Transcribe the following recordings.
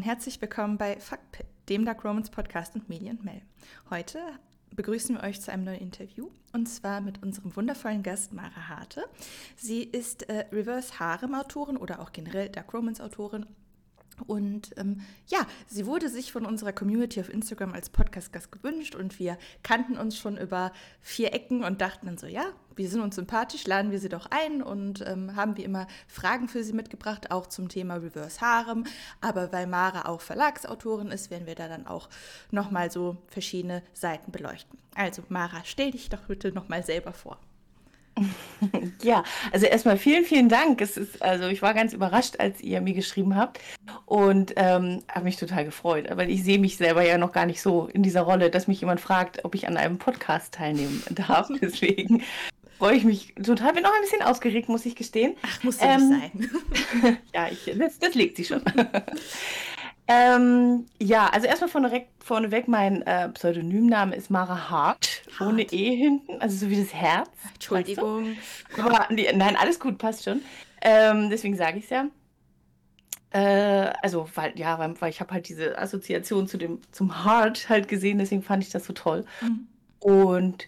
und herzlich willkommen bei Fuckpit, dem Dark Romans Podcast und Medien Mel. Heute begrüßen wir euch zu einem neuen Interview und zwar mit unserem wundervollen Gast Mara Harte. Sie ist äh, Reverse Harem Autorin oder auch generell Dark Romans Autorin und ähm, ja, sie wurde sich von unserer Community auf Instagram als Podcast-Gast gewünscht und wir kannten uns schon über vier Ecken und dachten dann so, ja, wir sind uns sympathisch, laden wir sie doch ein und ähm, haben wie immer Fragen für sie mitgebracht, auch zum Thema Reverse Harem. Aber weil Mara auch Verlagsautorin ist, werden wir da dann auch nochmal so verschiedene Seiten beleuchten. Also Mara, stell dich doch bitte nochmal selber vor. Ja, also erstmal vielen, vielen Dank. Es ist, also ich war ganz überrascht, als ihr mir geschrieben habt und ähm, habe mich total gefreut, weil ich sehe mich selber ja noch gar nicht so in dieser Rolle, dass mich jemand fragt, ob ich an einem Podcast teilnehmen darf. Deswegen freue ich mich total. Bin auch ein bisschen aufgeregt, muss ich gestehen. Ach, muss ja ähm, nicht sein. ja, ich, das, das legt sie schon. Ähm, ja, also erstmal vorneweg, vorneweg mein äh, Pseudonymname ist Mara Hart, Hart, ohne E hinten, also so wie das Herz. Entschuldigung. Aber, nee, nein, alles gut, passt schon. Ähm, deswegen sage ich es ja. Äh, also, weil, ja, weil, weil ich habe halt diese Assoziation zu dem, zum Heart halt gesehen, deswegen fand ich das so toll. Mhm. Und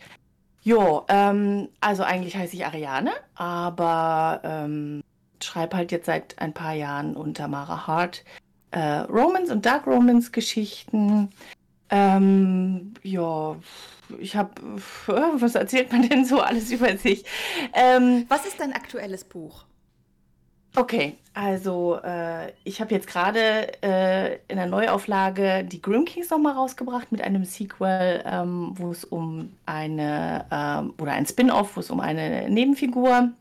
ja, ähm, also eigentlich heiße ich Ariane, aber ähm, schreibe halt jetzt seit ein paar Jahren unter Mara Hart äh, Romans und Dark Romans Geschichten. Ähm, ja, ich habe, was erzählt man denn so alles über sich? Ähm, was ist dein aktuelles Buch? Okay, also äh, ich habe jetzt gerade äh, in der Neuauflage die Grim Kings nochmal rausgebracht mit einem Sequel, ähm, wo es um eine, ähm, oder ein Spin-off, wo es um eine Nebenfigur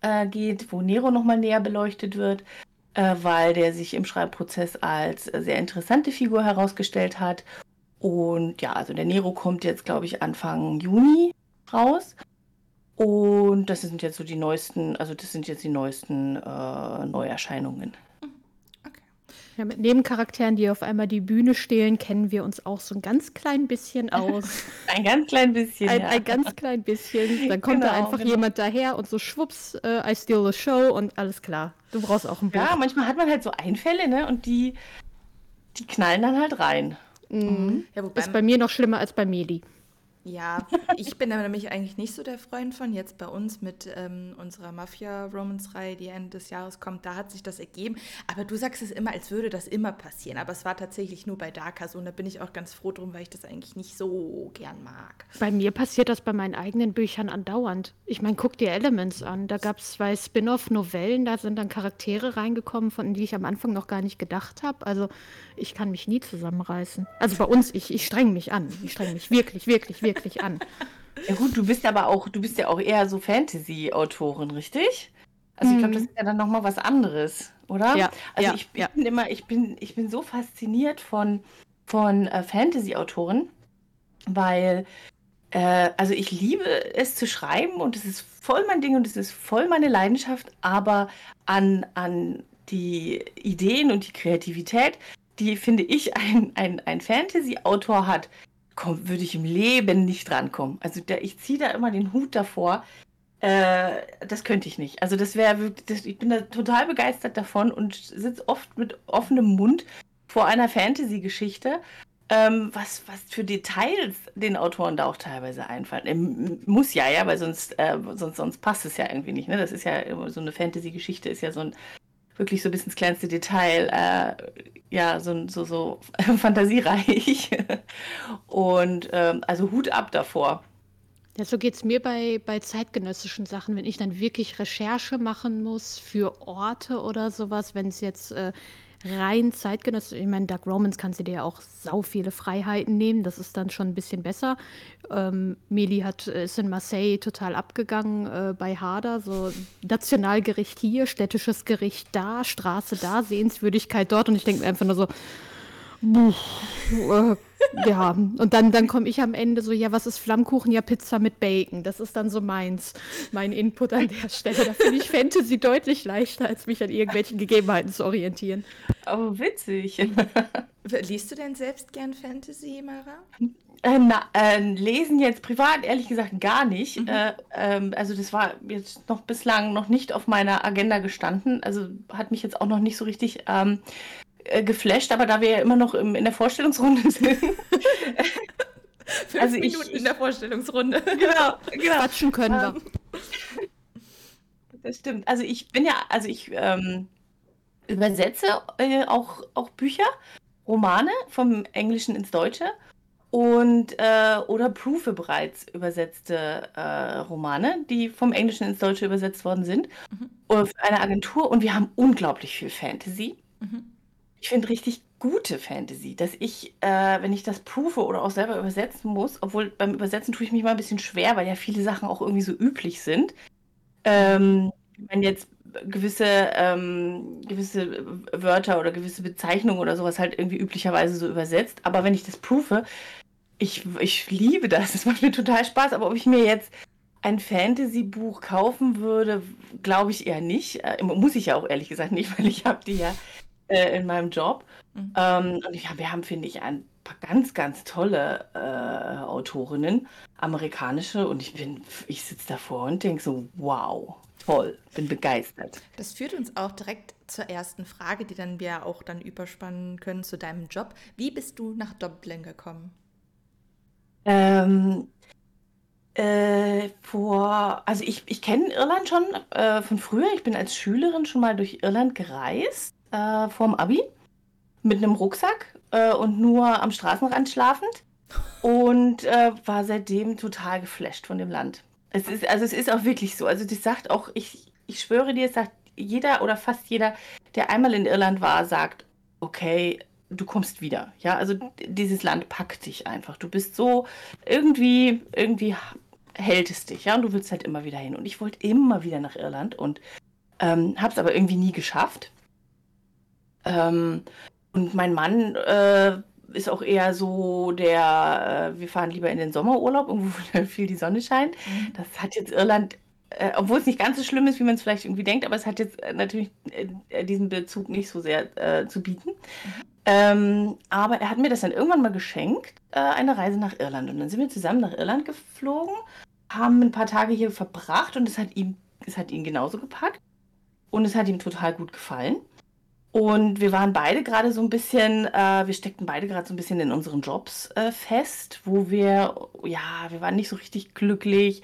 äh, geht, wo Nero nochmal näher beleuchtet wird äh, weil der sich im Schreibprozess als sehr interessante Figur herausgestellt hat. Und ja, also der Nero kommt jetzt, glaube ich, Anfang Juni raus. Und das sind jetzt so die neuesten, also das sind jetzt die neuesten äh, Neuerscheinungen. Ja, mit Nebencharakteren, die auf einmal die Bühne stehlen, kennen wir uns auch so ein ganz klein bisschen aus. ein ganz klein bisschen. Ein, ja. ein ganz klein bisschen. Dann kommt genau, da einfach genau. jemand daher und so schwupps, äh, I steal the show und alles klar. Du brauchst auch ein Buch. Ja, manchmal hat man halt so Einfälle, ne? Und die, die knallen dann halt rein. Mhm. Ja, Ist bei mir noch schlimmer als bei Meli. Ja, ich bin aber nämlich eigentlich nicht so der Freund von. Jetzt bei uns mit ähm, unserer Mafia-Romance-Reihe, die Ende des Jahres kommt, da hat sich das ergeben. Aber du sagst es immer, als würde das immer passieren. Aber es war tatsächlich nur bei Darker so. Und da bin ich auch ganz froh drum, weil ich das eigentlich nicht so gern mag. Bei mir passiert das bei meinen eigenen Büchern andauernd. Ich meine, guck dir Elements an. Da gab es zwei Spin-off-Novellen, da sind dann Charaktere reingekommen, von denen ich am Anfang noch gar nicht gedacht habe. Also ich kann mich nie zusammenreißen. Also bei uns, ich, ich streng mich an. Ich streng mich wirklich, wirklich, wirklich wirklich an. Ja gut, du bist aber auch, du bist ja auch eher so Fantasy-Autorin, richtig? Also ich glaube, das mhm. ist ja dann nochmal was anderes, oder? Ja. Also ja, ich, ich ja. bin immer, ich bin, ich bin so fasziniert von, von äh, Fantasy-Autoren, weil äh, also ich liebe es zu schreiben und es ist voll mein Ding und es ist voll meine Leidenschaft, aber an, an die Ideen und die Kreativität, die finde ich ein, ein, ein Fantasy-Autor hat, komm, würde ich im Leben nicht drankommen. Also der, ich ziehe da immer den Hut davor. Äh, das könnte ich nicht. Also das wäre wirklich, ich bin da total begeistert davon und sitze oft mit offenem Mund vor einer Fantasy-Geschichte. Ähm, was, was für Details den Autoren da auch teilweise einfallen. Ähm, muss ja, ja, weil sonst, äh, sonst, sonst passt es ja irgendwie nicht. Ne? Das ist ja so eine Fantasy-Geschichte, ist ja so ein wirklich so bis ins kleinste Detail, äh, ja, so, so, so fantasiereich. Und ähm, also Hut ab davor. Ja, so geht es mir bei, bei zeitgenössischen Sachen, wenn ich dann wirklich Recherche machen muss für Orte oder sowas, wenn es jetzt äh, rein zeitgenössisch, ich meine, Dark Romans kannst du dir ja auch sau viele Freiheiten nehmen, das ist dann schon ein bisschen besser. Ähm, Meli hat, ist in Marseille total abgegangen äh, bei Hader, so Nationalgericht hier, städtisches Gericht da, Straße da, Sehenswürdigkeit dort. Und ich denke mir einfach nur so, äh, ja, und dann, dann komme ich am Ende so, ja, was ist Flammkuchen? Ja, Pizza mit Bacon. Das ist dann so meins, mein Input an der Stelle. Da finde ich Fantasy deutlich leichter, als mich an irgendwelchen Gegebenheiten zu orientieren. Oh, witzig. Liest du denn selbst gern Fantasy, Mara? Äh, na, äh, lesen jetzt privat ehrlich gesagt gar nicht. Mhm. Äh, ähm, also das war jetzt noch bislang noch nicht auf meiner Agenda gestanden. Also hat mich jetzt auch noch nicht so richtig ähm, äh, geflasht, aber da wir ja immer noch im, in der Vorstellungsrunde sind. Fünf also Minuten ich, in der Vorstellungsrunde. Genau, genau. Quatschen können wir. Ähm, das stimmt. Also ich bin ja, also ich ähm, übersetze äh, auch, auch Bücher, Romane vom Englischen ins Deutsche und äh, oder prüfe bereits übersetzte äh, Romane, die vom Englischen ins Deutsche übersetzt worden sind, mhm. Äh, für eine Agentur und wir haben unglaublich viel Fantasy. Mhm. Ich finde richtig gute Fantasy, dass ich, äh, wenn ich das prüfe oder auch selber übersetzen muss, obwohl beim Übersetzen tue ich mich mal ein bisschen schwer, weil ja viele Sachen auch irgendwie so üblich sind. Ähm, wenn jetzt gewisse, ähm, gewisse Wörter oder gewisse Bezeichnungen oder sowas halt irgendwie üblicherweise so übersetzt. Aber wenn ich das prüfe, ich, ich liebe das. Es macht mir total Spaß. Aber ob ich mir jetzt ein Fantasy-Buch kaufen würde, glaube ich eher nicht. Äh, muss ich ja auch ehrlich gesagt nicht, weil ich habe die ja äh, in meinem Job. Mhm. Ähm, und ich, wir haben, finde ich, ein paar ganz, ganz tolle äh, Autorinnen, amerikanische. Und ich bin, ich sitze davor und denke so, wow, toll, bin begeistert. Das führt uns auch direkt zur ersten Frage, die dann wir auch dann überspannen können zu deinem Job. Wie bist du nach Dublin gekommen? Ähm, äh, vor, also ich, ich kenne Irland schon äh, von früher. Ich bin als Schülerin schon mal durch Irland gereist, äh, vorm Abi, mit einem Rucksack äh, und nur am Straßenrand schlafend. Und äh, war seitdem total geflasht von dem Land. Es ist, also es ist auch wirklich so. Also das sagt auch, ich, ich schwöre dir, es sagt jeder oder fast jeder, der einmal in Irland war, sagt, okay, du kommst wieder. Ja, also dieses Land packt dich einfach. Du bist so irgendwie, irgendwie hält es dich, ja, und du willst halt immer wieder hin. Und ich wollte immer wieder nach Irland und ähm, habe es aber irgendwie nie geschafft. Ähm, und mein Mann äh, ist auch eher so der, äh, wir fahren lieber in den Sommerurlaub, irgendwo wo viel die Sonne scheint. Mhm. Das hat jetzt Irland, äh, obwohl es nicht ganz so schlimm ist, wie man es vielleicht irgendwie denkt, aber es hat jetzt äh, natürlich äh, diesen Bezug nicht so sehr äh, zu bieten. Mhm. Ähm, aber er hat mir das dann irgendwann mal geschenkt, eine Reise nach Irland. Und dann sind wir zusammen nach Irland geflogen, haben ein paar Tage hier verbracht und es hat ihm, es hat ihn genauso gepackt. Und es hat ihm total gut gefallen. Und wir waren beide gerade so ein bisschen, äh, wir steckten beide gerade so ein bisschen in unseren Jobs äh, fest, wo wir, ja, wir waren nicht so richtig glücklich.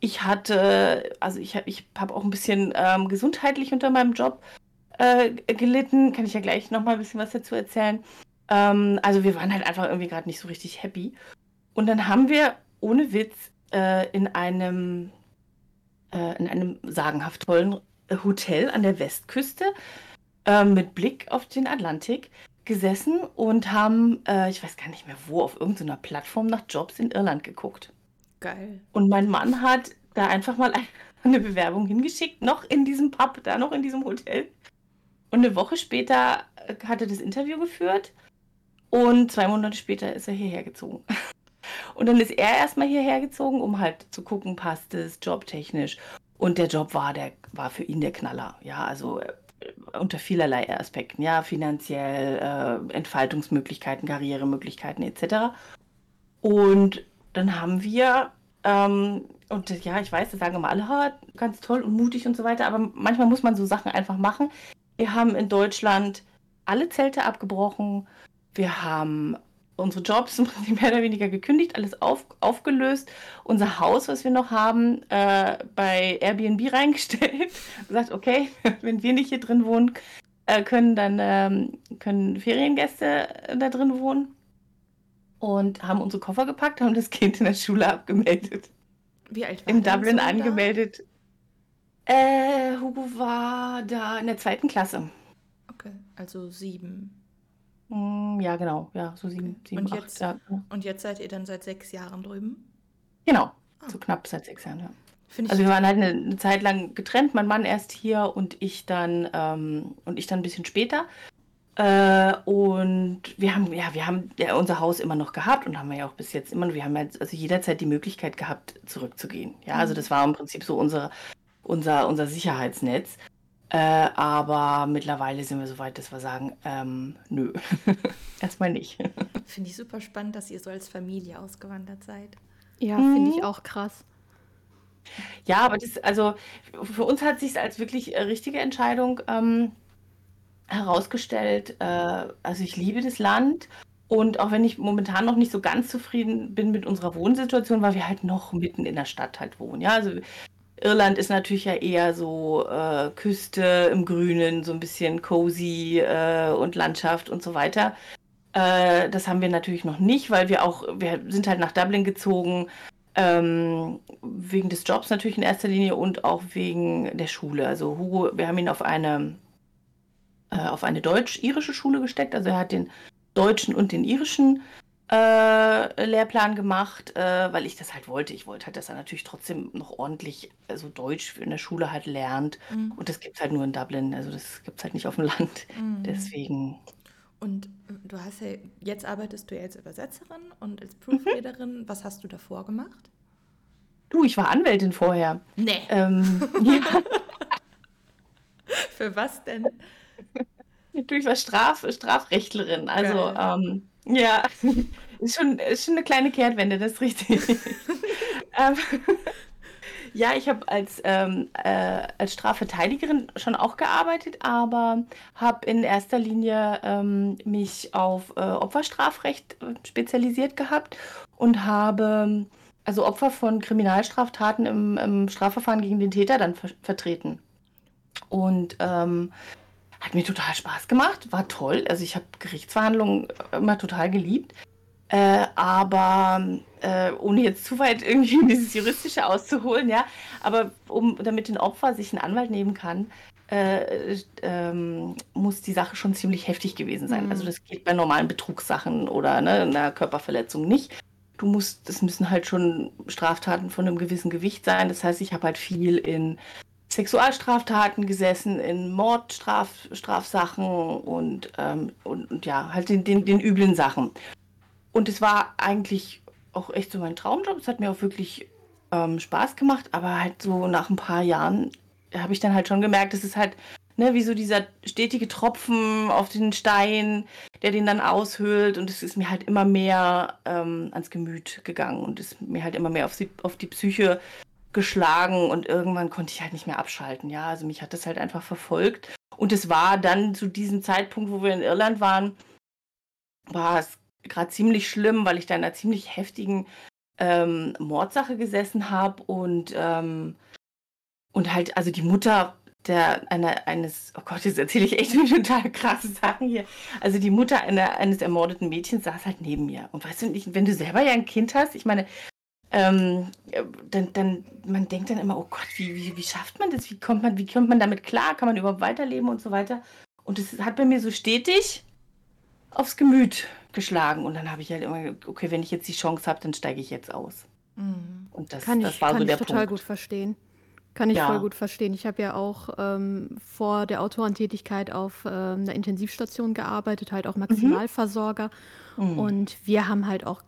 Ich hatte, also ich, ich habe auch ein bisschen ähm, gesundheitlich unter meinem Job äh, gelitten. Kann ich ja gleich nochmal ein bisschen was dazu erzählen. Ähm, also wir waren halt einfach irgendwie gerade nicht so richtig happy. Und dann haben wir, ohne Witz, äh, in einem, äh, in einem sagenhaft tollen Hotel an der Westküste äh, mit Blick auf den Atlantik gesessen und haben, äh, ich weiß gar nicht mehr wo, auf irgendeiner Plattform nach Jobs in Irland geguckt. Geil. Und mein Mann hat da einfach mal eine Bewerbung hingeschickt, noch in diesem Pub, da noch in diesem Hotel. Und eine Woche später äh, hat er das Interview geführt und zwei Monate später ist er hierher gezogen. Und dann ist er erstmal hierher gezogen, um halt zu gucken, passt es jobtechnisch. Und der Job war, der, war für ihn der Knaller. Ja, also äh, unter vielerlei Aspekten, ja, finanziell, äh, Entfaltungsmöglichkeiten, Karrieremöglichkeiten etc. Und dann haben wir, ähm, und ja, ich weiß, das sagen immer alle, ganz toll und mutig und so weiter, aber manchmal muss man so Sachen einfach machen. Wir haben in Deutschland alle Zelte abgebrochen. Wir haben unsere Jobs im Prinzip mehr oder weniger gekündigt, alles auf, aufgelöst, unser Haus, was wir noch haben, äh, bei Airbnb reingestellt. gesagt, okay, wenn wir nicht hier drin wohnen, äh, können dann ähm, können Feriengäste da drin wohnen. Und haben unsere Koffer gepackt, haben das Kind in der Schule abgemeldet. Wie alt war In Dublin angemeldet. Da? Äh, Hugo war da in der zweiten Klasse. Okay, also sieben. Mm, ja, genau. Ja, so sieben, sieben und, acht, jetzt, ja. und jetzt seid ihr dann seit sechs Jahren drüben? Genau, ah. so knapp seit sechs Jahren, ja. also wir waren halt eine, eine, Zeit lang getrennt, mein Mann erst hier und ich dann ähm, und ich dann ein bisschen später. Äh, und wir haben, ja, wir haben ja unser Haus immer noch gehabt und haben wir ja auch bis jetzt immer, wir haben jetzt also jederzeit die Möglichkeit gehabt, zurückzugehen. Ja, also mhm. das war im Prinzip so unsere unser, unser Sicherheitsnetz. Äh, aber mittlerweile sind wir so weit, dass wir sagen, ähm, nö, erstmal nicht. Finde ich super spannend, dass ihr so als Familie ausgewandert seid. Ja, mhm. finde ich auch krass. Ja, aber das, also für uns hat sich als wirklich äh, richtige Entscheidung ähm, herausgestellt, äh, also ich liebe das Land und auch wenn ich momentan noch nicht so ganz zufrieden bin mit unserer Wohnsituation, weil wir halt noch mitten in der Stadt halt wohnen. Ja, also Irland ist natürlich ja eher so äh, Küste im Grünen, so ein bisschen cozy äh, und Landschaft und so weiter. Äh, das haben wir natürlich noch nicht, weil wir auch, wir sind halt nach Dublin gezogen, ähm, wegen des Jobs natürlich in erster Linie und auch wegen der Schule. Also Hugo, wir haben ihn auf eine, äh, auf eine deutsch-irische Schule gesteckt. Also er hat den deutschen und den irischen äh, Lehrplan gemacht, äh, weil ich das halt wollte. Ich wollte halt, dass er natürlich trotzdem noch ordentlich also Deutsch in der Schule halt lernt. Mhm. Und das gibt es halt nur in Dublin. Also das gibt es halt nicht auf dem Land. Mhm. Deswegen. Und äh, du hast ja, jetzt arbeitest du ja als Übersetzerin und als Proofreaderin. Mhm. Was hast du davor gemacht? Du, ich war Anwältin vorher. Nee. Ähm, ja. Für was denn? Du, ich war Straf, Strafrechtlerin. Also, ähm, ja, ist schon, ist schon eine kleine Kehrtwende, das ist richtig. ähm, ja, ich habe als, ähm, äh, als Strafverteidigerin schon auch gearbeitet, aber habe in erster Linie ähm, mich auf äh, Opferstrafrecht äh, spezialisiert gehabt und habe also Opfer von Kriminalstraftaten im, im Strafverfahren gegen den Täter dann ver vertreten. Und ähm, hat mir total Spaß gemacht, war toll. Also ich habe Gerichtsverhandlungen immer total geliebt. Äh, aber äh, ohne jetzt zu weit irgendwie dieses Juristische auszuholen, ja, aber um, damit ein Opfer sich einen Anwalt nehmen kann, äh, ähm, muss die Sache schon ziemlich heftig gewesen sein. Mhm. Also das geht bei normalen Betrugssachen oder ne, einer Körperverletzung nicht. Du musst, das müssen halt schon Straftaten von einem gewissen Gewicht sein. Das heißt, ich habe halt viel in Sexualstraftaten gesessen, in Mordstrafsachen und, ähm, und, und, ja, halt den, den, den üblen Sachen. Und es war eigentlich auch echt so mein Traumjob. Es hat mir auch wirklich ähm, Spaß gemacht, aber halt so nach ein paar Jahren habe ich dann halt schon gemerkt, es ist halt ne, wie so dieser stetige Tropfen auf den Stein, der den dann aushöhlt. Und es ist mir halt immer mehr ähm, ans Gemüt gegangen und ist mir halt immer mehr auf die, auf die Psyche geschlagen und irgendwann konnte ich halt nicht mehr abschalten. Ja, also mich hat das halt einfach verfolgt. Und es war dann zu diesem Zeitpunkt, wo wir in Irland waren, war es gerade ziemlich schlimm, weil ich da in einer ziemlich heftigen ähm, Mordsache gesessen habe und, ähm, und halt, also die Mutter der eine, eines, oh Gott, jetzt erzähle ich echt total krasse Sachen hier. Also die Mutter einer, eines ermordeten Mädchens saß halt neben mir. Und weißt du, ich, wenn du selber ja ein Kind hast, ich meine, ähm, dann, dann, man denkt dann immer, oh Gott, wie, wie, wie schafft man das? Wie kommt man, wie kommt man damit klar? Kann man überhaupt weiterleben und so weiter? Und es hat bei mir so stetig aufs Gemüt geschlagen. Und dann habe ich halt immer, okay, wenn ich jetzt die Chance habe, dann steige ich jetzt aus. Mhm. Und das, kann das ich, war kann so der ich total Punkt. gut verstehen. Kann ich ja. voll gut verstehen. Ich habe ja auch ähm, vor der Autorentätigkeit auf ähm, einer Intensivstation gearbeitet, halt auch mhm. Maximalversorger. Mhm. Und wir haben halt auch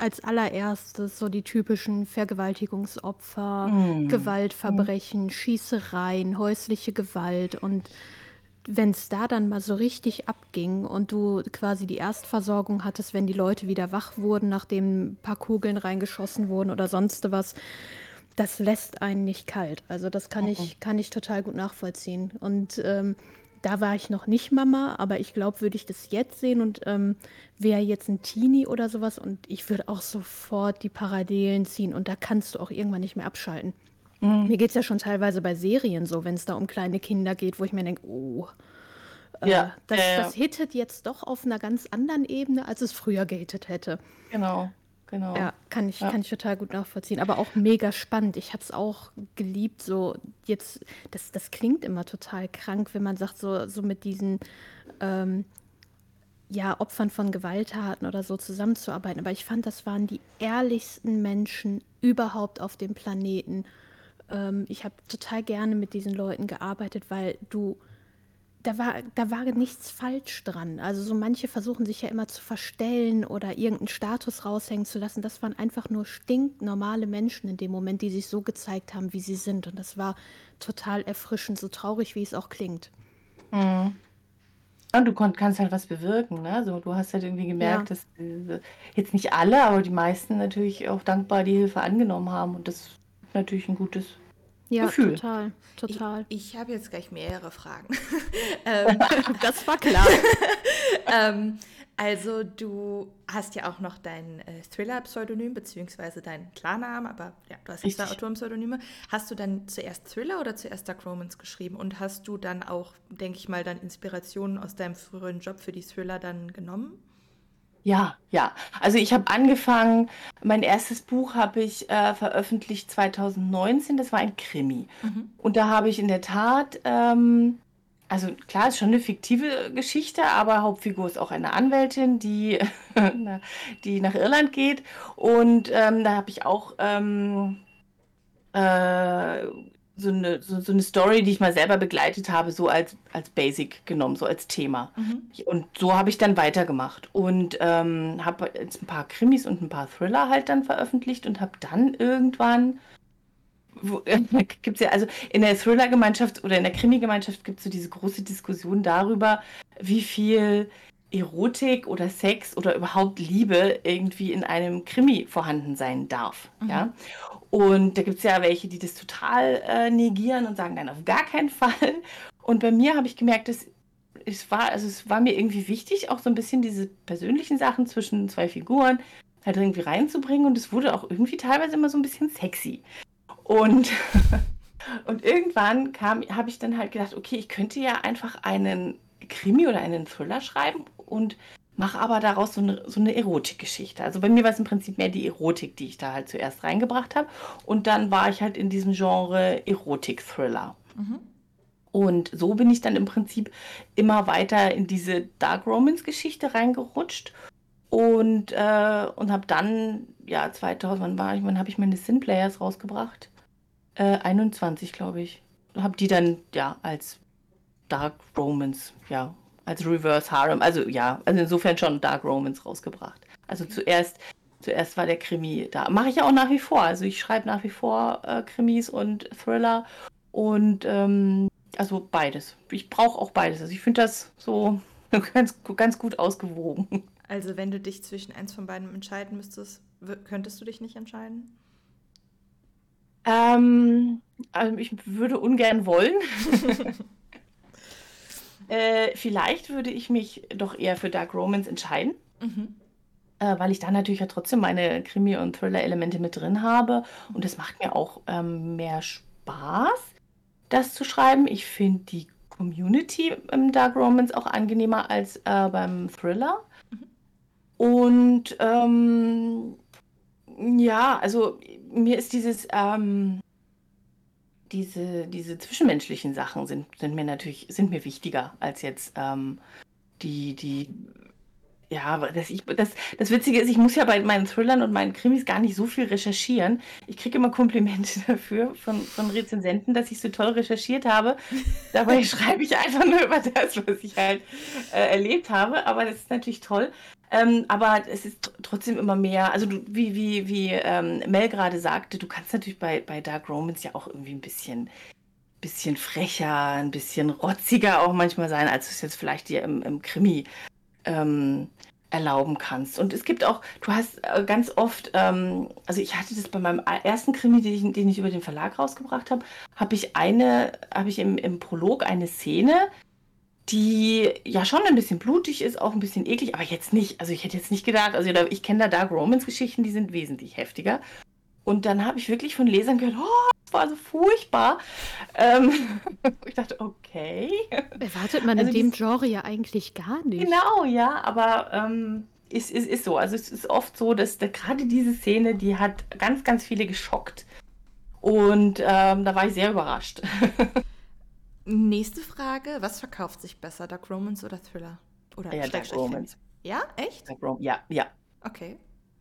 als allererstes so die typischen Vergewaltigungsopfer, mhm. Gewaltverbrechen, mhm. Schießereien, häusliche Gewalt und wenn es da dann mal so richtig abging und du quasi die Erstversorgung hattest, wenn die Leute wieder wach wurden, nachdem ein paar Kugeln reingeschossen wurden oder sonst was, das lässt einen nicht kalt. Also das kann, mhm. ich, kann ich total gut nachvollziehen. Und ähm, da war ich noch nicht Mama, aber ich glaube, würde ich das jetzt sehen und ähm, wäre jetzt ein Teenie oder sowas und ich würde auch sofort die Parallelen ziehen und da kannst du auch irgendwann nicht mehr abschalten. Mhm. Mir geht es ja schon teilweise bei Serien so, wenn es da um kleine Kinder geht, wo ich mir denke, oh, äh, ja, das, äh, das hittet jetzt doch auf einer ganz anderen Ebene, als es früher gehittet hätte. Genau. Genau. Ja, kann ich, ja. kann ich total gut nachvollziehen. Aber auch mega spannend. Ich habe es auch geliebt, so jetzt, das, das klingt immer total krank, wenn man sagt, so, so mit diesen ähm, ja, Opfern von Gewalttaten oder so zusammenzuarbeiten. Aber ich fand, das waren die ehrlichsten Menschen überhaupt auf dem Planeten. Ähm, ich habe total gerne mit diesen Leuten gearbeitet, weil du da war, da war nichts falsch dran. Also so manche versuchen sich ja immer zu verstellen oder irgendeinen Status raushängen zu lassen. Das waren einfach nur stinknormale Menschen in dem Moment, die sich so gezeigt haben, wie sie sind. Und das war total erfrischend, so traurig, wie es auch klingt. Mhm. Und du kannst halt was bewirken, ne? So, du hast halt irgendwie gemerkt, ja. dass äh, jetzt nicht alle, aber die meisten natürlich auch dankbar die Hilfe angenommen haben. Und das ist natürlich ein gutes Ja, Gefühl. total, total. Ich, ich habe jetzt gleich mehrere Fragen. ähm, das war klar. ähm, also du hast ja auch noch dein äh, Thriller-Pseudonym, beziehungsweise deinen Klarnamen, aber ja, du hast ja zwei. Autorenpseudonyme. Hast du dann zuerst Thriller oder zuerst Dark Romance geschrieben? Und hast du dann auch, denke ich mal, dann Inspirationen aus deinem früheren Job für die Thriller dann genommen? Ja, ja. Also ich habe angefangen, mein erstes Buch habe ich äh, veröffentlicht 2019, das war ein Krimi. Mhm. Und da habe ich in der Tat, ähm, also klar, ist schon eine fiktive Geschichte, aber Hauptfigur ist auch eine Anwältin, die, die nach Irland geht. Und ähm, da habe ich auch ähm, äh, so eine, so, so eine Story, die ich mal selber begleitet habe, so als, als Basic genommen, so als Thema. Mhm. Und so habe ich dann weitergemacht und ähm, habe jetzt ein paar Krimis und ein paar Thriller halt dann veröffentlicht und habe dann irgendwann, wo, gibt's ja, also in der Thriller-Gemeinschaft oder in der Krimi-Gemeinschaft gibt es so diese große Diskussion darüber, wie viel Erotik oder Sex oder überhaupt Liebe irgendwie in einem Krimi vorhanden sein darf. Mhm. Ja? Und da gibt es ja welche, die das total äh, negieren und sagen, nein, auf gar keinen Fall. Und bei mir habe ich gemerkt, dass es war, also es war mir irgendwie wichtig, auch so ein bisschen diese persönlichen Sachen zwischen zwei Figuren halt irgendwie reinzubringen. Und es wurde auch irgendwie teilweise immer so ein bisschen sexy. Und, und irgendwann kam, habe ich dann halt gedacht, okay, ich könnte ja einfach einen Krimi oder einen Thriller schreiben und mache aber daraus so eine, so eine Erotikgeschichte. Also bei mir war es im Prinzip mehr die Erotik, die ich da halt zuerst reingebracht habe. Und dann war ich halt in diesem Genre Erotik-Thriller. Mhm. Und so bin ich dann im Prinzip immer weiter in diese Dark Romance-Geschichte reingerutscht. Und, äh, und habe dann, ja, 2000, wann war ich, wann habe ich meine Sin Players rausgebracht? Äh, 21, glaube ich. Habe die dann, ja, als Dark Romance, ja, als Reverse Harem, also ja, also insofern schon Dark Romance rausgebracht. Also zuerst, zuerst war der Krimi da. Mache ich ja auch nach wie vor. Also ich schreibe nach wie vor äh, Krimis und Thriller und ähm, also beides. Ich brauche auch beides. Also ich finde das so ganz, ganz gut ausgewogen. Also wenn du dich zwischen eins von beiden entscheiden müsstest, könntest du dich nicht entscheiden? Ähm, also ich würde ungern wollen. äh, vielleicht würde ich mich doch eher für Dark Romance entscheiden. Mhm. äh, weil ich da natürlich ja trotzdem meine Krimi- und Thriller-Elemente mit drin habe. Und es macht mir auch ähm, mehr Spaß, das zu schreiben. Ich finde die Community im Dark Romance auch angenehmer als äh, beim Thriller. Und ähm, ja, also mir ist dieses, ähm, diese, diese zwischenmenschlichen Sachen sind, sind mir natürlich, sind mir wichtiger als jetzt ähm, die, die ja, das, ich, das, das Witzige ist, ich muss ja bei meinen Thrillern und meinen Krimis gar nicht so viel recherchieren. Ich kriege immer Komplimente dafür von, von Rezensenten, dass ich so toll recherchiert habe. Dabei schreibe ich einfach nur über das, was ich halt äh, erlebt habe. Aber das ist natürlich toll. Ähm, aber es ist tr- trotzdem immer mehr, also du, wie, wie, wie ähm, Mel gerade sagte, du kannst natürlich bei, bei Dark Romance ja auch irgendwie ein bisschen, bisschen frecher, ein bisschen rotziger auch manchmal sein, als du es jetzt vielleicht dir im, im Krimi ähm, erlauben kannst. Und es gibt auch, du hast äh, ganz oft, ähm, also ich hatte das bei meinem ersten Krimi, den ich, den ich über den Verlag rausgebracht habe, habe ich eine, habe ich im, im Prolog eine Szene, die ja schon ein bisschen blutig ist, auch ein bisschen eklig, aber jetzt nicht, also ich hätte jetzt nicht gedacht, also ich kenne da Dark Romance Geschichten, die sind wesentlich heftiger. Und dann habe ich wirklich von Lesern gehört, oh, das war so furchtbar. Ähm, ich dachte, okay. Erwartet man Also in dem Genre ja eigentlich gar nicht. Genau, ja, aber ähm, es, es ist so. Also es ist oft so, dass da, gerade diese Szene, die hat ganz, ganz viele geschockt. Und ähm, da war ich sehr überrascht. Nächste Frage: Was verkauft sich besser, Dark Romance oder Thriller? Oder ja, Dark? Romance. Ja, echt? Dark Rom ja, ja. Okay.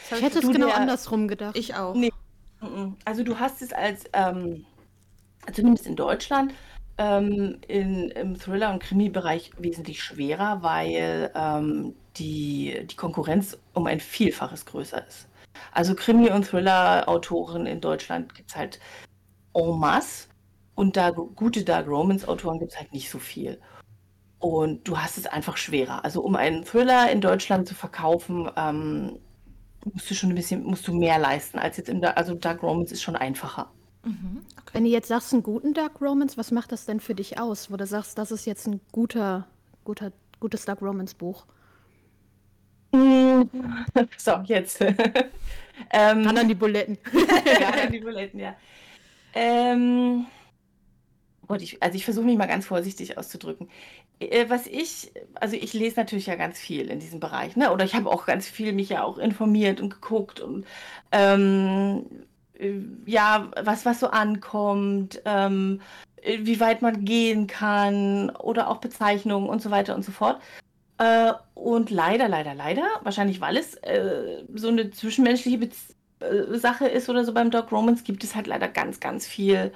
Das Ich hätte es genau der- andersrum gedacht. ich auch. Nee. Also du hast es als, ähm, zumindest in Deutschland, ähm, in, im Thriller- und Krimi-Bereich wesentlich schwerer, weil ähm, die, die Konkurrenz um ein Vielfaches größer ist. Also Krimi- und Thriller-Autoren in Deutschland gibt es halt en masse und da gute Dark Romance-Autoren gibt es halt nicht so viel. Und du hast es einfach schwerer. Also um einen Thriller in Deutschland zu verkaufen, ähm, musst du schon ein bisschen, musst du mehr leisten als jetzt im, Da- also Dark Romance ist schon einfacher. Mhm, okay. Wenn du jetzt sagst, einen guten Dark Romance, was macht das denn für dich aus, wo du sagst, das ist jetzt ein guter, guter, gutes Dark Romance Buch? So, jetzt. ähm, Ran an die Buletten. ja, an die Buletten, ja. Ähm, Gott, ich, also ich versuche mich mal ganz vorsichtig auszudrücken. Äh, was ich, also ich lese natürlich ja ganz viel in diesem Bereich, ne? Oder ich habe auch ganz viel mich ja auch informiert und geguckt und ähm, äh, ja, was, was so ankommt, ähm, wie weit man gehen kann oder auch Bezeichnungen und so weiter und so fort. Äh, und leider, leider, leider, wahrscheinlich weil es äh, so eine zwischenmenschliche Bez äh, Sache ist oder so beim Dog Romance, gibt es halt leider ganz, ganz viel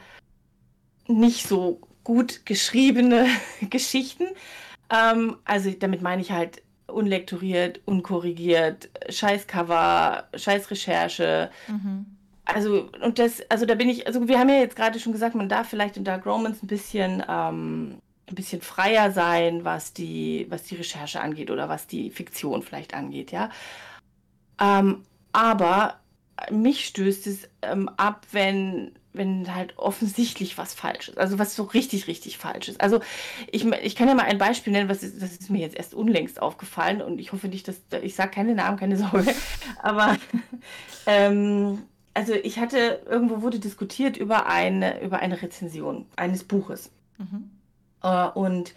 nicht so gut geschriebene Geschichten. Ähm, also damit meine ich halt unlektoriert, unkorrigiert, Scheißcover, Scheißrecherche. Mhm. Also, und das, also da bin ich, also wir haben ja jetzt gerade schon gesagt, man darf vielleicht in Dark Romance ein bisschen, ähm, ein bisschen freier sein, was die, was die Recherche angeht oder was die Fiktion vielleicht angeht, ja. Ähm, aber mich stößt es ähm, ab, wenn, wenn halt offensichtlich was falsch ist. Also was so richtig, richtig falsch ist. Also ich, ich kann ja mal ein Beispiel nennen, was ist, das ist mir jetzt erst unlängst aufgefallen und ich hoffe nicht, dass ich sage keine Namen, keine Sorge. Aber ähm, also ich hatte, irgendwo wurde diskutiert über eine, über eine Rezension eines Buches. Mhm. Uh, und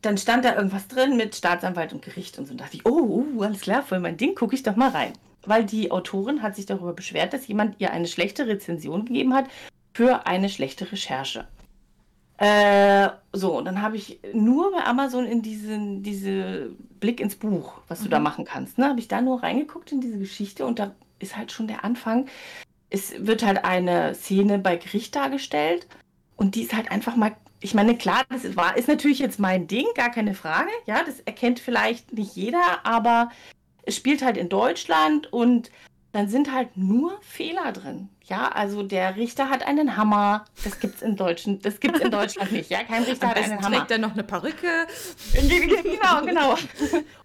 dann stand da irgendwas drin mit Staatsanwalt und Gericht und so. Und dachte ich, oh, uh, alles klar, voll mein Ding, gucke ich doch mal rein weil die Autorin hat sich darüber beschwert, dass jemand ihr eine schlechte Rezension gegeben hat für eine schlechte Recherche. Äh, so, und dann habe ich nur bei Amazon in diesen diese Blick ins Buch, was du da mhm. machen kannst, ne, habe ich da nur reingeguckt in diese Geschichte und da ist halt schon der Anfang. Es wird halt eine Szene bei Gericht dargestellt und die ist halt einfach mal, ich meine, klar, das ist, war, ist natürlich jetzt mein Ding, gar keine Frage, ja, das erkennt vielleicht nicht jeder, aber es spielt halt in Deutschland und dann sind halt nur Fehler drin. Ja, also der Richter hat einen Hammer. Das gibt's in Deutschen, das gibt's in Deutschland nicht. Ja, kein Richter hat einen Hammer. trägt er noch eine Perücke. genau, genau.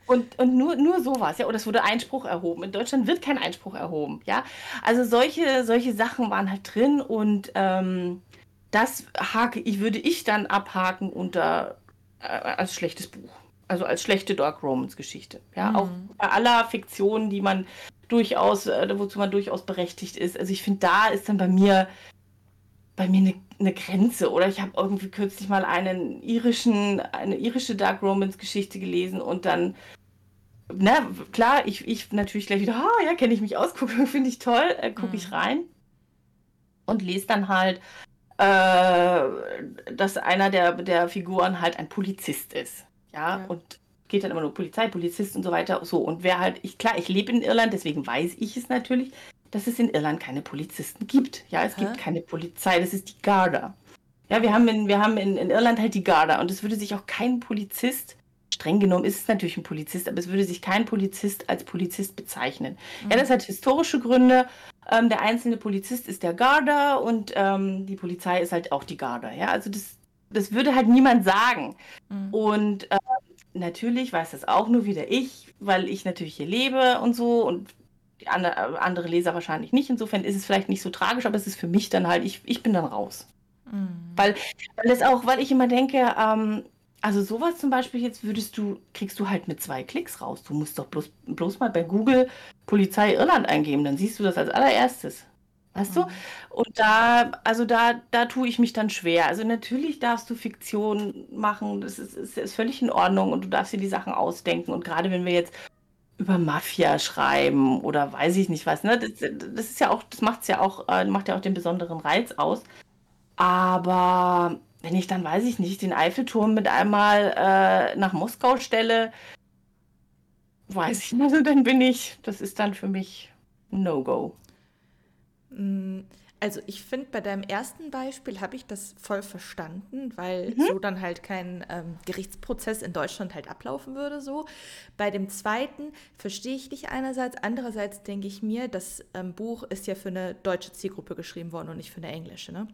Und, und nur, nur sowas, ja, oder es wurde Einspruch erhoben. In Deutschland wird kein Einspruch erhoben, ja. Also solche, solche Sachen waren halt drin und ähm, das hake ich, würde ich dann abhaken unter äh, als schlechtes Buch also als schlechte Dark Romans Geschichte. Ja, mhm. auch bei aller Fiktion, die man durchaus, äh, wozu man durchaus berechtigt ist. Also ich finde, da ist dann bei mir bei mir eine, eine Grenze. Oder ich habe irgendwie kürzlich mal einen irischen, eine irische Dark Romans Geschichte gelesen und dann, na klar, ich, ich natürlich gleich wieder, ah, ja, kenne ich mich aus, finde ich toll, äh, gucke mhm. ich rein und lese dann halt, äh, dass einer der, der Figuren halt ein Polizist ist. Ja, ja. und geht dann immer nur Polizei, Polizist und so weiter. So, und wer halt, ich, klar, ich lebe in Irland, deswegen weiß ich es natürlich, dass es in Irland keine Polizisten gibt. Ja, es Hä? gibt keine Polizei, das ist die Garda. Ja, wir haben, in, wir haben in, in Irland halt die Garda und es würde sich auch kein Polizist, streng genommen ist es natürlich ein Polizist, aber es würde sich kein Polizist als Polizist bezeichnen. Mhm. Ja, das hat historische Gründe. Ähm, der einzelne Polizist ist der Garda und ähm, die Polizei ist halt auch die Garda. Ja, also das, das würde halt niemand sagen. Mhm. Und äh, natürlich weiß das auch nur wieder ich, weil ich natürlich hier lebe und so und die andere, äh, andere Leser wahrscheinlich nicht. Insofern ist es vielleicht nicht so tragisch, aber es ist für mich dann halt, ich, ich bin dann raus. Mhm. Weil, weil es auch, weil ich immer denke, ähm, also sowas zum Beispiel jetzt würdest du, kriegst du halt mit zwei Klicks raus. Du musst doch bloß, bloß mal bei Google Polizei Irland eingeben, dann siehst du das als allererstes. Weißt du? Mhm. Und da, also da, da tue ich mich dann schwer. Also natürlich darfst du Fiktion machen, das ist, ist, ist völlig in Ordnung und du darfst dir die Sachen ausdenken. Und gerade wenn wir jetzt über Mafia schreiben oder weiß ich nicht was, ne? Das, das ist ja auch, das macht's ja auch, äh, macht ja auch den besonderen Reiz aus. Aber wenn ich dann, weiß ich nicht, den Eiffelturm mit einmal äh, nach Moskau stelle, weiß ich nicht, also dann bin ich, das ist dann für mich No-Go. Mm, also ich finde, bei deinem ersten Beispiel habe ich das voll verstanden, weil mhm. so dann halt kein ähm, Gerichtsprozess in Deutschland halt ablaufen würde so. Bei dem zweiten verstehe ich dich einerseits, andererseits denke ich mir, das ähm, Buch ist ja für eine deutsche Zielgruppe geschrieben worden und nicht für eine englische, ne?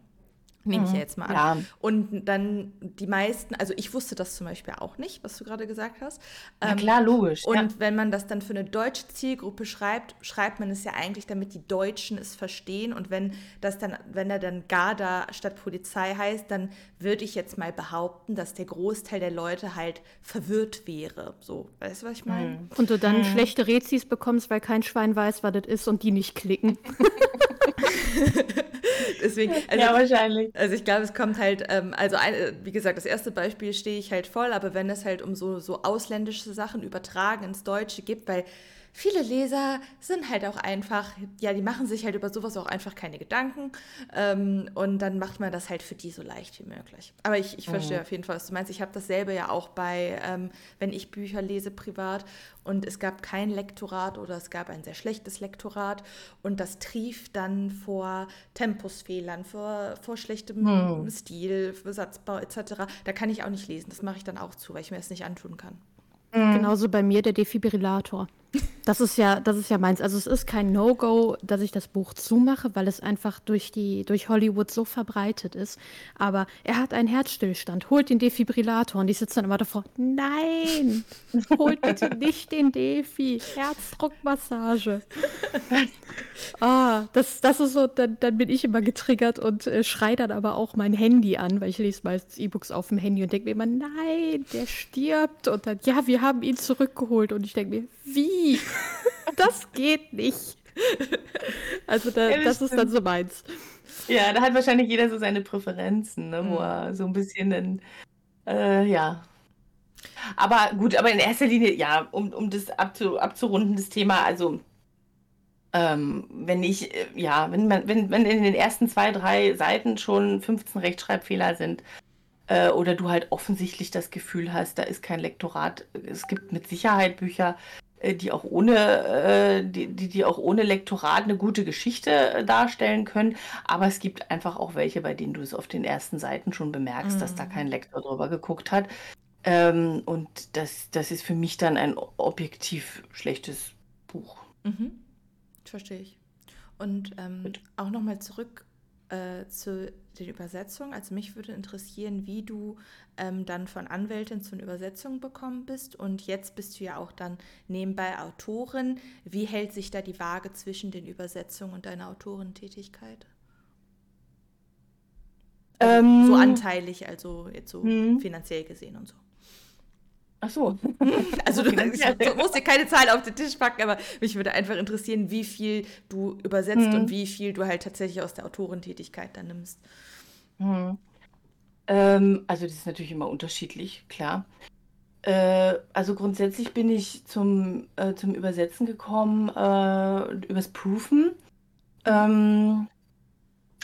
Nehme ich ja mhm. jetzt mal an. Ja. Und dann die meisten, also ich wusste das zum Beispiel auch nicht, was du gerade gesagt hast. Na ähm, klar, logisch. Und ja. wenn man das dann für eine deutsche Zielgruppe schreibt, schreibt man es ja eigentlich, damit die Deutschen es verstehen. Und wenn das dann, wenn er dann Garda statt Polizei heißt, dann würde ich jetzt mal behaupten, dass der Großteil der Leute halt verwirrt wäre. So, weißt du, was ich meine? Mhm. Und du dann mhm. schlechte Rezis bekommst, weil kein Schwein weiß, was das ist und die nicht klicken. Deswegen, also, ja, wahrscheinlich. Also ich glaube, es kommt halt, ähm, also ein, wie gesagt, das erste Beispiel stehe ich halt voll, aber wenn es halt um so, so ausländische Sachen übertragen ins Deutsche gibt, weil viele Leser sind halt auch einfach, ja, die machen sich halt über sowas auch einfach keine Gedanken. Ähm, und dann macht man das halt für die so leicht wie möglich. Aber ich, ich verstehe mhm. auf jeden Fall, was du meinst. Ich habe dasselbe ja auch bei, ähm, wenn ich Bücher lese privat und es gab kein Lektorat oder es gab ein sehr schlechtes Lektorat und das trief dann vor Tempusfehlern, vor, vor schlechtem mhm. Stil, für Satzbau etc. Da kann ich auch nicht lesen. Das mache ich dann auch zu, weil ich mir das nicht antun kann. Mhm. Genauso bei mir der Defibrillator. Das ist ja, das ist ja meins. Also es ist kein No-Go, dass ich das Buch zumache, weil es einfach durch die, durch Hollywood so verbreitet ist. Aber er hat einen Herzstillstand, holt den Defibrillator und ich sitze dann immer davor, nein, holt bitte nicht den Defi, Herzdruckmassage. ah, das, das ist so, dann, dann bin ich immer getriggert und äh, schrei dann aber auch mein Handy an, weil ich lese meistens E-Books auf dem Handy und denke mir immer, nein, der stirbt. Und dann, ja, wir haben ihn zurückgeholt. Und ich denke mir, wie? das geht nicht. Also da, ja, das, das ist dann so meins. Ja, da hat wahrscheinlich jeder so seine Präferenzen, ne, mhm. wo er so ein bisschen dann, äh, ja. Aber gut, aber in erster Linie, ja, um, um das abzu, abzurunden, das Thema, also ähm, wenn ich, äh, ja, wenn man, wenn, wenn in den ersten zwei, drei Seiten schon 15 Rechtschreibfehler sind, äh, oder du halt offensichtlich das Gefühl hast, da ist kein Lektorat. Es gibt mit Sicherheit Bücher, die auch ohne, äh, die, die auch ohne Lektorat eine gute Geschichte äh, darstellen können. Aber es gibt einfach auch welche, bei denen du es auf den ersten Seiten schon bemerkst, mhm. dass da mhm. kein Lektor drüber geguckt hat. Ähm, und das, das ist für mich dann ein objektiv schlechtes Buch. Mhm. Verstehe ich. Und ähm, auch nochmal zurück äh, zu den Übersetzungen. Also mich würde interessieren, wie du ähm, dann von Anwältin zu einer Übersetzung bekommen bist. Und jetzt bist du ja auch dann nebenbei Autorin. Wie hält sich da die Waage zwischen den Übersetzungen und deiner Autorentätigkeit? Also ähm, so anteilig, also jetzt so mh. finanziell gesehen und so. Ach so. Also du, du, musst dir keine Zahl auf den Tisch packen, aber mich würde einfach interessieren, wie viel du übersetzt hm. und wie viel du halt tatsächlich aus der Autorentätigkeit dann nimmst. Hm. Ähm, also das ist natürlich immer unterschiedlich, klar. Äh, also grundsätzlich bin ich zum, äh, zum Übersetzen gekommen äh, übers Proofen. Ähm,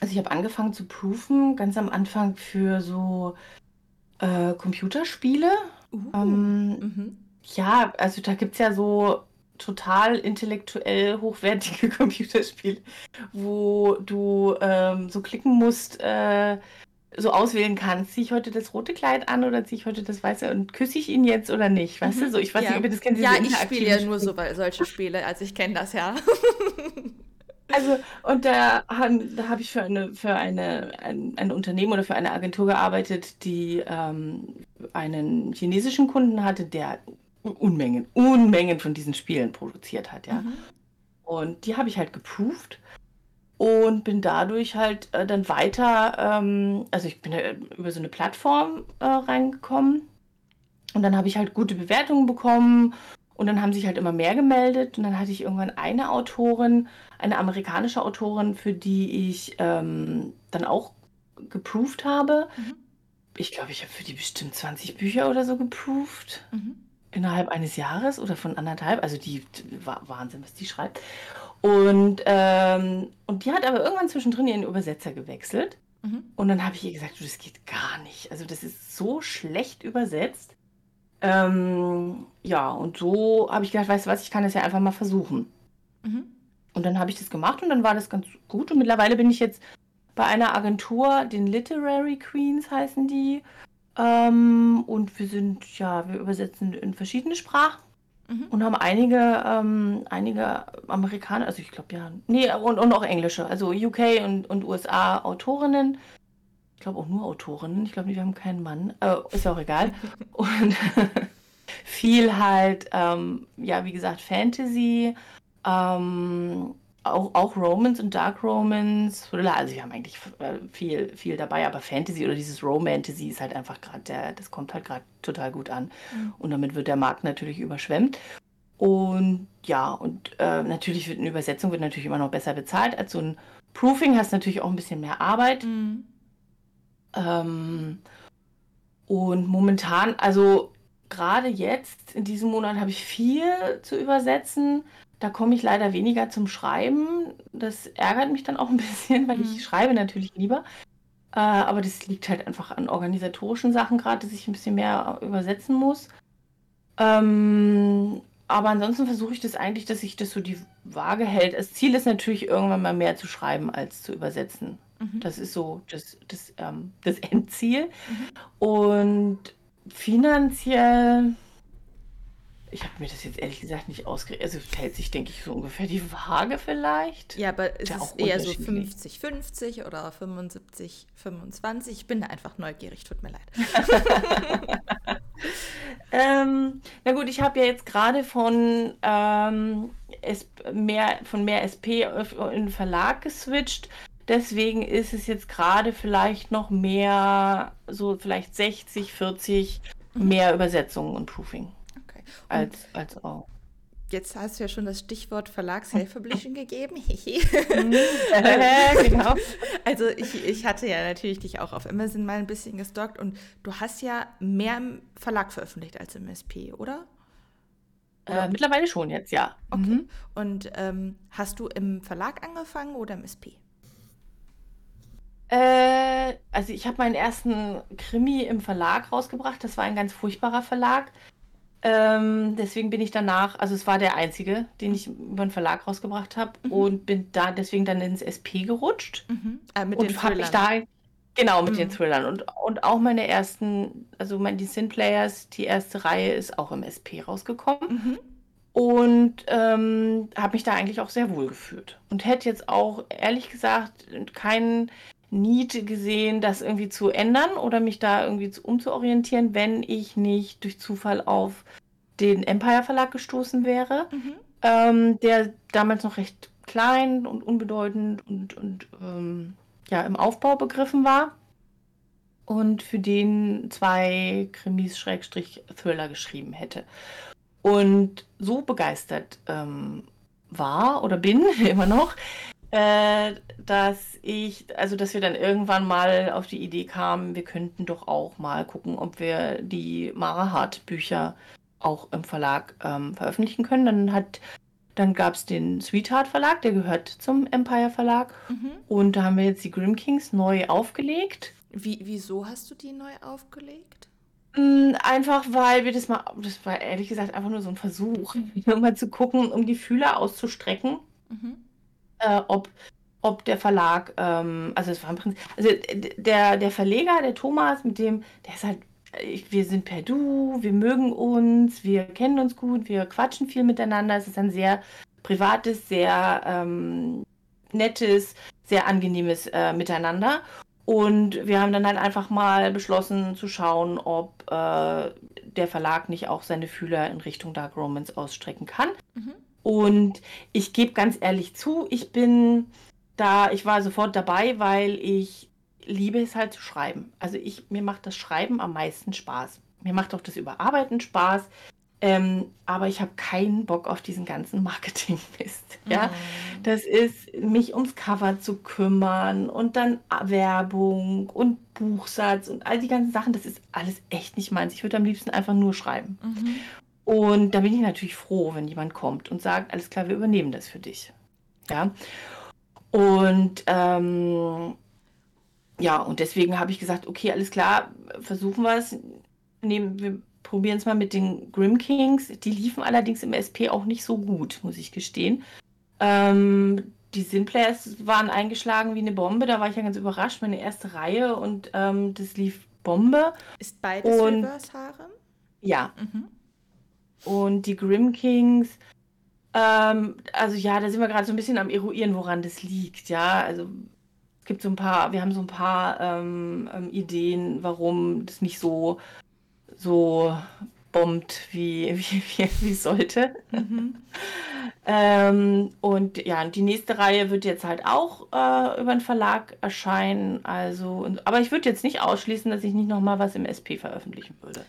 also ich habe angefangen zu proofen, ganz am Anfang für so äh, Computerspiele. Uh, ähm, mhm. Ja, also da gibt es ja so total intellektuell hochwertige Computerspiele, wo du ähm, so klicken musst, äh, so auswählen kannst, ziehe ich heute das rote Kleid an oder ziehe ich heute das weiße und küsse ich ihn jetzt oder nicht? Weißt mhm. du, so ich weiß ja. nicht, ob ihr das kennt. Ja, ich spiele ja nur so solche Spiele, also ich kenne das ja. Also, und da, haben, da habe ich für, eine, für eine, ein, ein Unternehmen oder für eine Agentur gearbeitet, die ähm, einen chinesischen Kunden hatte, der Unmengen, Unmengen von diesen Spielen produziert hat, ja. Mhm. Und die habe ich halt geproved und bin dadurch halt äh, dann weiter, ähm, also ich bin ja über so eine Plattform äh, reingekommen und dann habe ich halt gute Bewertungen bekommen und dann haben sich halt immer mehr gemeldet und dann hatte ich irgendwann eine Autorin, eine amerikanische Autorin, für die ich ähm, dann auch geproved habe. Mhm. Ich glaube, ich habe für die bestimmt 20 Bücher oder so geproved. Mhm. Innerhalb eines Jahres oder von anderthalb. Also die, war Wahnsinn, was die schreibt. Und, ähm, und die hat aber irgendwann zwischendrin ihren Übersetzer gewechselt. Mhm. Und dann habe ich ihr gesagt, du, das geht gar nicht. Also das ist so schlecht übersetzt. Ähm, ja, und so habe ich gedacht, weißt du was, ich kann das ja einfach mal versuchen. Mhm. Und dann habe ich das gemacht und dann war das ganz gut. Und mittlerweile bin ich jetzt bei einer Agentur, den Literary Queens heißen die. Ähm, und wir sind, ja, wir übersetzen in verschiedene Sprachen mhm. und haben einige, ähm, einige Amerikaner, also ich glaube ja, nee, und, und auch englische, also UK und, und USA Autorinnen glaube auch nur Autorinnen. Ich glaube, wir haben keinen Mann. Äh, ist ja auch egal. Und viel halt, ähm, ja, wie gesagt, Fantasy, ähm, auch, auch Romance und Dark Thriller, also wir haben eigentlich äh, viel, viel dabei, aber Fantasy oder dieses Romantasy ist halt einfach gerade der, das kommt halt gerade total gut an. Mhm. Und damit wird der Markt natürlich überschwemmt. Und ja, und äh, natürlich wird eine Übersetzung wird natürlich immer noch besser bezahlt als so ein Proofing, hast natürlich auch ein bisschen mehr Arbeit. Mhm. Ähm, und momentan, also gerade jetzt in diesem Monat habe ich viel zu übersetzen. Da komme ich leider weniger zum Schreiben. Das ärgert mich dann auch ein bisschen, weil mhm. ich schreibe natürlich lieber. Äh, aber das liegt halt einfach an organisatorischen Sachen gerade, dass ich ein bisschen mehr übersetzen muss. Ähm, aber ansonsten versuche ich das eigentlich, dass sich das so die Waage hält. Das Ziel ist natürlich irgendwann mal mehr zu schreiben als zu übersetzen. Mhm. Das ist so das, das, ähm, das Endziel. Mhm. Und finanziell ich habe mir das jetzt ehrlich gesagt nicht ausgerechnet. Also hält sich, denke ich, so ungefähr die Waage vielleicht. Ja, aber ist es eher so 50-50 oder 75-25? Ich bin da einfach neugierig, tut mir leid. ähm, na gut, ich habe ja jetzt gerade von, ähm, mehr, von mehr SP in den Verlag geswitcht. Deswegen ist es jetzt gerade vielleicht noch mehr, so vielleicht 60, 40 mhm. mehr Übersetzungen und Proofing als, als auch. Jetzt hast du ja schon das Stichwort Verlags-Self-Publishing gegeben. genau. Also ich, ich hatte ja natürlich dich auch auf Amazon mal ein bisschen gestalkt und du hast ja mehr im Verlag veröffentlicht als im SP, oder? Äh, mittlerweile schon jetzt, ja. Okay. Mhm. Und ähm, hast du im Verlag angefangen oder im SP? Äh, also ich habe meinen ersten Krimi im Verlag rausgebracht. Das war ein ganz furchtbarer Verlag. Ähm, deswegen bin ich danach, also es war der einzige, den ich über den Verlag rausgebracht habe mhm. und bin da deswegen dann ins SP gerutscht. Mhm. Äh, mit und habe ich da genau mit mhm. den Thrillern und, und auch meine ersten, also mein, die Sin Players, die erste Reihe ist auch im SP rausgekommen. Mhm. Und ähm, habe mich da eigentlich auch sehr wohl gefühlt. Und hätte jetzt auch, ehrlich gesagt, keinen Need gesehen, das irgendwie zu ändern oder mich da irgendwie zu, umzuorientieren, wenn ich nicht durch Zufall auf den Empire Verlag gestoßen wäre, mhm. ähm, der damals noch recht klein und unbedeutend und, und ähm, ja, im Aufbau begriffen war und für den zwei Krimis Schrägstrich Thriller geschrieben hätte. Und so begeistert ähm, war oder bin immer noch, äh, dass ich, also dass wir dann irgendwann mal auf die Idee kamen, wir könnten doch auch mal gucken, ob wir die Mara Hart Bücher auch im Verlag ähm, veröffentlichen können. Dann hat, dann gab es den Sweetheart Verlag, der gehört zum Empire Verlag. Mhm. Und da haben wir jetzt die Grim Kings neu aufgelegt. Wie, wieso hast du die neu aufgelegt? Mm, einfach weil wir das mal, das war ehrlich gesagt einfach nur so ein Versuch, um mal zu gucken, um die Fühler auszustrecken. Mhm äh, ob, ob der Verlag, ähm, also es war im Prinzip, also der, der Verleger, der Thomas, mit dem, der ist halt, wir sind per Du, wir mögen uns, wir kennen uns gut, wir quatschen viel miteinander. Es ist ein sehr privates, sehr ähm, nettes, sehr angenehmes äh, Miteinander. Und wir haben dann halt einfach mal beschlossen zu schauen, ob äh, der Verlag nicht auch seine Fühler in Richtung Dark Romance ausstrecken kann. Mhm. Und ich gebe ganz ehrlich zu, ich bin da, ich war sofort dabei, weil ich liebe es halt zu schreiben. Also ich, mir macht das Schreiben am meisten Spaß. Mir macht auch das Überarbeiten Spaß. Ähm, aber ich habe keinen Bock auf diesen ganzen Marketing-Mist. Ja? Mhm. Das ist, mich ums Cover zu kümmern und dann Werbung und Buchsatz und all die ganzen Sachen, das ist alles echt nicht meins. Ich würde am liebsten einfach nur schreiben. Mhm. Und da bin ich natürlich froh, wenn jemand kommt und sagt, alles klar, wir übernehmen das für dich. Ja. Und ähm, ja, und deswegen habe ich gesagt, okay, alles klar, versuchen wir es. Nehmen, wir probieren es mal mit den Grim Kings. Die liefen allerdings im SP auch nicht so gut, muss ich gestehen. Ähm, die Simplayers waren eingeschlagen wie eine Bombe. Da war ich ja ganz überrascht. Meine erste Reihe und ähm, das lief Bombe. Ist beides und, Reverse Harem? Ja. Mhm und die Grim Kings. Ähm, also ja, da sind wir gerade so ein bisschen am eruieren, woran das liegt. Ja, also Es gibt so ein paar, wir haben so ein paar ähm, ähm, Ideen, warum das nicht so, so bombt, wie, wie, wie, sollte. Mhm. ähm, und ja, die nächste Reihe wird jetzt halt auch äh, über den Verlag erscheinen. Also, aber ich würde jetzt nicht ausschließen, dass ich nicht nochmal was im SP veröffentlichen würde.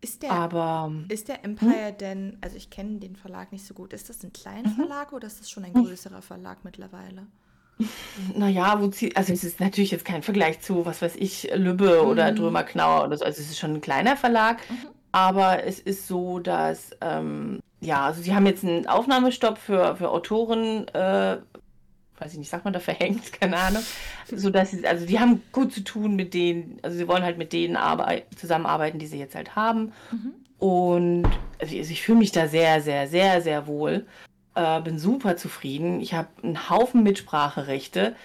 Ist der, aber, ist der Empire hm? denn, also ich kenne den Verlag nicht so gut, ist das ein kleiner mhm. Verlag oder ist das schon ein größerer Verlag mittlerweile? Naja, wo sie, also es ist natürlich jetzt kein Vergleich zu, was weiß ich, Lübbe mhm. oder Drömer Knauer oder so. Also es ist schon ein kleiner Verlag, mhm. aber es ist so, dass, ähm, ja, also sie haben jetzt einen Aufnahmestopp für, für Autoren, äh, weiß ich nicht, sagt man da verhängt, keine Ahnung, so dass sie, also die haben gut zu tun mit denen, also sie wollen halt mit denen zusammenarbeiten, die sie jetzt halt haben. Mhm. Und also ich, also ich fühle mich da sehr, sehr, sehr, sehr wohl. Äh, bin super zufrieden. Ich habe einen Haufen Mitspracherechte,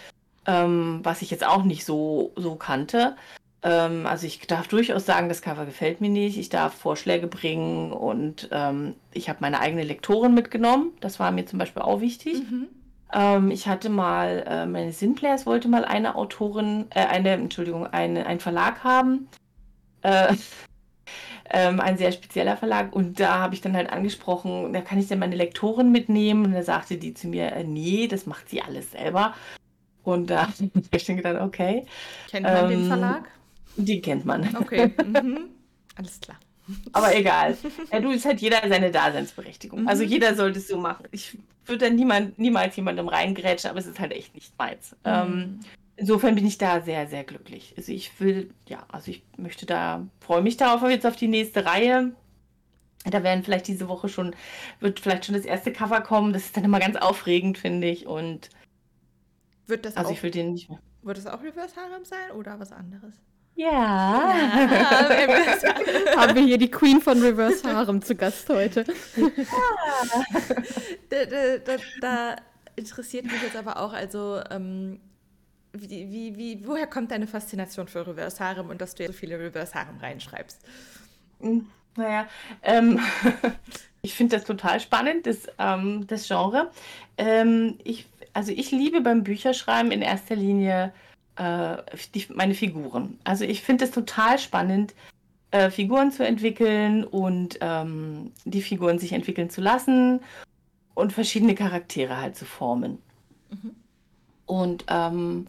ähm, was ich jetzt auch nicht so, so kannte. Ähm, also ich darf durchaus sagen, das Cover gefällt mir nicht. Ich darf Vorschläge bringen und ähm, ich habe meine eigene Lektorin mitgenommen. Das war mir zum Beispiel auch wichtig. Mhm. Ähm, ich hatte mal, äh, meine Sinplayers wollte mal eine Autorin, äh, eine, Entschuldigung, eine, einen Verlag haben. Äh, ähm, ein sehr spezieller Verlag. Und da habe ich dann halt angesprochen, da kann ich denn meine Lektorin mitnehmen? Und da sagte die zu mir, äh, nee, das macht sie alles selber. Und da habe ich dann gedacht, okay. Kennt man ähm, den Verlag? Die kennt man. Okay, mhm. alles klar. Aber egal. Ja, du, es hat jeder seine Daseinsberechtigung. Mhm. Also jeder sollte es so machen. Ich würde da niemand, niemals jemandem reingrätschen, aber es ist halt echt nicht meins. Mhm. Ähm, insofern bin ich da sehr, sehr glücklich. Also ich will, ja, also ich möchte da, freue mich darauf jetzt auf die nächste Reihe. Da werden vielleicht diese Woche schon, wird vielleicht schon das erste Cover kommen. Das ist dann immer ganz aufregend, finde ich. Und wird das also auch, ich will den nicht mehr. Wird das auch Reverse Harem sein oder was anderes? Ja. ja Haben wir hier die Queen von Reverse Harem zu Gast heute. Ja. da, da, da, da, interessiert mich jetzt aber auch, also ähm, wie, wie, wie, woher kommt deine Faszination für Reverse Harem und dass du so viele Reverse Harem reinschreibst? Hm, naja, ähm, ich finde das total spannend, das, ähm, das Genre. Ähm, ich, also ich liebe beim Bücherschreiben in erster Linie äh, die, meine Figuren. Also ich finde es total spannend, äh, Figuren zu entwickeln und ähm, die Figuren sich entwickeln zu lassen und verschiedene Charaktere halt zu formen. Mhm. Und ähm,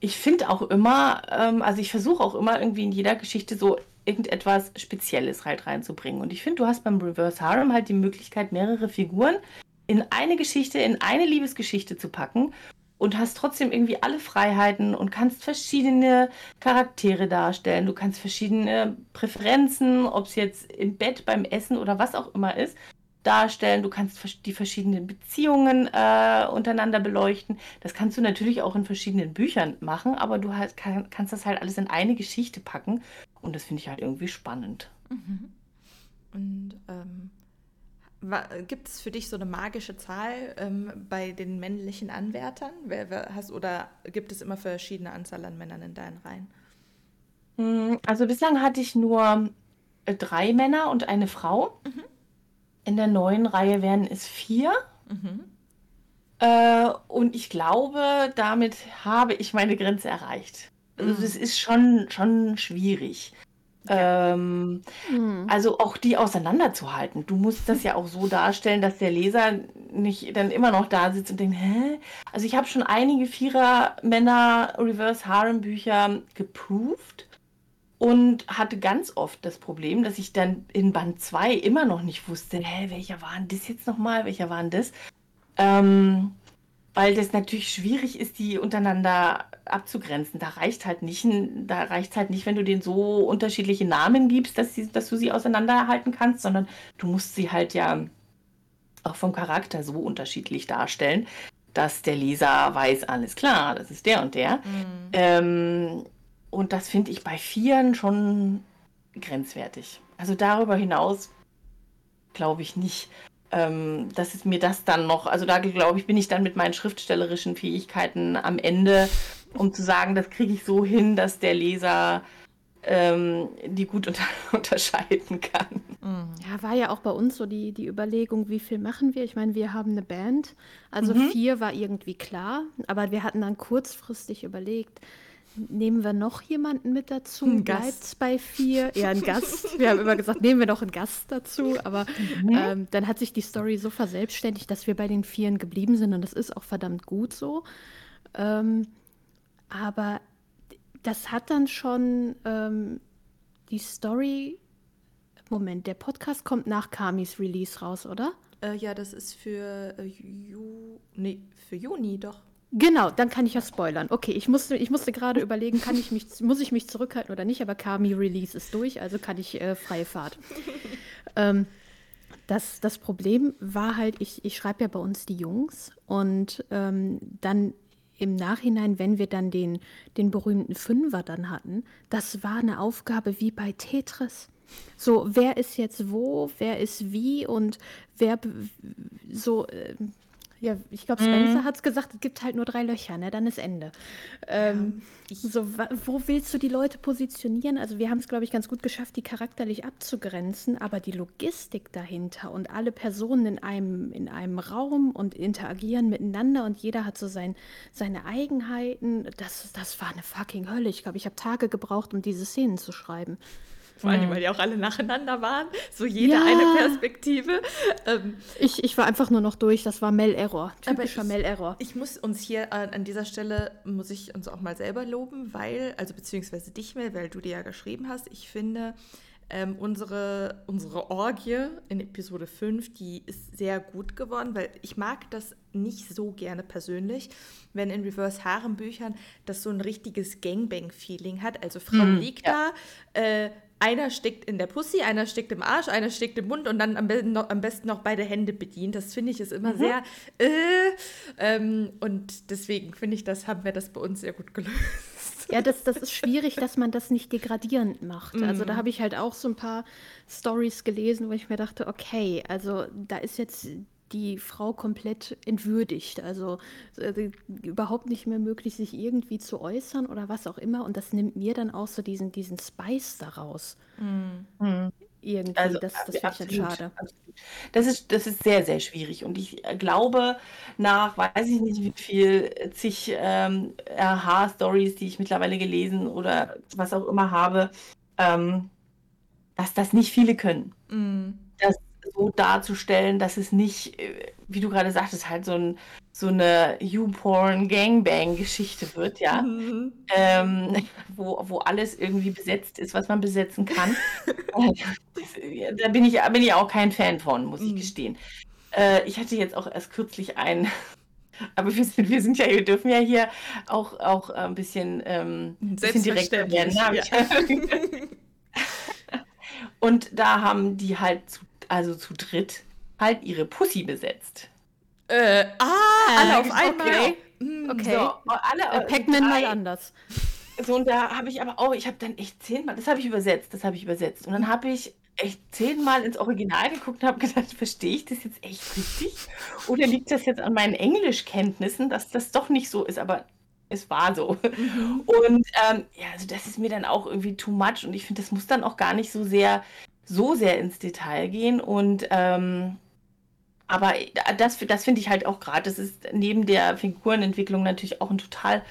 ich finde auch immer, ähm, also ich versuche auch immer irgendwie in jeder Geschichte so irgendetwas Spezielles halt reinzubringen. Und ich finde, du hast beim Reverse Harem halt die Möglichkeit, mehrere Figuren in eine Geschichte, in eine Liebesgeschichte zu packen und hast trotzdem irgendwie alle Freiheiten und kannst verschiedene Charaktere darstellen. Du kannst verschiedene Präferenzen, ob es jetzt im Bett, beim Essen oder was auch immer ist, darstellen. Du kannst die verschiedenen Beziehungen äh, untereinander beleuchten. Das kannst du natürlich auch in verschiedenen Büchern machen, aber du halt kann, kannst das halt alles in eine Geschichte packen. Und das finde ich halt irgendwie spannend. Mhm. Und ähm, gibt es für dich so eine magische Zahl ähm, bei den männlichen Anwärtern? Wer, wer hast, oder gibt es immer verschiedene Anzahl an Männern in deinen Reihen? Hm, also bislang hatte ich nur äh, drei Männer und eine Frau. Mhm. In der neuen Reihe werden es vier. Mhm. Äh, und ich glaube, damit habe ich meine Grenze erreicht. Also mhm. das ist schon, schon schwierig. Ähm, mhm. Also auch die auseinanderzuhalten. Du musst das ja auch so darstellen, dass der Leser nicht dann immer noch da sitzt und denkt, hä? Also ich habe schon einige Vierer-Männer Reverse Harem Bücher geproved und hatte ganz oft das Problem, dass ich dann in Band 2 immer noch nicht wusste, hä, welcher war denn das jetzt nochmal, welcher war denn das? Ähm, weil das natürlich schwierig ist, die untereinander abzugrenzen. Da reicht halt nicht, da reicht halt nicht, wenn du denen so unterschiedliche Namen gibst, dass, sie, dass du sie auseinanderhalten kannst, sondern du musst sie halt ja auch vom Charakter so unterschiedlich darstellen, dass der Leser weiß, alles klar, das ist der und der. Mhm. Ähm, und das finde ich bei Vieren schon grenzwertig. Also darüber hinaus glaube ich nicht ähm, dass es mir das dann noch, also da glaube ich, bin ich dann mit meinen schriftstellerischen Fähigkeiten am Ende, um zu sagen, das kriege ich so hin, dass der Leser ähm, die gut unter unterscheiden kann. Mhm. Ja, war ja auch bei uns so die, die Überlegung, wie viel machen wir? Ich meine, wir haben eine Band, also mhm. vier war irgendwie klar, aber wir hatten dann kurzfristig überlegt, nehmen wir noch jemanden mit dazu? Bleibt es bei vier? Ja, ein Gast. Wir haben immer gesagt, nehmen wir noch einen Gast dazu. Aber mhm. ähm, dann hat sich die Story so verselbstständigt, dass wir bei den Vieren geblieben sind. Und das ist auch verdammt gut so. Ähm, aber das hat dann schon ähm, die Story. Moment, der Podcast kommt nach Kamis Release raus, oder? Äh, ja, das ist für, äh, Ju nee, für Juni doch. Genau, dann kann ich ja spoilern. Okay, ich musste, ich musste gerade überlegen, kann ich mich, muss ich mich zurückhalten oder nicht, aber Kami Release ist durch, also kann ich äh, freie Fahrt. ähm, das, das Problem war halt, ich, ich schreibe ja bei uns die Jungs und ähm, dann im Nachhinein, wenn wir dann den, den berühmten Fünfer dann hatten, das war eine Aufgabe wie bei Tetris. So, wer ist jetzt wo, wer ist wie und wer so, äh, ja, ich glaube, Spencer mhm. hat es gesagt, es gibt halt nur drei Löcher, ne? Dann ist Ende. Ähm, ja, so, wo willst du die Leute positionieren? Also wir haben es, glaube ich, ganz gut geschafft, die charakterlich abzugrenzen, aber die Logistik dahinter und alle Personen in einem, in einem Raum und interagieren miteinander und jeder hat so sein, seine Eigenheiten, das, das war eine fucking Hölle. Ich glaube, ich habe Tage gebraucht, um diese Szenen zu schreiben. Vor allem, weil die auch alle nacheinander waren. So jeder ja. eine Perspektive. Ähm, ich, ich war einfach nur noch durch. Das war Mel-Error. Typischer Mel-Error. Ich muss uns hier an, an, dieser Stelle, muss ich uns auch mal selber loben, weil, also beziehungsweise dich, Mel, weil du dir ja geschrieben hast. Ich finde, ähm, unsere, unsere Orgie in Episode 5, die ist sehr gut geworden, weil ich mag das nicht so gerne persönlich, wenn in Reverse Harem Büchern das so ein richtiges Gangbang-Feeling hat. Also Frau mm, liegt ja. da, äh, einer steckt in der Pussy, einer steckt im Arsch, einer steckt im Mund und dann am besten noch, am besten noch beide Hände bedient. Das finde ich ist immer mhm. sehr. Äh, ähm, und deswegen finde ich, das haben wir das bei uns sehr gut gelöst. Ja, das, das ist schwierig, dass man das nicht degradierend macht. Mhm. Also da mhm. habe ich halt auch so ein paar Stories gelesen, wo ich mir dachte, okay, also da ist jetzt die Frau komplett entwürdigt. Also äh, überhaupt nicht mehr möglich, sich irgendwie zu äußern oder was auch immer. Und das nimmt mir dann auch so diesen, diesen Spice daraus. Mhm. Irgendwie, also, das, das finde ich dann schade. Das ist, das ist sehr, sehr schwierig. Und ich glaube, nach weiß ich nicht wie viel, zig ähm, RH-Stories, die ich mittlerweile gelesen oder was auch immer habe, ähm, dass das nicht viele können. Mhm. So darzustellen, dass es nicht, äh, wie du gerade sagtest, halt so, ein, so eine You-Porn-Gangbang-Geschichte wird, ja. Mhm. Ähm, wo, wo alles irgendwie besetzt ist, was man besetzen kann. da bin ich, bin ich auch kein Fan von, muss mhm. ich gestehen. Äh, ich hatte jetzt auch erst kürzlich einen. Aber wir sind, wir sind ja, wir dürfen ja hier auch, auch ein bisschen, ähm, ein bisschen direkter werden. Ja. Und da haben die halt zu also zu dritt, halt ihre Pussy besetzt. Äh, ah, alle auf einmal. Okay. Hm, okay. So, alle, äh, Pac-Man mal anders. So, und da habe ich aber auch, ich habe dann echt zehnmal, das habe ich übersetzt, das habe ich übersetzt. Und dann habe ich echt zehnmal ins Original geguckt und habe gedacht, verstehe ich das jetzt echt richtig? Oder liegt das jetzt an meinen Englischkenntnissen, dass das doch nicht so ist? Aber es war so. Mhm. Und ähm, ja, also das ist mir dann auch irgendwie too much. Und ich finde, das muss dann auch gar nicht so sehr so sehr ins Detail gehen und ähm, aber das, das finde ich halt auch gerade, das ist neben der Figurenentwicklung natürlich auch ein total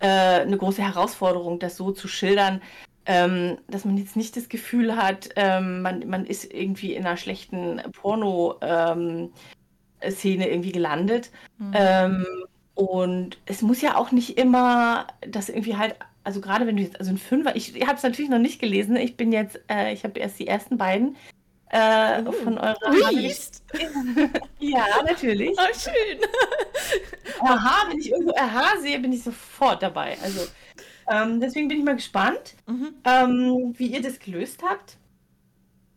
äh, eine große Herausforderung, das so zu schildern, ähm, dass man jetzt nicht das Gefühl hat, ähm, man, man ist irgendwie in einer schlechten Porno-Szene ähm, irgendwie gelandet. Mhm. Ähm, und es muss ja auch nicht immer das irgendwie halt also gerade wenn du jetzt, also ein Fünfer, ich, ich habe es natürlich noch nicht gelesen. Ich bin jetzt, äh, ich habe erst die ersten beiden äh, oh. von eurer. Liest. ja, natürlich. Oh, schön. Aha, wenn ich irgendwo Aha sehe, bin ich sofort dabei. Also ähm, deswegen bin ich mal gespannt, mhm. ähm, wie ihr das gelöst habt.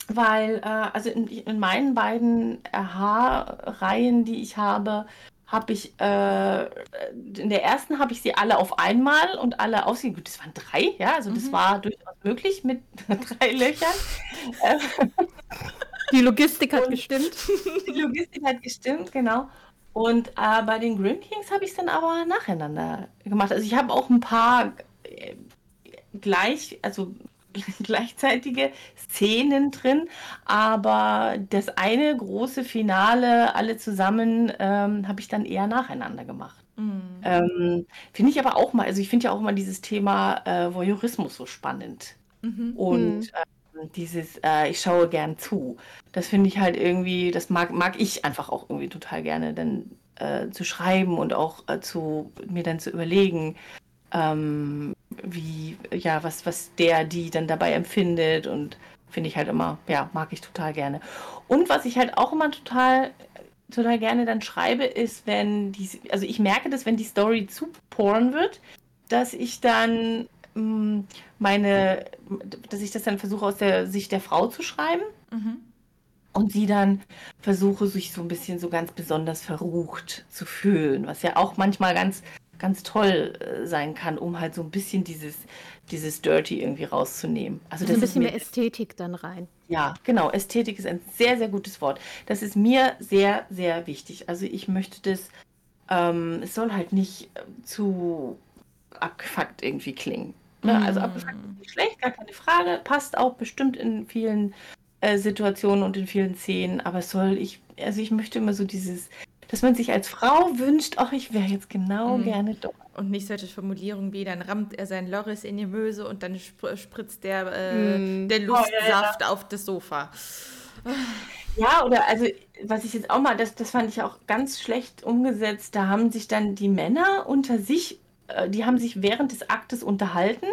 Weil, äh, also in, in meinen beiden Aha-Reihen, die ich habe, habe ich, äh, in der ersten habe ich sie alle auf einmal und alle ausgehen. Gut, das waren drei, ja, also das mhm. war durchaus möglich mit drei Löchern. Die Logistik hat und gestimmt. Die Logistik hat gestimmt, genau. Und äh, bei den Grim Kings habe ich es dann aber nacheinander gemacht. Also ich habe auch ein paar äh, gleich, also gleichzeitige Szenen drin, aber das eine große Finale, alle zusammen, ähm, habe ich dann eher nacheinander gemacht. Mhm. Ähm, finde ich aber auch mal, also ich finde ja auch immer dieses Thema äh, Voyeurismus so spannend. Mhm. Und mhm. äh, dieses, äh, ich schaue gern zu. Das finde ich halt irgendwie, das mag, mag ich einfach auch irgendwie total gerne, dann äh, zu schreiben und auch äh, zu mir dann zu überlegen, ähm, wie, ja, was, was der, die dann dabei empfindet und finde ich halt immer, ja, mag ich total gerne. Und was ich halt auch immer total, total gerne dann schreibe, ist, wenn die, also ich merke das, wenn die Story zu porn wird, dass ich dann mh, mm, meine, dass ich das dann versuche aus der Sicht der Frau zu schreiben. Mhm. Und sie dann versuche, sich so ein bisschen so ganz besonders verrucht zu fühlen, was ja auch manchmal ganz ganz toll äh, sein kann, um halt so ein bisschen dieses, dieses Dirty irgendwie rauszunehmen. Also, also ein bisschen mehr Ästhetik dann rein. Ja, genau. Ästhetik ist ein sehr, sehr gutes Wort. Das ist mir sehr, sehr wichtig. Also ich möchte das, ähm, es soll halt nicht äh, zu abgefuckt irgendwie klingen. Ne? Mm. Also abgefuckt ist nicht schlecht, gar keine Frage. Passt auch bestimmt in vielen äh, Situationen und in vielen Szenen. Aber es soll, ich, also ich möchte immer so dieses, dass man sich als Frau wünscht, ach, ich wäre jetzt genau mhm. gerne dort. Und nicht solche Formulierungen wie, dann rammt er sein Loris in die Möse und dann sp spritzt der, äh, mhm. der Lustsaft oh, ja, ja. auf das Sofa. Ja, oder also, was ich jetzt auch mal, das, das fand ich auch ganz schlecht umgesetzt, da haben sich dann die Männer unter sich äh, die haben sich während des Aktes unterhalten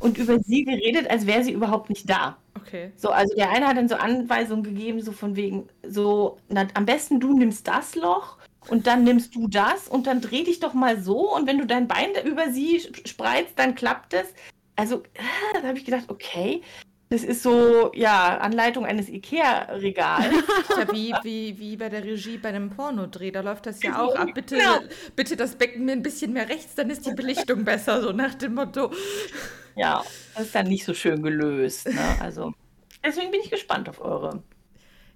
und über sie geredet, als wäre sie überhaupt nicht da. Okay. So, also der eine hat dann so Anweisungen gegeben, so von wegen, so, na, am besten du nimmst das Loch und dann nimmst du das und dann dreh dich doch mal so und wenn du dein Bein über sie spreizt, dann klappt es. Also, äh, da habe ich gedacht, okay, das ist so, ja, Anleitung eines Ikea-Regals. Ja, wie, wie, wie bei der Regie bei einem Pornodreh, da läuft das ja auch ab. Bitte, ja. bitte das Becken mir ein bisschen mehr rechts, dann ist die Belichtung besser, so nach dem Motto. Ja, das ist dann nicht so schön gelöst. Ne? Also, deswegen bin ich gespannt auf eure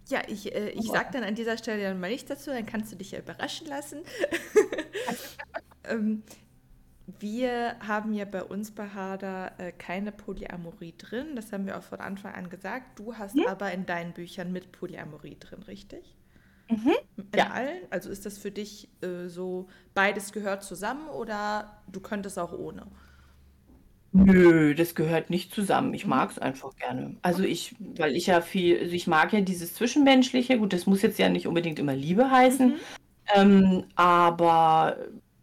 ja, ich, äh, ich sage dann an dieser Stelle dann mal nichts dazu, dann kannst du dich ja überraschen lassen. ähm, wir haben ja bei uns bei Hader äh, keine Polyamorie drin. Das haben wir auch von Anfang an gesagt. Du hast mhm. aber in deinen Büchern mit Polyamorie drin, richtig? Mhm. In ja. allen? Also ist das für dich äh, so, beides gehört zusammen oder du könntest auch ohne? Nö, das gehört nicht zusammen. Ich mhm. mag es einfach gerne. Also ich, weil ich ja viel, also ich mag ja dieses Zwischenmenschliche. Gut, das muss jetzt ja nicht unbedingt immer Liebe heißen. Mhm. Ähm, aber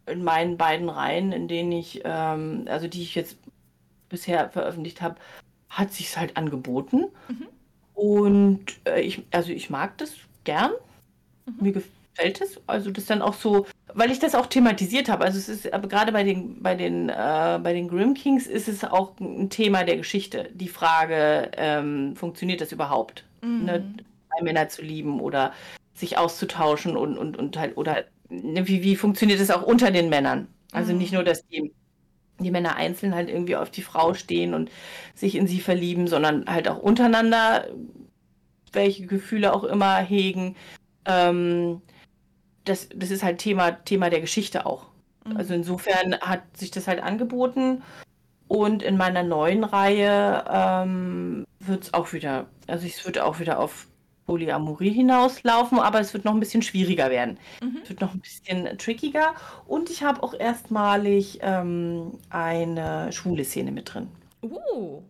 in meinen beiden Reihen, in denen ich, ähm, also die ich jetzt bisher veröffentlicht habe, hat sich halt angeboten. Mhm. Und äh, ich, also ich mag das gern. Mhm. Mir gefällt es. Also das dann auch so, weil ich das auch thematisiert habe. Also es ist aber gerade bei den, bei den, äh, bei den Grim Kings ist es auch ein Thema der Geschichte. Die Frage, ähm, funktioniert das überhaupt? Mhm. Ne, Männer zu lieben oder sich auszutauschen und, und, und halt, oder ne, wie, wie funktioniert das auch unter den Männern? Also mhm. nicht nur, dass die, die Männer einzeln halt irgendwie auf die Frau stehen und sich in sie verlieben, sondern halt auch untereinander, welche Gefühle auch immer hegen. Ähm, das, das ist halt Thema, Thema der Geschichte auch. Mhm. Also insofern hat sich das halt angeboten. Und in meiner neuen Reihe ähm, wird es auch wieder, also es wird auch wieder auf Polyamorie hinauslaufen, aber es wird noch ein bisschen schwieriger werden. Mhm. Es wird noch ein bisschen trickiger. Und ich habe auch erstmalig ähm, eine schwule Szene mit drin. Uh.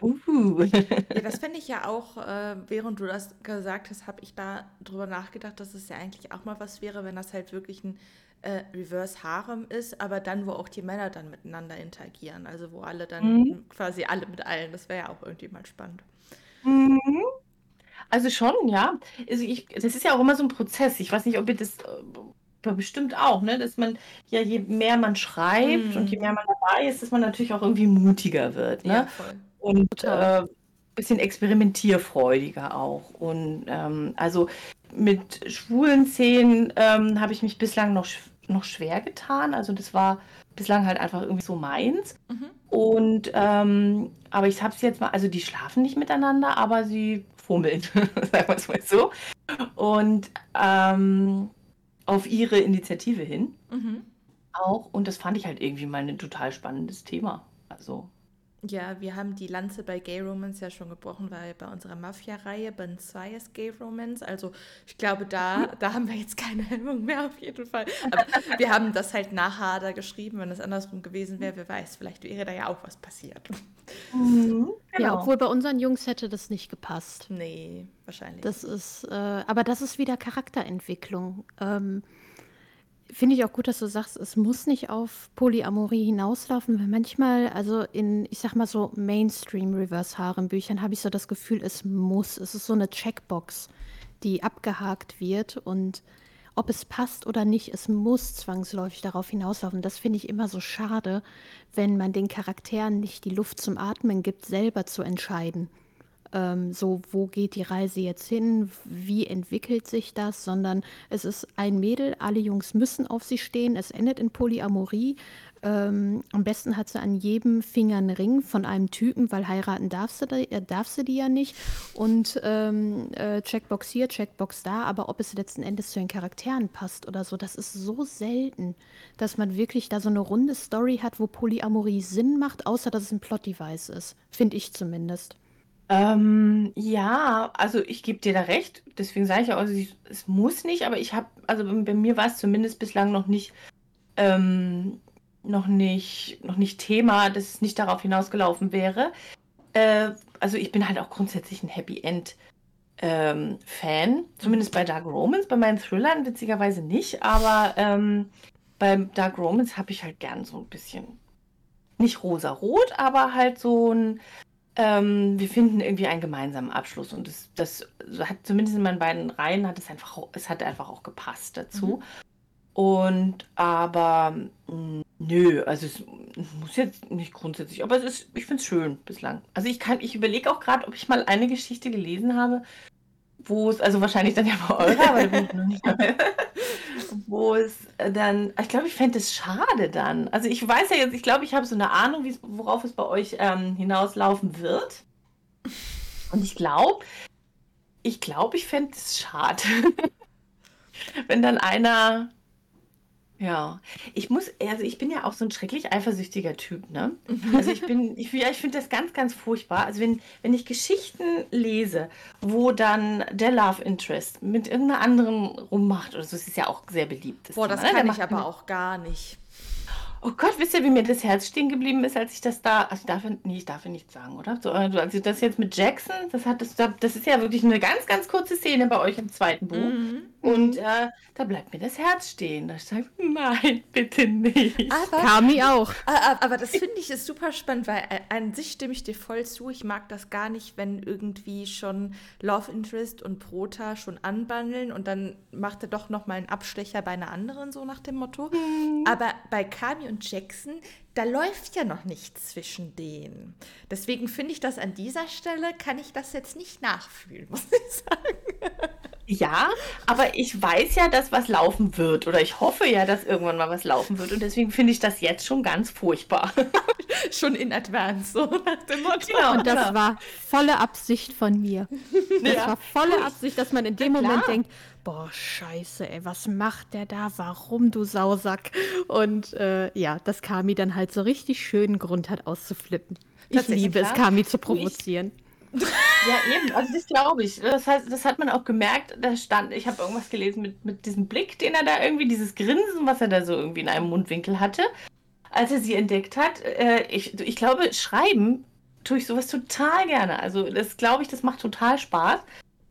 Uh. ja, das fände ich ja auch, äh, während du das gesagt hast, habe ich da drüber nachgedacht, dass es ja eigentlich auch mal was wäre, wenn das halt wirklich ein äh, Reverse Harem ist, aber dann, wo auch die Männer dann miteinander interagieren. Also wo alle dann mhm. quasi alle mit allen. Das wäre ja auch irgendwie mal spannend. Mhm. Also schon, ja. Also ich, das ist ja auch immer so ein Prozess. Ich weiß nicht, ob ihr das äh, bestimmt auch, ne? Dass man ja je mehr man schreibt und je mhm. mehr man dabei ist, dass man natürlich auch irgendwie mutiger wird, ne? Ja, voll. Und äh, bisschen experimentierfreudiger auch. Und ähm, also mit schwulen Szenen ähm, habe ich mich bislang noch, noch schwer getan. Also das war bislang halt einfach irgendwie so meins. Mhm. Und ähm, aber ich habe es jetzt mal, also die schlafen nicht miteinander, aber sie fummeln, sagen wir es mal so. Und ähm, auf ihre Initiative hin. Mhm. Auch. Und das fand ich halt irgendwie mal ein total spannendes Thema. Also Ja, wir haben die Lanze bei Gay Romance ja schon gebrochen, weil bei unserer Mafia-Reihe Bonsai ist Gay Romance. Also ich glaube, da, da haben wir jetzt keine Hemmung mehr auf jeden Fall. Aber wir haben das halt nach Hader geschrieben. Wenn es andersrum gewesen wäre, wer weiß, vielleicht wäre da ja auch was passiert. Mhm, genau. Ja, obwohl bei unseren Jungs hätte das nicht gepasst. Nee, wahrscheinlich. Das ist, äh, aber das ist wieder Charakterentwicklung. Ähm, Finde ich auch gut, dass du sagst, es muss nicht auf Polyamorie hinauslaufen, weil manchmal, also in, ich sag mal so Mainstream-Reverse-Harem-Büchern habe ich so das Gefühl, es muss. Es ist so eine Checkbox, die abgehakt wird und ob es passt oder nicht, es muss zwangsläufig darauf hinauslaufen. Das finde ich immer so schade, wenn man den Charakteren nicht die Luft zum Atmen gibt, selber zu entscheiden ähm, so, wo geht die Reise jetzt hin, wie entwickelt sich das, sondern es ist ein Mädel, alle Jungs müssen auf sie stehen, es endet in Polyamorie. Ähm, am besten hat sie an jedem Finger einen Ring von einem Typen, weil heiraten darf sie, äh, darf sie die ja nicht. Und ähm, äh, Checkbox hier, Checkbox da, aber ob es letzten Endes zu den Charakteren passt oder so, das ist so selten, dass man wirklich da so eine runde Story hat, wo Polyamorie Sinn macht, außer dass es ein Plot-Device ist. Finde ich zumindest. Ähm, ja, also ich gebe dir da recht. Deswegen sage ich ja auch, also es muss nicht, aber ich habe, also bei mir war es zumindest bislang noch nicht, ähm, noch nicht, noch nicht Thema, dass es nicht darauf hinausgelaufen wäre. Äh, also ich bin halt auch grundsätzlich ein Happy End. Ähm, Fan, zumindest bei Dark Romans, bei meinen Thrillern witzigerweise nicht, aber ähm, beim Dark Romans habe ich halt gern so ein bisschen, nicht rosa-rot, aber halt so ein, ähm, wir finden irgendwie einen gemeinsamen Abschluss und das, das hat zumindest in meinen beiden Reihen hat es einfach, es hat einfach auch gepasst dazu. Mhm. Und aber mm, nö, also es muss jetzt nicht grundsätzlich, aber es ist, ich finde es schön bislang. Also ich kann, ich überlege auch gerade, ob ich mal eine Geschichte gelesen habe, wo es, also wahrscheinlich dann ja bei eurer, aber da bin ich noch nicht dabei, wo es dann, ich glaube, ich fände es schade dann. Also ich weiß ja jetzt, ich glaube, ich habe so eine Ahnung, worauf es bei euch ähm, hinauslaufen wird. Und ich glaube, ich glaube, ich fände es schade, wenn dann einer ja, ich muss, also ich bin ja auch so ein schrecklich eifersüchtiger Typ, ne? Mhm. Also ich bin, ich, ja, ich finde das ganz, ganz furchtbar. Also wenn, wenn ich Geschichten lese, wo dann der Love Interest mit irgendeiner anderen rummacht oder so, das ist ja auch sehr beliebt. Boah, das Thema, ne? kann ich aber auch gar nicht. Oh Gott, wisst ihr, wie mir das Herz stehen geblieben ist, als ich das da. Also ich darf, nee, ich darf ja nicht sagen, oder? So, also als ich das jetzt mit Jackson, das hat das, das ist ja wirklich eine ganz, ganz kurze Szene bei euch im zweiten Buch. Mhm. Und äh, da bleibt mir das Herz stehen. Da ich sage, nein, bitte nicht. Aber, Kami auch. Aber das finde ich ist super spannend, weil äh, an sich stimme ich dir voll zu. Ich mag das gar nicht, wenn irgendwie schon Love Interest und Prota schon anbandeln und dann macht er doch noch mal einen Abstecher bei einer anderen, so nach dem Motto. Mhm. Aber bei Kami und Jackson, da läuft ja noch nichts zwischen denen. Deswegen finde ich das an dieser Stelle, kann ich das jetzt nicht nachfühlen, muss ich sagen. Ja, aber ich weiß ja, dass was laufen wird oder ich hoffe ja, dass irgendwann mal was laufen wird und deswegen finde ich das jetzt schon ganz furchtbar. schon in advance, so nach dem Motto. Genau, und das war volle Absicht von mir. Das ja. war volle Absicht, dass man in dem Moment denkt, boah, scheiße, ey, was macht der da? Warum, du Sausack? Und äh, ja, dass Kami dann halt so richtig schönen Grund hat auszuflippen. Ich liebe es, Kami zu provozieren. Ich ja, eben, also das glaube ich. Das heißt, das hat man auch gemerkt, da stand, ich habe irgendwas gelesen mit, mit diesem Blick, den er da irgendwie, dieses Grinsen, was er da so irgendwie in einem Mundwinkel hatte, als er sie entdeckt hat. Äh, ich, ich glaube, schreiben tue ich sowas total gerne. Also das glaube ich, das macht total Spaß.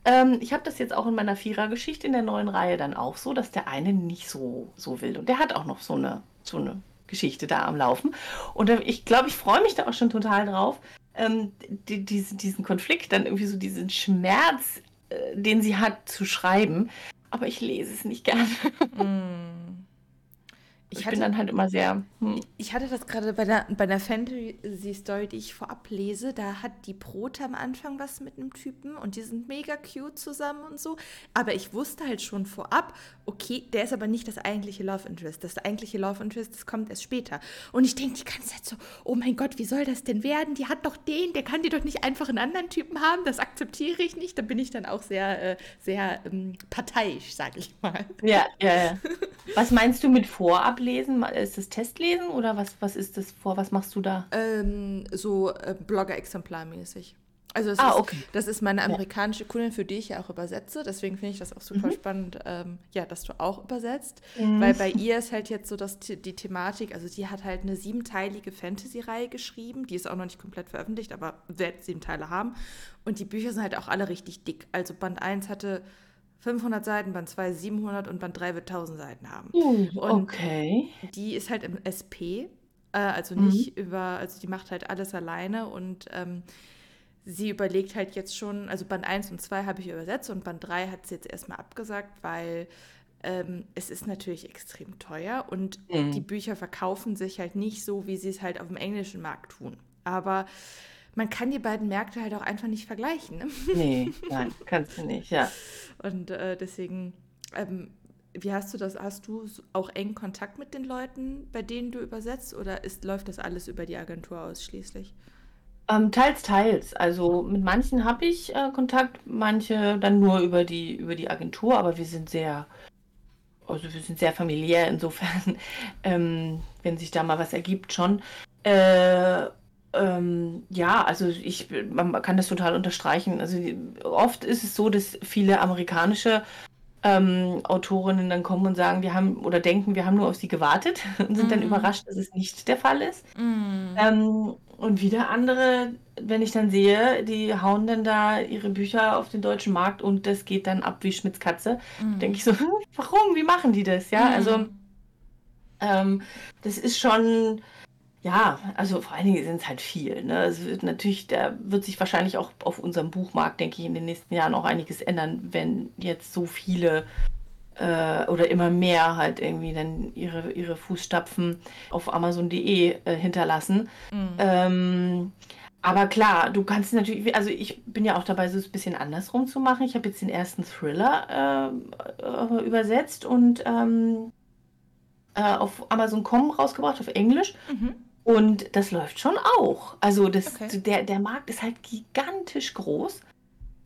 Ähm, ich habe das jetzt auch in meiner Vierer-Geschichte in der neuen Reihe dann auch so, dass der eine nicht so, so will. Und der hat auch noch so eine, so eine Geschichte da am Laufen. Und äh, ich glaube, ich freue mich da auch schon total drauf, ähm, die, diesen, diesen Konflikt, dann irgendwie so diesen Schmerz, äh, den sie hat, zu schreiben. Aber ich lese es nicht gerne. Mm. Ich, ich hatte, bin dann halt immer sehr. Hm. Ich hatte das gerade bei der, bei der Fantasy-Story, die ich vorab lese. Da hat die Brot am Anfang was mit einem Typen und die sind mega cute zusammen und so. Aber ich wusste halt schon vorab, okay, der ist aber nicht das eigentliche Love Interest. Das eigentliche Love Interest, das kommt erst später. Und ich denke die ganze Zeit so: Oh mein Gott, wie soll das denn werden? Die hat doch den, der kann die doch nicht einfach einen anderen Typen haben. Das akzeptiere ich nicht. Da bin ich dann auch sehr, äh, sehr ähm, parteiisch, sage ich mal. Ja, ja, ja. Was meinst du mit Vorab? Lesen? Ist das Testlesen oder was, was ist das vor? Was machst du da? Ähm, so äh, Blogger-Exemplarmäßig. Also das, Ah, ist, okay. das ist meine amerikanische Kundin, für die ich ja auch übersetze. Deswegen finde ich das auch super Mhm. spannend, ähm, ja, dass du auch übersetzt. Mhm. Weil bei ihr ist halt jetzt so, dass die, die Thematik, also sie hat halt eine siebenteilige Fantasy-Reihe geschrieben, die ist auch noch nicht komplett veröffentlicht, aber wird sieben Teile haben. Und die Bücher sind halt auch alle richtig dick. Also Band 1 hatte 500 Seiten, Band 2 700 und Band 3 wird 1000 Seiten haben. Uh, Und okay. die ist halt im SP, äh, also Mhm. nicht über, also die macht halt alles alleine und ähm, sie überlegt halt jetzt schon, also Band 1 und 2 habe ich übersetzt und Band 3 hat sie jetzt erstmal abgesagt, weil ähm, es ist natürlich extrem teuer und Mhm. die Bücher verkaufen sich halt nicht so, wie sie es halt auf dem englischen Markt tun. Aber man kann die beiden Märkte halt auch einfach nicht vergleichen. Ne? Nee, nein, kannst du nicht, ja. Und äh, deswegen, ähm, wie hast du das? Hast du auch eng Kontakt mit den Leuten, bei denen du übersetzt, oder ist, läuft das alles über die Agentur ausschließlich? Ähm, teils, teils. Also mit manchen habe ich äh, Kontakt, manche dann nur über die, über die Agentur, aber wir sind sehr, also wir sind sehr familiär insofern, ähm, wenn sich da mal was ergibt, schon. Äh, ähm, ja, also ich, man kann das total unterstreichen. Also oft ist es so, dass viele amerikanische ähm, Autorinnen dann kommen und sagen, wir haben oder denken, wir haben nur auf sie gewartet und sind dann Mhm. überrascht, dass es nicht der Fall ist. Ähm, und wieder andere, wenn ich dann sehe, die hauen dann da ihre Bücher auf den deutschen Markt und das geht dann ab wie Schmitz Katze, Mhm. denke ich so, warum? Wie machen die das? Ja, also ähm, das ist schon, ja, also vor allen Dingen sind es halt viel. Ne? Es wird natürlich, da wird sich wahrscheinlich auch auf unserem Buchmarkt, denke ich, in den nächsten Jahren auch einiges ändern, wenn jetzt so viele äh, oder immer mehr halt irgendwie dann ihre, ihre Fußstapfen auf Amazon.de äh, hinterlassen. Mhm. Ähm, aber klar, du kannst natürlich, also ich bin ja auch dabei, so ein bisschen andersrum zu machen. Ich habe jetzt den ersten Thriller äh, äh, übersetzt und ähm, äh, auf Amazon.com rausgebracht, auf Englisch. Mhm. Und das läuft schon auch. Also das, Okay. der, der Markt ist halt gigantisch groß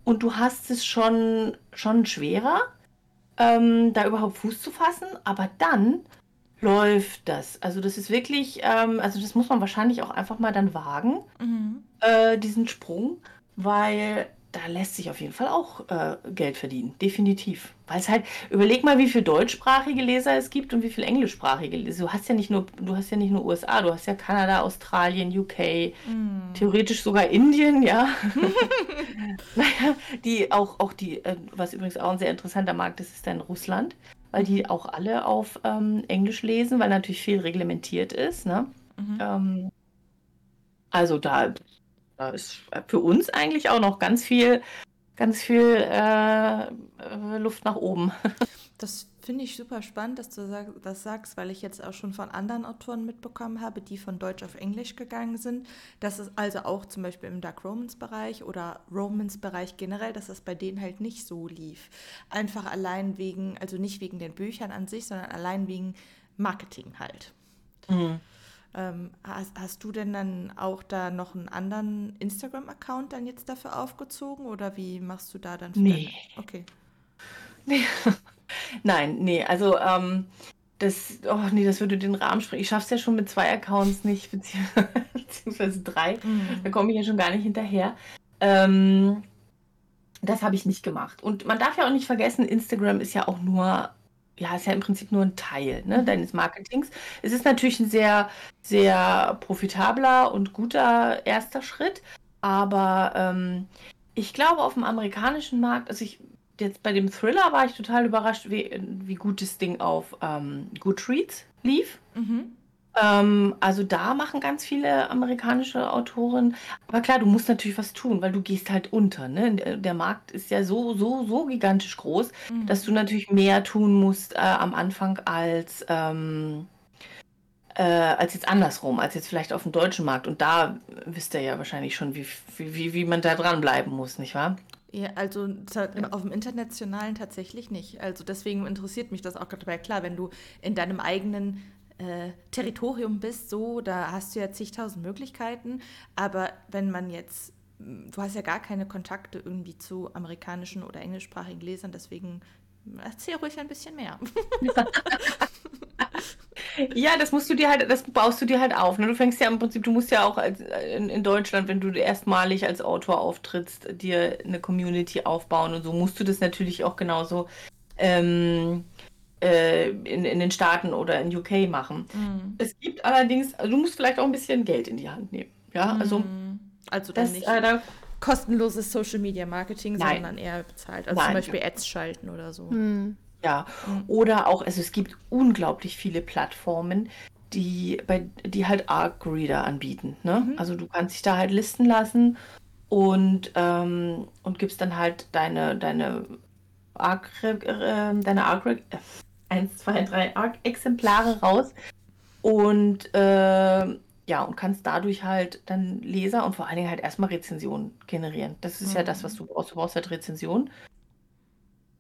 und du hast es schon, schon schwerer, ähm, da überhaupt Fuß zu fassen. Aber dann läuft das. Also das ist wirklich, ähm, also das muss man wahrscheinlich auch einfach mal dann wagen, Mhm. äh, diesen Sprung, weil da lässt sich auf jeden Fall auch äh, Geld verdienen, definitiv. Weil es halt, überleg mal, wie viele deutschsprachige Leser es gibt und wie viele englischsprachige Leser. Du hast ja nicht nur, du hast ja nicht nur USA, du hast ja Kanada, Australien, UK, Mhm. theoretisch sogar Indien, ja. naja, die auch, auch die, äh, was übrigens auch ein sehr interessanter Markt ist, ist dann Russland, weil die auch alle auf ähm, Englisch lesen, weil natürlich viel reglementiert ist, ne? Mhm. Ähm, also da, da ist für uns eigentlich auch noch ganz viel, ganz viel äh, äh, Luft nach oben. Das finde ich super spannend, dass du das sagst, weil ich jetzt auch schon von anderen Autoren mitbekommen habe, die von Deutsch auf Englisch gegangen sind. Dass es also auch zum Beispiel im Dark Romance-Bereich oder Romance-Bereich generell, dass es bei denen halt nicht so lief. Einfach allein wegen, also nicht wegen den Büchern an sich, sondern allein wegen Marketing halt. Ähm, hast, hast du denn dann auch da noch einen anderen Instagram-Account dann jetzt dafür aufgezogen oder wie machst du da dann? Nee. deine- Okay. Nein, nee, also ähm, das, oh nee, das würde den Rahmen sprengen. Ich schaffe es ja schon mit zwei Accounts nicht, beziehungsweise, beziehungsweise drei. Da komme ich ja schon gar nicht hinterher. Ähm, das habe ich nicht gemacht. Und man darf ja auch nicht vergessen, Instagram ist ja auch nur, ja, ist ja im Prinzip nur ein Teil ne, Mhm. deines Marketings. Es ist natürlich ein sehr, sehr profitabler und guter erster Schritt, aber ähm, ich glaube, auf dem amerikanischen Markt, also ich jetzt bei dem Thriller war ich total überrascht, wie, wie gut das Ding auf ähm, Goodreads lief. Mhm. Ähm, also da machen ganz viele amerikanische Autoren. Aber klar, du musst natürlich was tun, weil du gehst halt unter. Ne? Der, der Markt ist ja so, so, so gigantisch groß, Mhm. dass du natürlich mehr tun musst äh, am Anfang als, ähm, äh, als jetzt andersrum, als jetzt vielleicht auf dem deutschen Markt. Und da wisst ihr ja wahrscheinlich schon, wie, wie, wie, man da dranbleiben muss, nicht wahr? Ja, also auf dem internationalen tatsächlich nicht. Also deswegen interessiert mich das auch gerade. Weil klar, wenn du in deinem eigenen äh, Territorium bist, so, da hast du ja zigtausend Möglichkeiten. Aber wenn man jetzt, du hast ja gar keine Kontakte irgendwie zu amerikanischen oder englischsprachigen Lesern, deswegen erzähl ruhig ein bisschen mehr. Ja, das musst du dir halt, das baust du dir halt auf. Ne? Du fängst ja im Prinzip, du musst ja auch als, in, in Deutschland, wenn du erstmalig als Autor auftrittst, dir eine Community aufbauen und so musst du das natürlich auch genauso ähm, äh, in, in den Staaten oder in UK machen. Mhm. Es gibt allerdings, also du musst vielleicht auch ein bisschen Geld in die Hand nehmen. Ja, also. Mhm. Also das, nicht äh, da, kostenloses Social Media Marketing, Nein. sondern eher bezahlt. Also Nein, zum Beispiel. Ads schalten oder so. Mhm. Ja, mhm. oder auch, also es gibt unglaublich viele Plattformen, die, bei, die halt Arc-Reader anbieten. Ne? Mhm. Also du kannst dich da halt listen lassen und, ähm, und gibst dann halt deine, deine Arc, äh, deine Arc, äh, 1, 2, 3 Arc-Exemplare raus und äh, ja, und kannst dadurch halt dann Leser und vor allen Dingen halt erstmal Rezensionen generieren. Das ist mhm. ja das, was du brauchst. Du brauchst halt Rezensionen.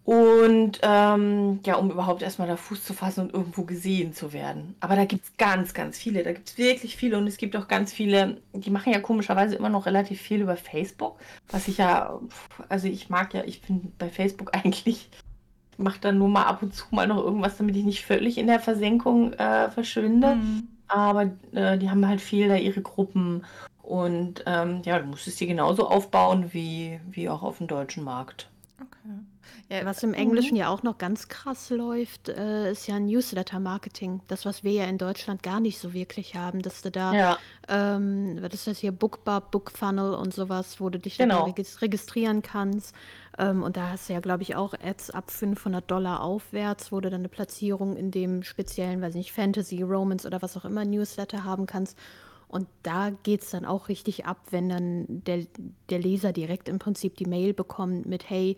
Und ähm, ja, um überhaupt erstmal da Fuß zu fassen und irgendwo gesehen zu werden. Aber da gibt es ganz, ganz viele. Da gibt es wirklich viele. Und es gibt auch ganz viele, die machen ja komischerweise immer noch relativ viel über Facebook. Was ich ja, also ich mag ja, ich finde bei Facebook eigentlich, mache dann nur mal ab und zu mal noch irgendwas, damit ich nicht völlig in der Versenkung äh, verschwinde. Mhm. Aber äh, die haben halt viel da ihre Gruppen. Und ähm, ja, du musst es dir genauso aufbauen wie, wie auch auf dem deutschen Markt. Okay. Ja, was im Englischen mhm. ja auch noch ganz krass läuft, äh, ist ja Newsletter-Marketing. Das, was wir ja in Deutschland gar nicht so wirklich haben, dass du da, ja. ähm, was ist das hier, Bookbar, Bookfunnel und sowas, wo du dich genau. registrieren kannst. Ähm, und da hast du ja, glaube ich, auch Ads ab 500 Dollar aufwärts, wo du dann eine Platzierung in dem speziellen, weiß nicht, Fantasy, Romance oder was auch immer Newsletter haben kannst. Und da geht es dann auch richtig ab, wenn dann der, der Leser direkt im Prinzip die Mail bekommt mit, hey,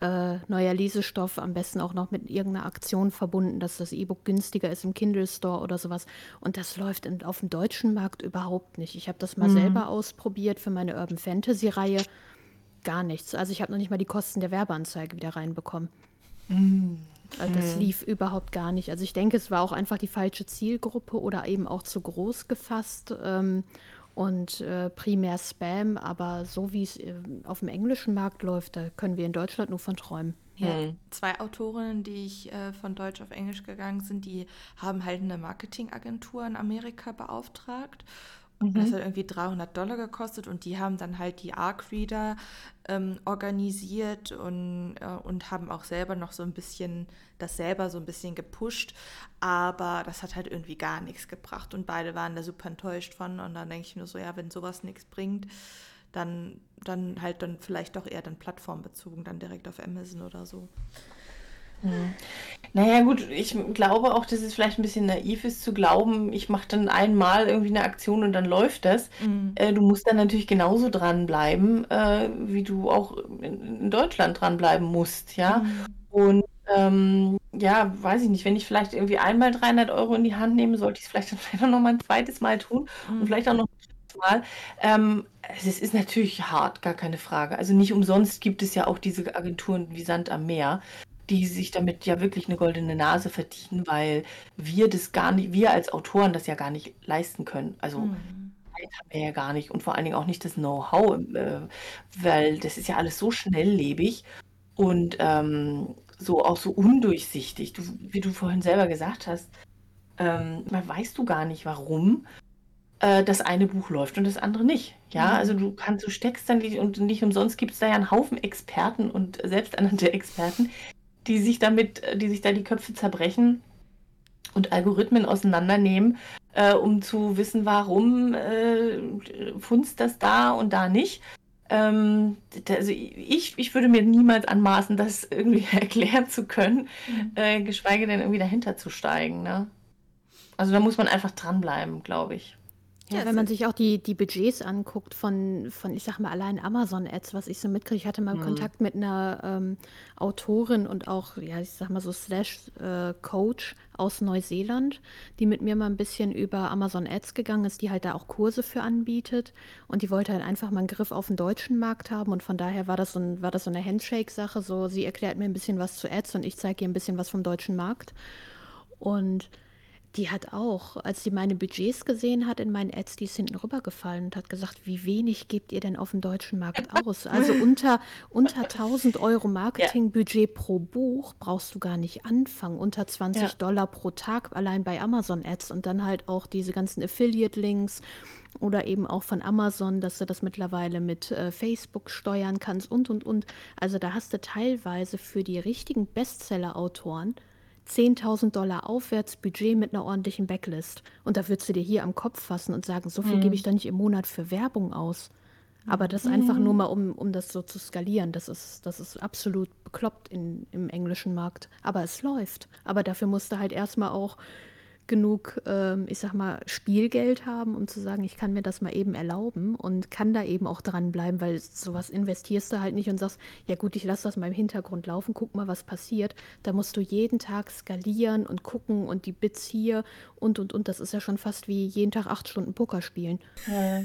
äh, neuer Lesestoff, am besten auch noch mit irgendeiner Aktion verbunden, dass das E-Book günstiger ist im Kindle Store oder sowas. Und das läuft in, auf dem deutschen Markt überhaupt nicht. Ich habe das mal mhm. selber ausprobiert für meine Urban Fantasy Reihe. Gar nichts. Also ich habe noch nicht mal die Kosten der Werbeanzeige wieder reinbekommen. Mhm. Also das mhm. lief überhaupt gar nicht. Also ich denke, es war auch einfach die falsche Zielgruppe oder eben auch zu groß gefasst. Ähm, und äh, primär Spam, aber so wie es äh, auf dem englischen Markt läuft, da können wir in Deutschland nur von träumen. Ja, hm. zwei Autorinnen, die ich äh, von Deutsch auf Englisch gegangen sind, die haben halt eine Marketingagentur in Amerika beauftragt Mhm. Das hat irgendwie 300 Dollar gekostet und die haben dann halt die Arc-Reader ähm, organisiert und, äh, und haben auch selber noch so ein bisschen, das selber so ein bisschen gepusht, aber das hat halt irgendwie gar nichts gebracht. Und beide waren da super enttäuscht von. Und dann denke ich mir so, ja, wenn sowas nichts bringt, dann, dann halt dann vielleicht doch eher dann plattformbezogen, dann direkt auf Amazon oder so. Naja, gut, ich glaube auch, dass es vielleicht ein bisschen naiv ist zu glauben, ich mache dann einmal irgendwie eine Aktion und dann läuft das. Mhm. Äh, du musst dann natürlich genauso dranbleiben, äh, wie du auch in, in Deutschland dranbleiben musst, ja. Mhm. Und ähm, ja, weiß ich nicht, wenn ich vielleicht irgendwie einmal 300 Euro in die Hand nehme, sollte ich es vielleicht dann vielleicht noch mal ein zweites Mal tun mhm. und vielleicht auch noch ein drittes Mal. Ähm, es ist natürlich hart, gar keine Frage. Also nicht umsonst gibt es ja auch diese Agenturen wie Sand am Meer, die sich damit ja wirklich eine goldene Nase verdienen, weil wir das gar nicht, wir als Autoren das ja gar nicht leisten können. Also mhm. Zeit haben wir ja gar nicht und vor allen Dingen auch nicht das Know-how, äh, weil das ist ja alles so schnelllebig und ähm, so auch so undurchsichtig. Du, wie du vorhin selber gesagt hast, ähm, weißt du gar nicht, warum äh, das eine Buch läuft und das andere nicht. Ja, mhm. also du kannst, du steckst dann nicht und nicht umsonst gibt es da ja einen Haufen Experten und selbsternannte Experten, die sich damit, die sich da die Köpfe zerbrechen und Algorithmen auseinandernehmen, äh, um zu wissen, warum äh, funzt das da und da nicht. Ähm, also ich, ich würde mir niemals anmaßen, das irgendwie erklären zu können, mhm. äh, geschweige denn irgendwie dahinter zu steigen. Ne? Also da muss man einfach dranbleiben, glaube ich. Ja, wenn man sich auch die, die Budgets anguckt von, von, ich sag mal, allein Amazon-Ads, was ich so mitkriege, ich hatte mal mhm. Kontakt mit einer ähm, Autorin und auch, ja, ich sag mal so Slash-Coach äh, aus Neuseeland, die mit mir mal ein bisschen über Amazon-Ads gegangen ist, die halt da auch Kurse für anbietet. Und die wollte halt einfach mal einen Griff auf den deutschen Markt haben. Und von daher war das so, ein, war das so eine Handshake-Sache, so sie erklärt mir ein bisschen was zu Ads und ich zeige ihr ein bisschen was vom deutschen Markt. Und Die hat auch, als sie meine Budgets gesehen hat in meinen Ads, die ist hinten rübergefallen und hat gesagt, wie wenig gebt ihr denn auf dem deutschen Markt aus? Also unter, unter 1000 Euro Marketingbudget pro Buch brauchst du gar nicht anfangen. Unter 20 ja. Dollar pro Tag allein bei Amazon Ads und dann halt auch diese ganzen Affiliate-Links oder eben auch von Amazon, dass du das mittlerweile mit äh, Facebook steuern kannst und, und, und. Also da hast du teilweise für die richtigen Bestseller-Autoren 10.000 Dollar Aufwärtsbudget mit einer ordentlichen Backlist. Und da würdest du dir hier am Kopf fassen und sagen, so viel mhm. gebe ich da nicht im Monat für Werbung aus. Aber das einfach nur mal, um, um das so zu skalieren. Das ist, das ist absolut bekloppt in, im englischen Markt. Aber es läuft. Aber dafür musst du halt erstmal auch genug, ähm, ich sag mal, Spielgeld haben, um zu sagen, ich kann mir das mal eben erlauben und kann da eben auch dranbleiben, weil sowas investierst du halt nicht und sagst, ja gut, ich lasse das mal im Hintergrund laufen, guck mal, was passiert. Da musst du jeden Tag skalieren und gucken und die Bits hier und und und. Das ist ja schon fast wie jeden Tag acht Stunden Poker spielen. Ja.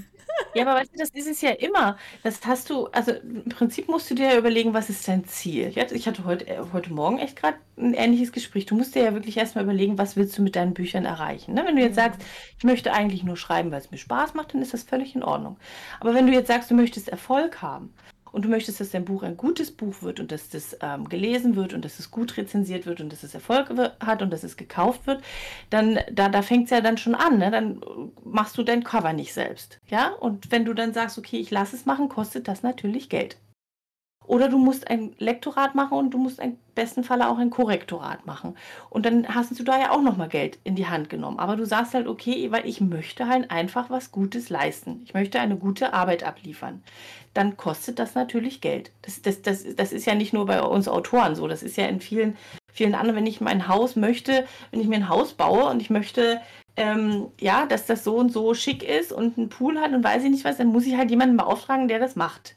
Ja, aber weißt du, das ist es ja immer. Das hast du, also im Prinzip musst du dir ja überlegen, was ist dein Ziel. Ich hatte heute, äh, heute Morgen echt gerade ein ähnliches Gespräch. Du musst dir ja wirklich erstmal überlegen, was willst du mit deinen Büchern erreichen. Ne? Wenn du jetzt sagst, ich möchte eigentlich nur schreiben, weil es mir Spaß macht, dann ist das völlig in Ordnung. Aber wenn du jetzt sagst, du möchtest Erfolg haben und du möchtest, dass dein Buch ein gutes Buch wird und dass das ähm, gelesen wird und dass es gut rezensiert wird und dass es Erfolg hat und dass es gekauft wird, dann da, da fängt es ja dann schon an. Ne? Dann machst du dein Cover nicht selbst. Ja? Und wenn du dann sagst, okay, ich lasse es machen, kostet das natürlich Geld. Oder du musst ein Lektorat machen und du musst im besten Falle auch ein Korrektorat machen. Und dann hast du da ja auch nochmal Geld in die Hand genommen. Aber du sagst halt, okay, weil ich möchte halt einfach was Gutes leisten. Ich möchte eine gute Arbeit abliefern. Dann kostet das natürlich Geld. Das, das, das, das ist ja nicht nur bei uns Autoren so. Das ist ja in vielen, vielen anderen, wenn ich mein Haus möchte, wenn ich mir ein Haus baue und ich möchte ähm, ja, dass das so und so schick ist und einen Pool hat und weiß ich nicht was, dann muss ich halt jemanden beauftragen, der das macht.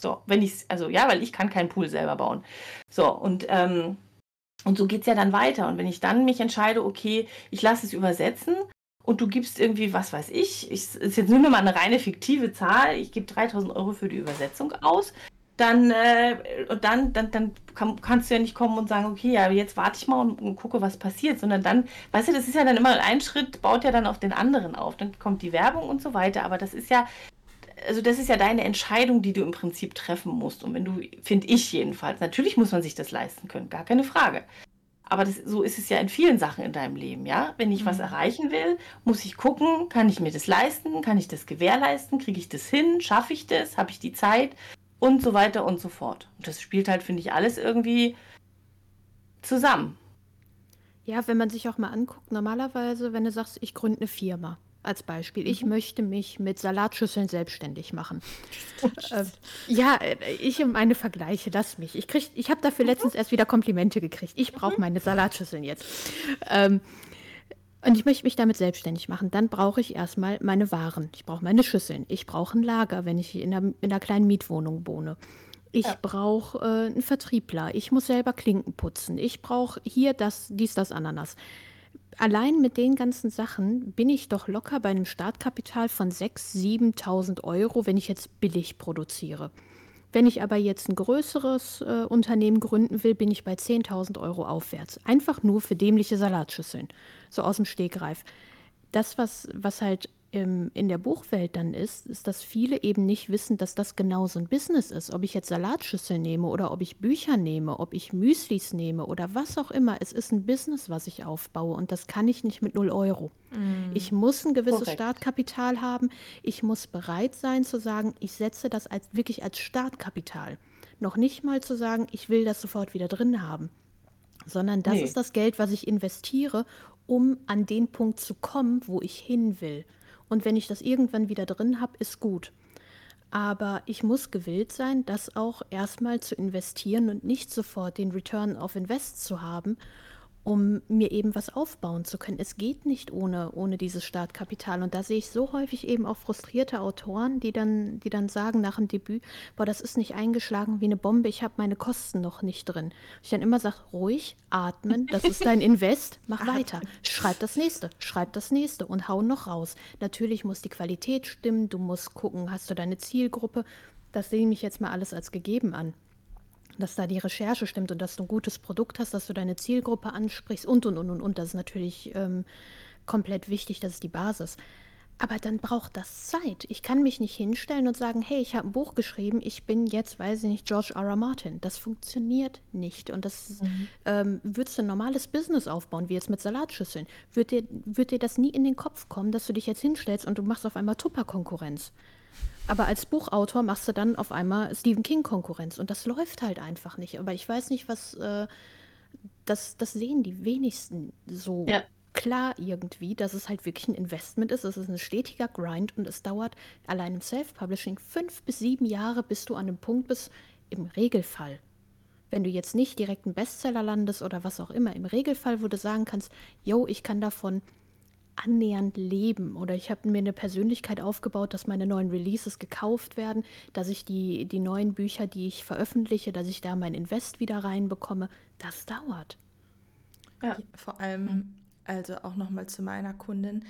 So, wenn ich also ja, weil ich kann keinen Pool selber bauen. So, und, ähm, und so geht es ja dann weiter. Und wenn ich dann mich entscheide, okay, ich lasse es übersetzen und du gibst irgendwie, was weiß ich, ich ist jetzt nur mal eine reine fiktive Zahl, ich gebe 3000 Euro für die Übersetzung aus, dann, äh, und dann, dann, dann kann, kannst du ja nicht kommen und sagen, okay, ja, jetzt warte ich mal und, und, gucke, was passiert, sondern dann, weißt du, das ist ja dann immer ein Schritt, baut ja dann auf den anderen auf. Dann kommt die Werbung und so weiter, aber das ist ja, also das ist ja deine Entscheidung, die du im Prinzip treffen musst. Und wenn du, finde ich jedenfalls, natürlich muss man sich das leisten können, gar keine Frage. Aber das, so ist es ja in vielen Sachen in deinem Leben, ja. Wenn ich mhm. was erreichen will, muss ich gucken, kann ich mir das leisten, kann ich das gewährleisten, kriege ich das hin, schaffe ich das, habe ich die Zeit und so weiter und so fort. Und das spielt halt, finde ich, alles irgendwie zusammen. Ja, wenn man sich auch mal anguckt, normalerweise, wenn du sagst, ich gründe eine Firma, als Beispiel. Ich mhm. möchte mich mit Salatschüsseln selbstständig machen. äh, ja, äh, ich und meine Vergleiche, lass mich. Ich, ich habe dafür mhm. letztens erst wieder Komplimente gekriegt. Ich brauche mhm. meine Salatschüsseln jetzt. Ähm, und ich möchte mich damit selbstständig machen. Dann brauche ich erstmal meine Waren. Ich brauche meine Schüsseln. Ich brauche ein Lager, wenn ich in einer, in einer kleinen Mietwohnung wohne. Ich ja. brauche äh, einen Vertriebler. Ich muss selber Klinken putzen. Ich brauche hier das, dies, das, Ananas allein mit den ganzen Sachen bin ich doch locker bei einem Startkapital von 6.000, 7.000 Euro, wenn ich jetzt billig produziere. Wenn ich aber jetzt ein größeres äh, Unternehmen gründen will, bin ich bei 10.000 Euro aufwärts. Einfach nur für dämliche Salatschüsseln. So aus dem Stegreif. Das, was, was halt im, in der Buchwelt dann ist, ist, dass viele eben nicht wissen, dass das genau so ein Business ist. Ob ich jetzt Salatschüsseln nehme oder ob ich Bücher nehme, ob ich Müslis nehme oder was auch immer. Es ist ein Business, was ich aufbaue und das kann ich nicht mit 0 Euro. Mm. Ich muss ein gewisses Korrekt. Startkapital haben. Ich muss bereit sein zu sagen, ich setze das als, wirklich als Startkapital. Noch nicht mal zu sagen, ich will das sofort wieder drin haben sondern das nee. ist das Geld, was ich investiere, um an den Punkt zu kommen, wo ich hin will. Und wenn ich das irgendwann wieder drin habe, ist gut. Aber ich muss gewillt sein, das auch erstmal zu investieren und nicht sofort den Return of Invest zu haben um mir eben was aufbauen zu können. Es geht nicht ohne, ohne dieses Startkapital. Und da sehe ich so häufig eben auch frustrierte Autoren, die dann, die dann sagen nach dem Debüt, boah, das ist nicht eingeschlagen wie eine Bombe, ich habe meine Kosten noch nicht drin. Ich dann immer sage, ruhig, atmen, das ist dein Invest, mach weiter. Schreib das nächste, schreib das nächste und hau noch raus. Natürlich muss die Qualität stimmen, du musst gucken, hast du deine Zielgruppe. Das sehe ich mich jetzt mal alles als gegeben an. Dass da die Recherche stimmt und dass du ein gutes Produkt hast, dass du deine Zielgruppe ansprichst und und und und und. Das ist natürlich ähm, komplett wichtig, das ist die Basis. Aber dann braucht das Zeit. Ich kann mich nicht hinstellen und sagen, hey, ich habe ein Buch geschrieben, ich bin jetzt, weiß ich nicht, George R. R. Martin. Das funktioniert nicht. Und das mhm. ähm, würdest du ein normales Business aufbauen, wie jetzt mit Salatschüsseln. Wird dir, wird dir das nie in den Kopf kommen, dass du dich jetzt hinstellst und du machst auf einmal Tupper-Konkurrenz. Aber als Buchautor machst du dann auf einmal Stephen King-Konkurrenz. Und das läuft halt einfach nicht. Aber ich weiß nicht, was. Äh, das, das sehen die wenigsten so. Ja klar irgendwie, dass es halt wirklich ein Investment ist. Es ist ein stetiger Grind und es dauert allein im Self-Publishing fünf bis sieben Jahre, bis du an einem Punkt bist, im Regelfall. Wenn du jetzt nicht direkt einen Bestseller landest oder was auch immer, im Regelfall, wo du sagen kannst, yo, ich kann davon annähernd leben oder ich habe mir eine Persönlichkeit aufgebaut, dass meine neuen Releases gekauft werden, dass ich die, die neuen Bücher, die ich veröffentliche, dass ich da mein Invest wieder reinbekomme, das dauert. Ja, vor allem also auch nochmal zu meiner Kundin.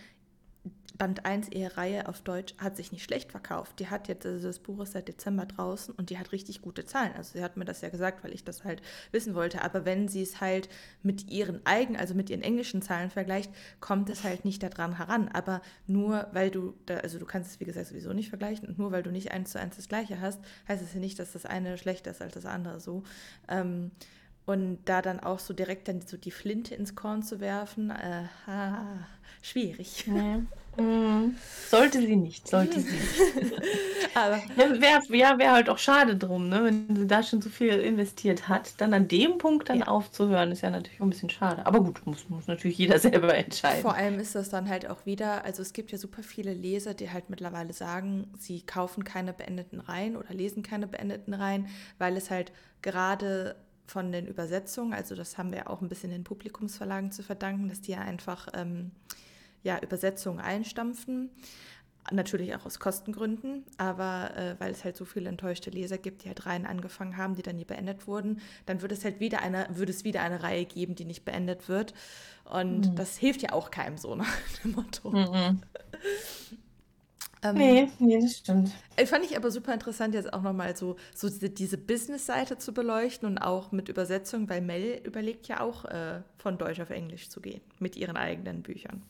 Band 1 Ehe-Reihe auf Deutsch hat sich nicht schlecht verkauft. Die hat jetzt, also das Buch ist seit Dezember draußen und die hat richtig gute Zahlen. Also sie hat mir das ja gesagt, weil ich das halt wissen wollte. Aber wenn sie es halt mit ihren eigenen, also mit ihren englischen Zahlen vergleicht, kommt es halt nicht daran heran. Aber nur weil du, da, also du kannst es wie gesagt sowieso nicht vergleichen und nur weil du nicht eins zu eins das gleiche hast, heißt es ja nicht, dass das eine schlechter ist als das andere so. Ähm, und da dann auch so direkt dann so die Flinte ins Korn zu werfen, äh, ha, schwierig. Ja. Mhm. Sollte sie nicht, sollte sie nicht. Aber wäre ja, wär halt auch schade drum, ne? wenn sie da schon so viel investiert hat. Dann an dem Punkt dann ja. aufzuhören, ist ja natürlich auch ein bisschen schade. Aber gut, muss, muss natürlich jeder selber entscheiden. Vor allem ist das dann halt auch wieder, also es gibt ja super viele Leser, die halt mittlerweile sagen, sie kaufen keine beendeten Reihen oder lesen keine beendeten Reihen, weil es halt gerade von den Übersetzungen, also das haben wir auch ein bisschen den Publikumsverlagen zu verdanken, dass die ja einfach ähm, ja, Übersetzungen einstampfen. Natürlich auch aus Kostengründen, aber äh, weil es halt so viele enttäuschte Leser gibt, die halt Reihen angefangen haben, die dann nie beendet wurden, dann wird es halt wieder eine, würde es wieder eine Reihe geben, die nicht beendet wird. Und mhm. das hilft ja auch keinem so nach dem Motto. Mhm. Ähm, nee, nee, das stimmt. Äh, fand ich aber super interessant, jetzt auch nochmal so, so diese, diese Business-Seite zu beleuchten und auch mit Übersetzung, weil Mel überlegt ja auch, äh, von Deutsch auf Englisch zu gehen, mit ihren eigenen Büchern.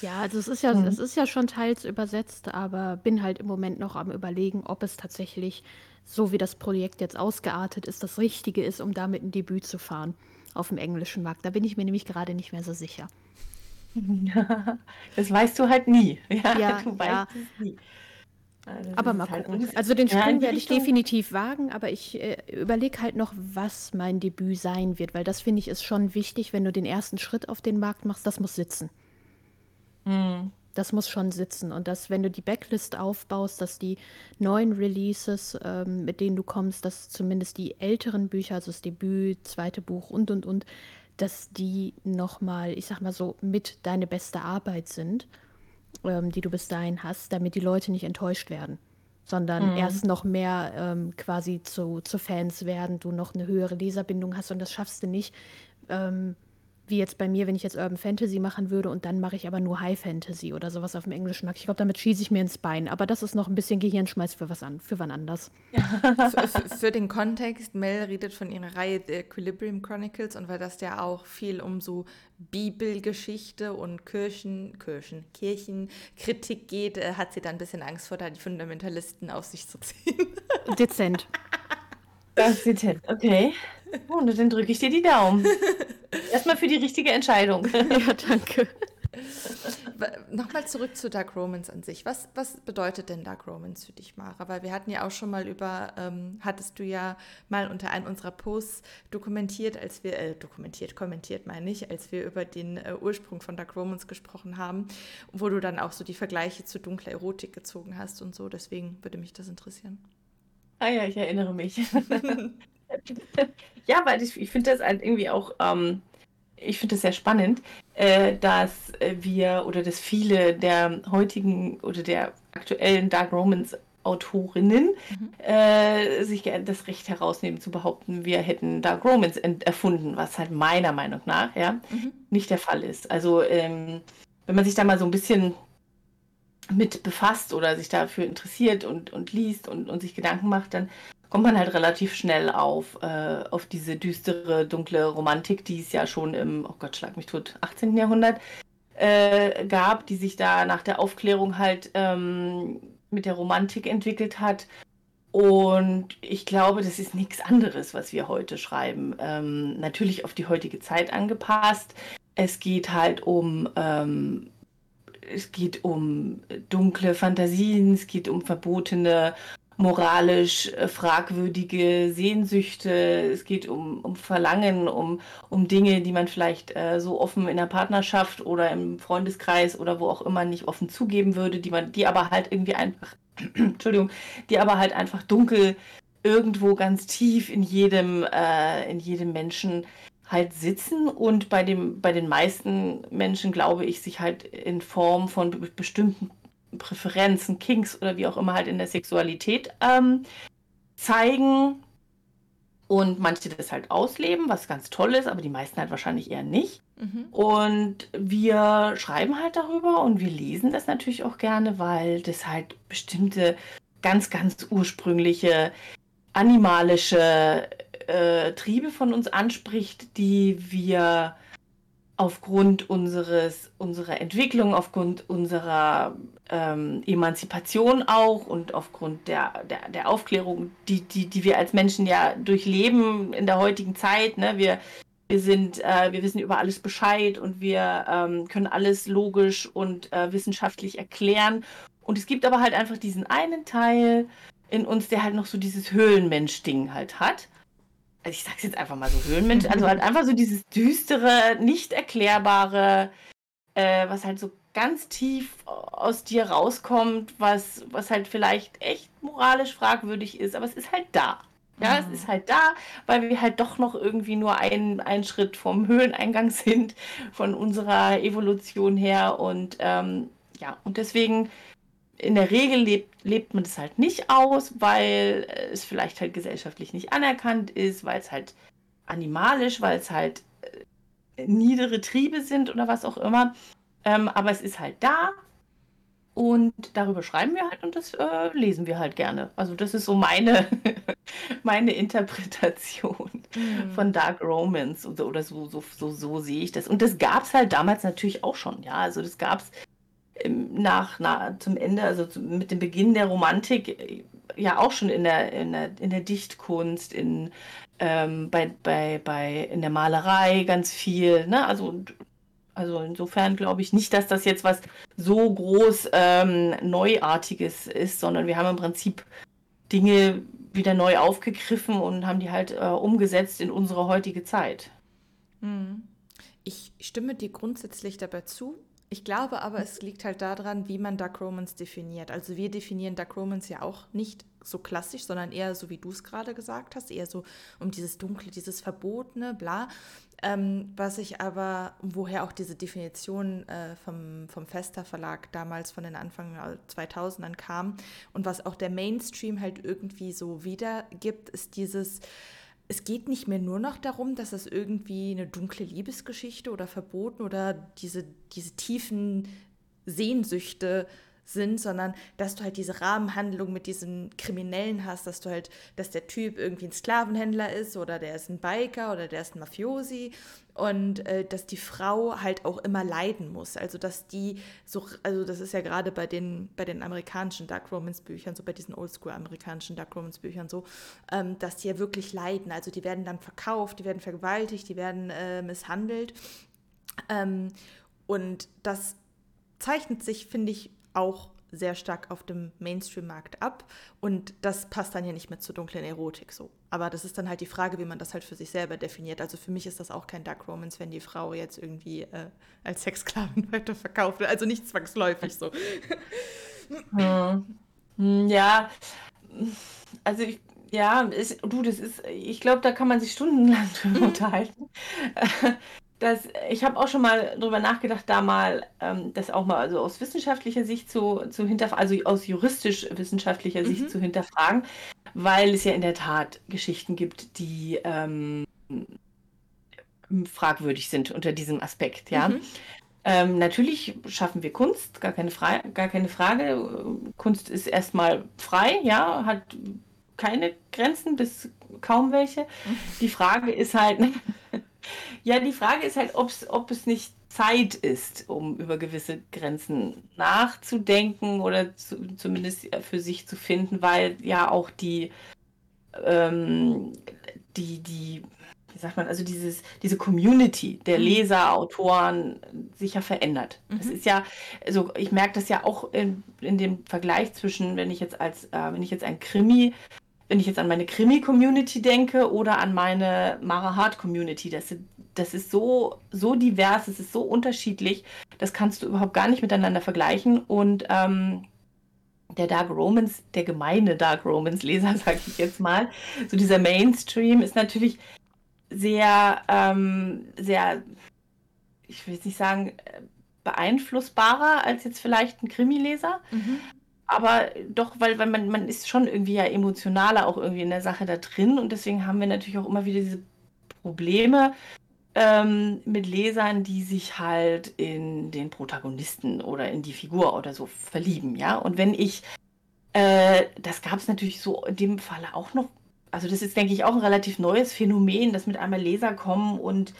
Ja, also es ist ja, mhm. es ist ja schon teils übersetzt, aber bin halt im Moment noch am überlegen, ob es tatsächlich, so wie das Projekt jetzt ausgeartet ist, das Richtige ist, um damit ein Debüt zu fahren auf dem englischen Markt. Da bin ich mir nämlich gerade nicht mehr so sicher. das weißt du halt nie. Ja, ja du weißt ja. es nie. Also aber mal halt gucken. Also den Sprung ja, werde ich definitiv wagen, aber ich äh, überlege halt noch, was mein Debüt sein wird, weil das finde ich ist schon wichtig, wenn du den ersten Schritt auf den Markt machst, das muss sitzen. Mhm. Das muss schon sitzen. Und dass, wenn du die Backlist aufbaust, dass die neuen Releases, ähm, mit denen du kommst, dass zumindest die älteren Bücher, also das Debüt, zweite Buch und und und, dass die nochmal, ich sag mal so, mit deine beste Arbeit sind, ähm, die du bis dahin hast, damit die Leute nicht enttäuscht werden, sondern mhm. erst noch mehr ähm, quasi zu, zu Fans werden, du noch eine höhere Leserbindung hast und das schaffst du nicht, ähm, wie jetzt bei mir, wenn ich jetzt Urban Fantasy machen würde und dann mache ich aber nur High Fantasy oder sowas auf dem englischen Markt. Ich glaube, damit schieße ich mir ins Bein. Aber das ist noch ein bisschen Gehirnschmeiß für was an, für wann anders. für, für, für, den Kontext, Mel redet von ihrer Reihe The Equilibrium Chronicles und weil das ja auch viel um so Bibelgeschichte und Kirchen, Kirchen, Kirchenkritik geht, äh, hat sie dann ein bisschen Angst vor, da die Fundamentalisten auf sich zu ziehen. Dezent. Das ist dezent, okay. Oh, und dann drücke ich dir die Daumen. Erstmal für die richtige Entscheidung. ja, danke. Nochmal zurück zu Dark Romans an sich. Was, was bedeutet denn Dark Romans für dich, Mara? Weil wir hatten ja auch schon mal über, ähm, hattest du ja mal unter einem unserer Posts dokumentiert, als wir, äh, dokumentiert, kommentiert meine ich, als wir über den äh, Ursprung von Dark Romans gesprochen haben, wo du dann auch so die Vergleiche zu dunkler Erotik gezogen hast und so. Deswegen würde mich das interessieren. Ah ja, ich erinnere mich. ja, weil ich, ich finde das halt irgendwie auch, ähm, ich finde das sehr spannend, äh, dass wir oder dass viele der heutigen oder der aktuellen Dark Romans Autorinnen mhm. äh, sich das Recht herausnehmen zu behaupten, wir hätten Dark Romans erfunden, was halt meiner Meinung nach ja mhm. nicht der Fall ist. Also ähm, wenn man sich da mal so ein bisschen mit befasst oder sich dafür interessiert und, und liest und, und sich Gedanken macht, dann kommt man halt relativ schnell auf, äh, auf diese düstere, dunkle Romantik, die es ja schon im, oh Gott, schlag mich tot, 18. Jahrhundert äh, gab, die sich da nach der Aufklärung halt ähm, mit der Romantik entwickelt hat. Und ich glaube, das ist nichts anderes, was wir heute schreiben. Ähm, natürlich auf die heutige Zeit angepasst. Es geht halt um, ähm, es geht um dunkle Fantasien, es geht um verbotene, moralisch äh, fragwürdige Sehnsüchte, es geht um, um Verlangen, um, um Dinge, die man vielleicht äh, so offen in der Partnerschaft oder im Freundeskreis oder wo auch immer nicht offen zugeben würde, die man, die aber halt irgendwie einfach Entschuldigung, die aber halt einfach dunkel irgendwo ganz tief in jedem, äh, in jedem Menschen halt sitzen. Und bei, dem, bei den meisten Menschen, glaube ich, sich halt in Form von be bestimmten Präferenzen, Kinks oder wie auch immer halt in der Sexualität ähm, zeigen und manche das halt ausleben, was ganz toll ist, aber die meisten halt wahrscheinlich eher nicht. Mhm. Und wir schreiben halt darüber und wir lesen das natürlich auch gerne, weil das halt bestimmte ganz, ganz ursprüngliche animalische äh, Triebe von uns anspricht, die wir aufgrund unseres, unserer Entwicklung, aufgrund unserer ähm, Emanzipation auch und aufgrund der, der, der Aufklärung, die, die, die wir als Menschen ja durchleben in der heutigen Zeit. Ne? Wir wir sind, äh, wir wissen über alles Bescheid und wir ähm, können alles logisch und äh, wissenschaftlich erklären. Und es gibt aber halt einfach diesen einen Teil in uns, der halt noch so dieses Höhlenmensch-Ding halt hat. Also ich sag's jetzt einfach mal so Höhlenmensch, also halt einfach so dieses düstere, nicht erklärbare, äh, was halt so ganz tief aus dir rauskommt, was, was halt vielleicht echt moralisch fragwürdig ist, aber es ist halt da. Ja, mhm. es ist halt da, weil wir halt doch noch irgendwie nur ein, ein Schritt vom Höhleneingang sind, von unserer Evolution her. Und ähm, ja, und deswegen in der Regel lebt, lebt man das halt nicht aus, weil es vielleicht halt gesellschaftlich nicht anerkannt ist, weil es halt animalisch, weil es halt äh, niedere Triebe sind oder was auch immer. Ähm, aber es ist halt da und darüber schreiben wir halt und das äh, lesen wir halt gerne. Also das ist so meine, meine Interpretation mhm. von Dark Romance oder, oder so, so, so, so sehe ich das. Und das gab es halt damals natürlich auch schon, ja. Also das gab es nach, nach zum Ende, also mit dem Beginn der Romantik äh, ja auch schon in der, in der, in der Dichtkunst, in, ähm, bei, bei, bei, in der Malerei ganz viel. Ne? Also also insofern glaube ich nicht, dass das jetzt was so groß ähm, Neuartiges ist, sondern wir haben im Prinzip Dinge wieder neu aufgegriffen und haben die halt äh, umgesetzt in unsere heutige Zeit. Hm. Ich stimme dir grundsätzlich dabei zu. Ich glaube aber, es liegt halt daran, wie man Dark Romance definiert. Also wir definieren Dark Romance ja auch nicht so klassisch, sondern eher so, wie du es gerade gesagt hast, eher so um dieses Dunkle, dieses Verbotene, bla. Ähm, was ich aber, woher auch diese Definition äh, vom, vom Fester Verlag damals von den Anfang 2000ern kam und was auch der Mainstream halt irgendwie so wiedergibt, ist dieses, es geht nicht mehr nur noch darum, dass es irgendwie eine dunkle Liebesgeschichte oder verboten oder diese, diese tiefen Sehnsüchte sind, sondern dass du halt diese Rahmenhandlung mit diesen Kriminellen hast, dass du halt, dass der Typ irgendwie ein Sklavenhändler ist oder der ist ein Biker oder der ist ein Mafiosi und äh, dass die Frau halt auch immer leiden muss. Also dass die so, also das ist ja gerade bei den, bei den amerikanischen Dark Romance Büchern, so bei diesen Oldschool amerikanischen Dark Romance Büchern so, ähm, dass die ja wirklich leiden. Also die werden dann verkauft, die werden vergewaltigt, die werden äh, misshandelt. Ähm, und das zeichnet sich, finde ich, auch sehr stark auf dem Mainstream-Markt ab. Und das passt dann ja nicht mehr zur dunklen Erotik so. Aber das ist dann halt die Frage, wie man das halt für sich selber definiert. Also für mich ist das auch kein Dark Romance, wenn die Frau jetzt irgendwie äh, als Sexsklavin weiterverkauft wird. Also nicht zwangsläufig so. Hm. Ja, also ich, ja, ist, du, das ist, ich glaube, da kann man sich stundenlang drüber mhm. unterhalten das, ich habe auch schon mal darüber nachgedacht, da mal ähm, das auch mal also aus wissenschaftlicher Sicht zu, zu hinterfragen, also aus juristisch-wissenschaftlicher mhm. Sicht zu hinterfragen, weil es ja in der Tat Geschichten gibt, die ähm, fragwürdig sind unter diesem Aspekt, ja. Mhm. Ähm, natürlich schaffen wir Kunst, gar keine, gar keine Frage. Kunst ist erstmal frei, ja, hat keine Grenzen, bis kaum welche. Die Frage ist halt, ja, die Frage ist halt, ob's, ob es nicht Zeit ist, um über gewisse Grenzen nachzudenken oder zu, zumindest für sich zu finden, weil ja auch die, ähm, die, die, wie sagt man, also dieses, diese Community der mhm. Leser, Autoren sich ja verändert. Mhm. Das ist ja, also ich merke das ja auch in, in dem Vergleich zwischen, wenn ich jetzt als, äh, wenn ich jetzt ein Krimi wenn ich jetzt an meine Krimi-Community denke oder an meine Mara Hart-Community, das, das ist so, so divers, es ist so unterschiedlich, das kannst du überhaupt gar nicht miteinander vergleichen. Und ähm, der Dark Romans, der gemeine Dark Romans-Leser, sage ich jetzt mal, so dieser Mainstream ist natürlich sehr, ähm, sehr, ich will jetzt nicht sagen, beeinflussbarer als jetzt vielleicht ein Krimi-Leser. Mhm aber doch, weil, weil man, man ist schon irgendwie ja emotionaler auch irgendwie in der Sache da drin und deswegen haben wir natürlich auch immer wieder diese Probleme ähm, mit Lesern, die sich halt in den Protagonisten oder in die Figur oder so verlieben, ja. Und wenn ich, äh, das gab es natürlich so in dem Falle auch noch, also das ist, denke ich, auch ein relativ neues Phänomen, dass mit einmal Leser kommen und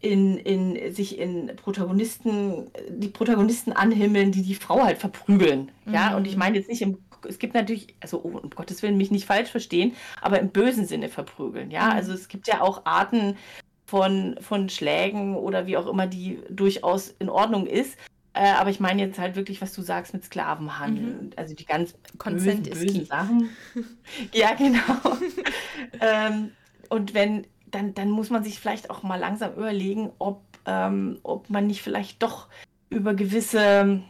in, in, sich in Protagonisten, die Protagonisten anhimmeln, die die Frau halt verprügeln. Mhm. Ja, und ich meine jetzt nicht im, es gibt natürlich, also oh, um Gottes Willen mich nicht falsch verstehen, aber im bösen Sinne verprügeln. Ja, mhm. also es gibt ja auch Arten von, von Schlägen oder wie auch immer, die durchaus in Ordnung ist. Äh, aber ich meine jetzt halt wirklich, was du sagst mit Sklavenhandel. Mhm. Also die ganz Consent bösen, bösen Sachen. ja, genau. ähm, und wenn dann, dann muss man sich vielleicht auch mal langsam überlegen, ob, ähm, ob man nicht vielleicht doch über gewisse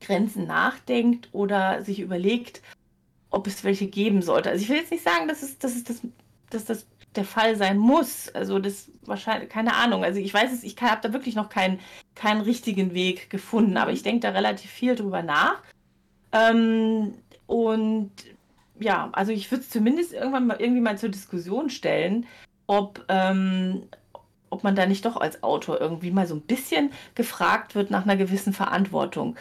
Grenzen nachdenkt oder sich überlegt, ob es welche geben sollte. Also ich will jetzt nicht sagen, dass es, dass es das, dass das der Fall sein muss. Also das wahrscheinlich, keine Ahnung. Also ich weiß es, ich habe da wirklich noch keinen, keinen richtigen Weg gefunden, aber ich denke da relativ viel drüber nach. Ähm, und ja, also ich würde es zumindest irgendwann mal irgendwie mal zur Diskussion stellen, ob, ähm, ob man da nicht doch als Autor irgendwie mal so ein bisschen gefragt wird nach einer gewissen Verantwortung.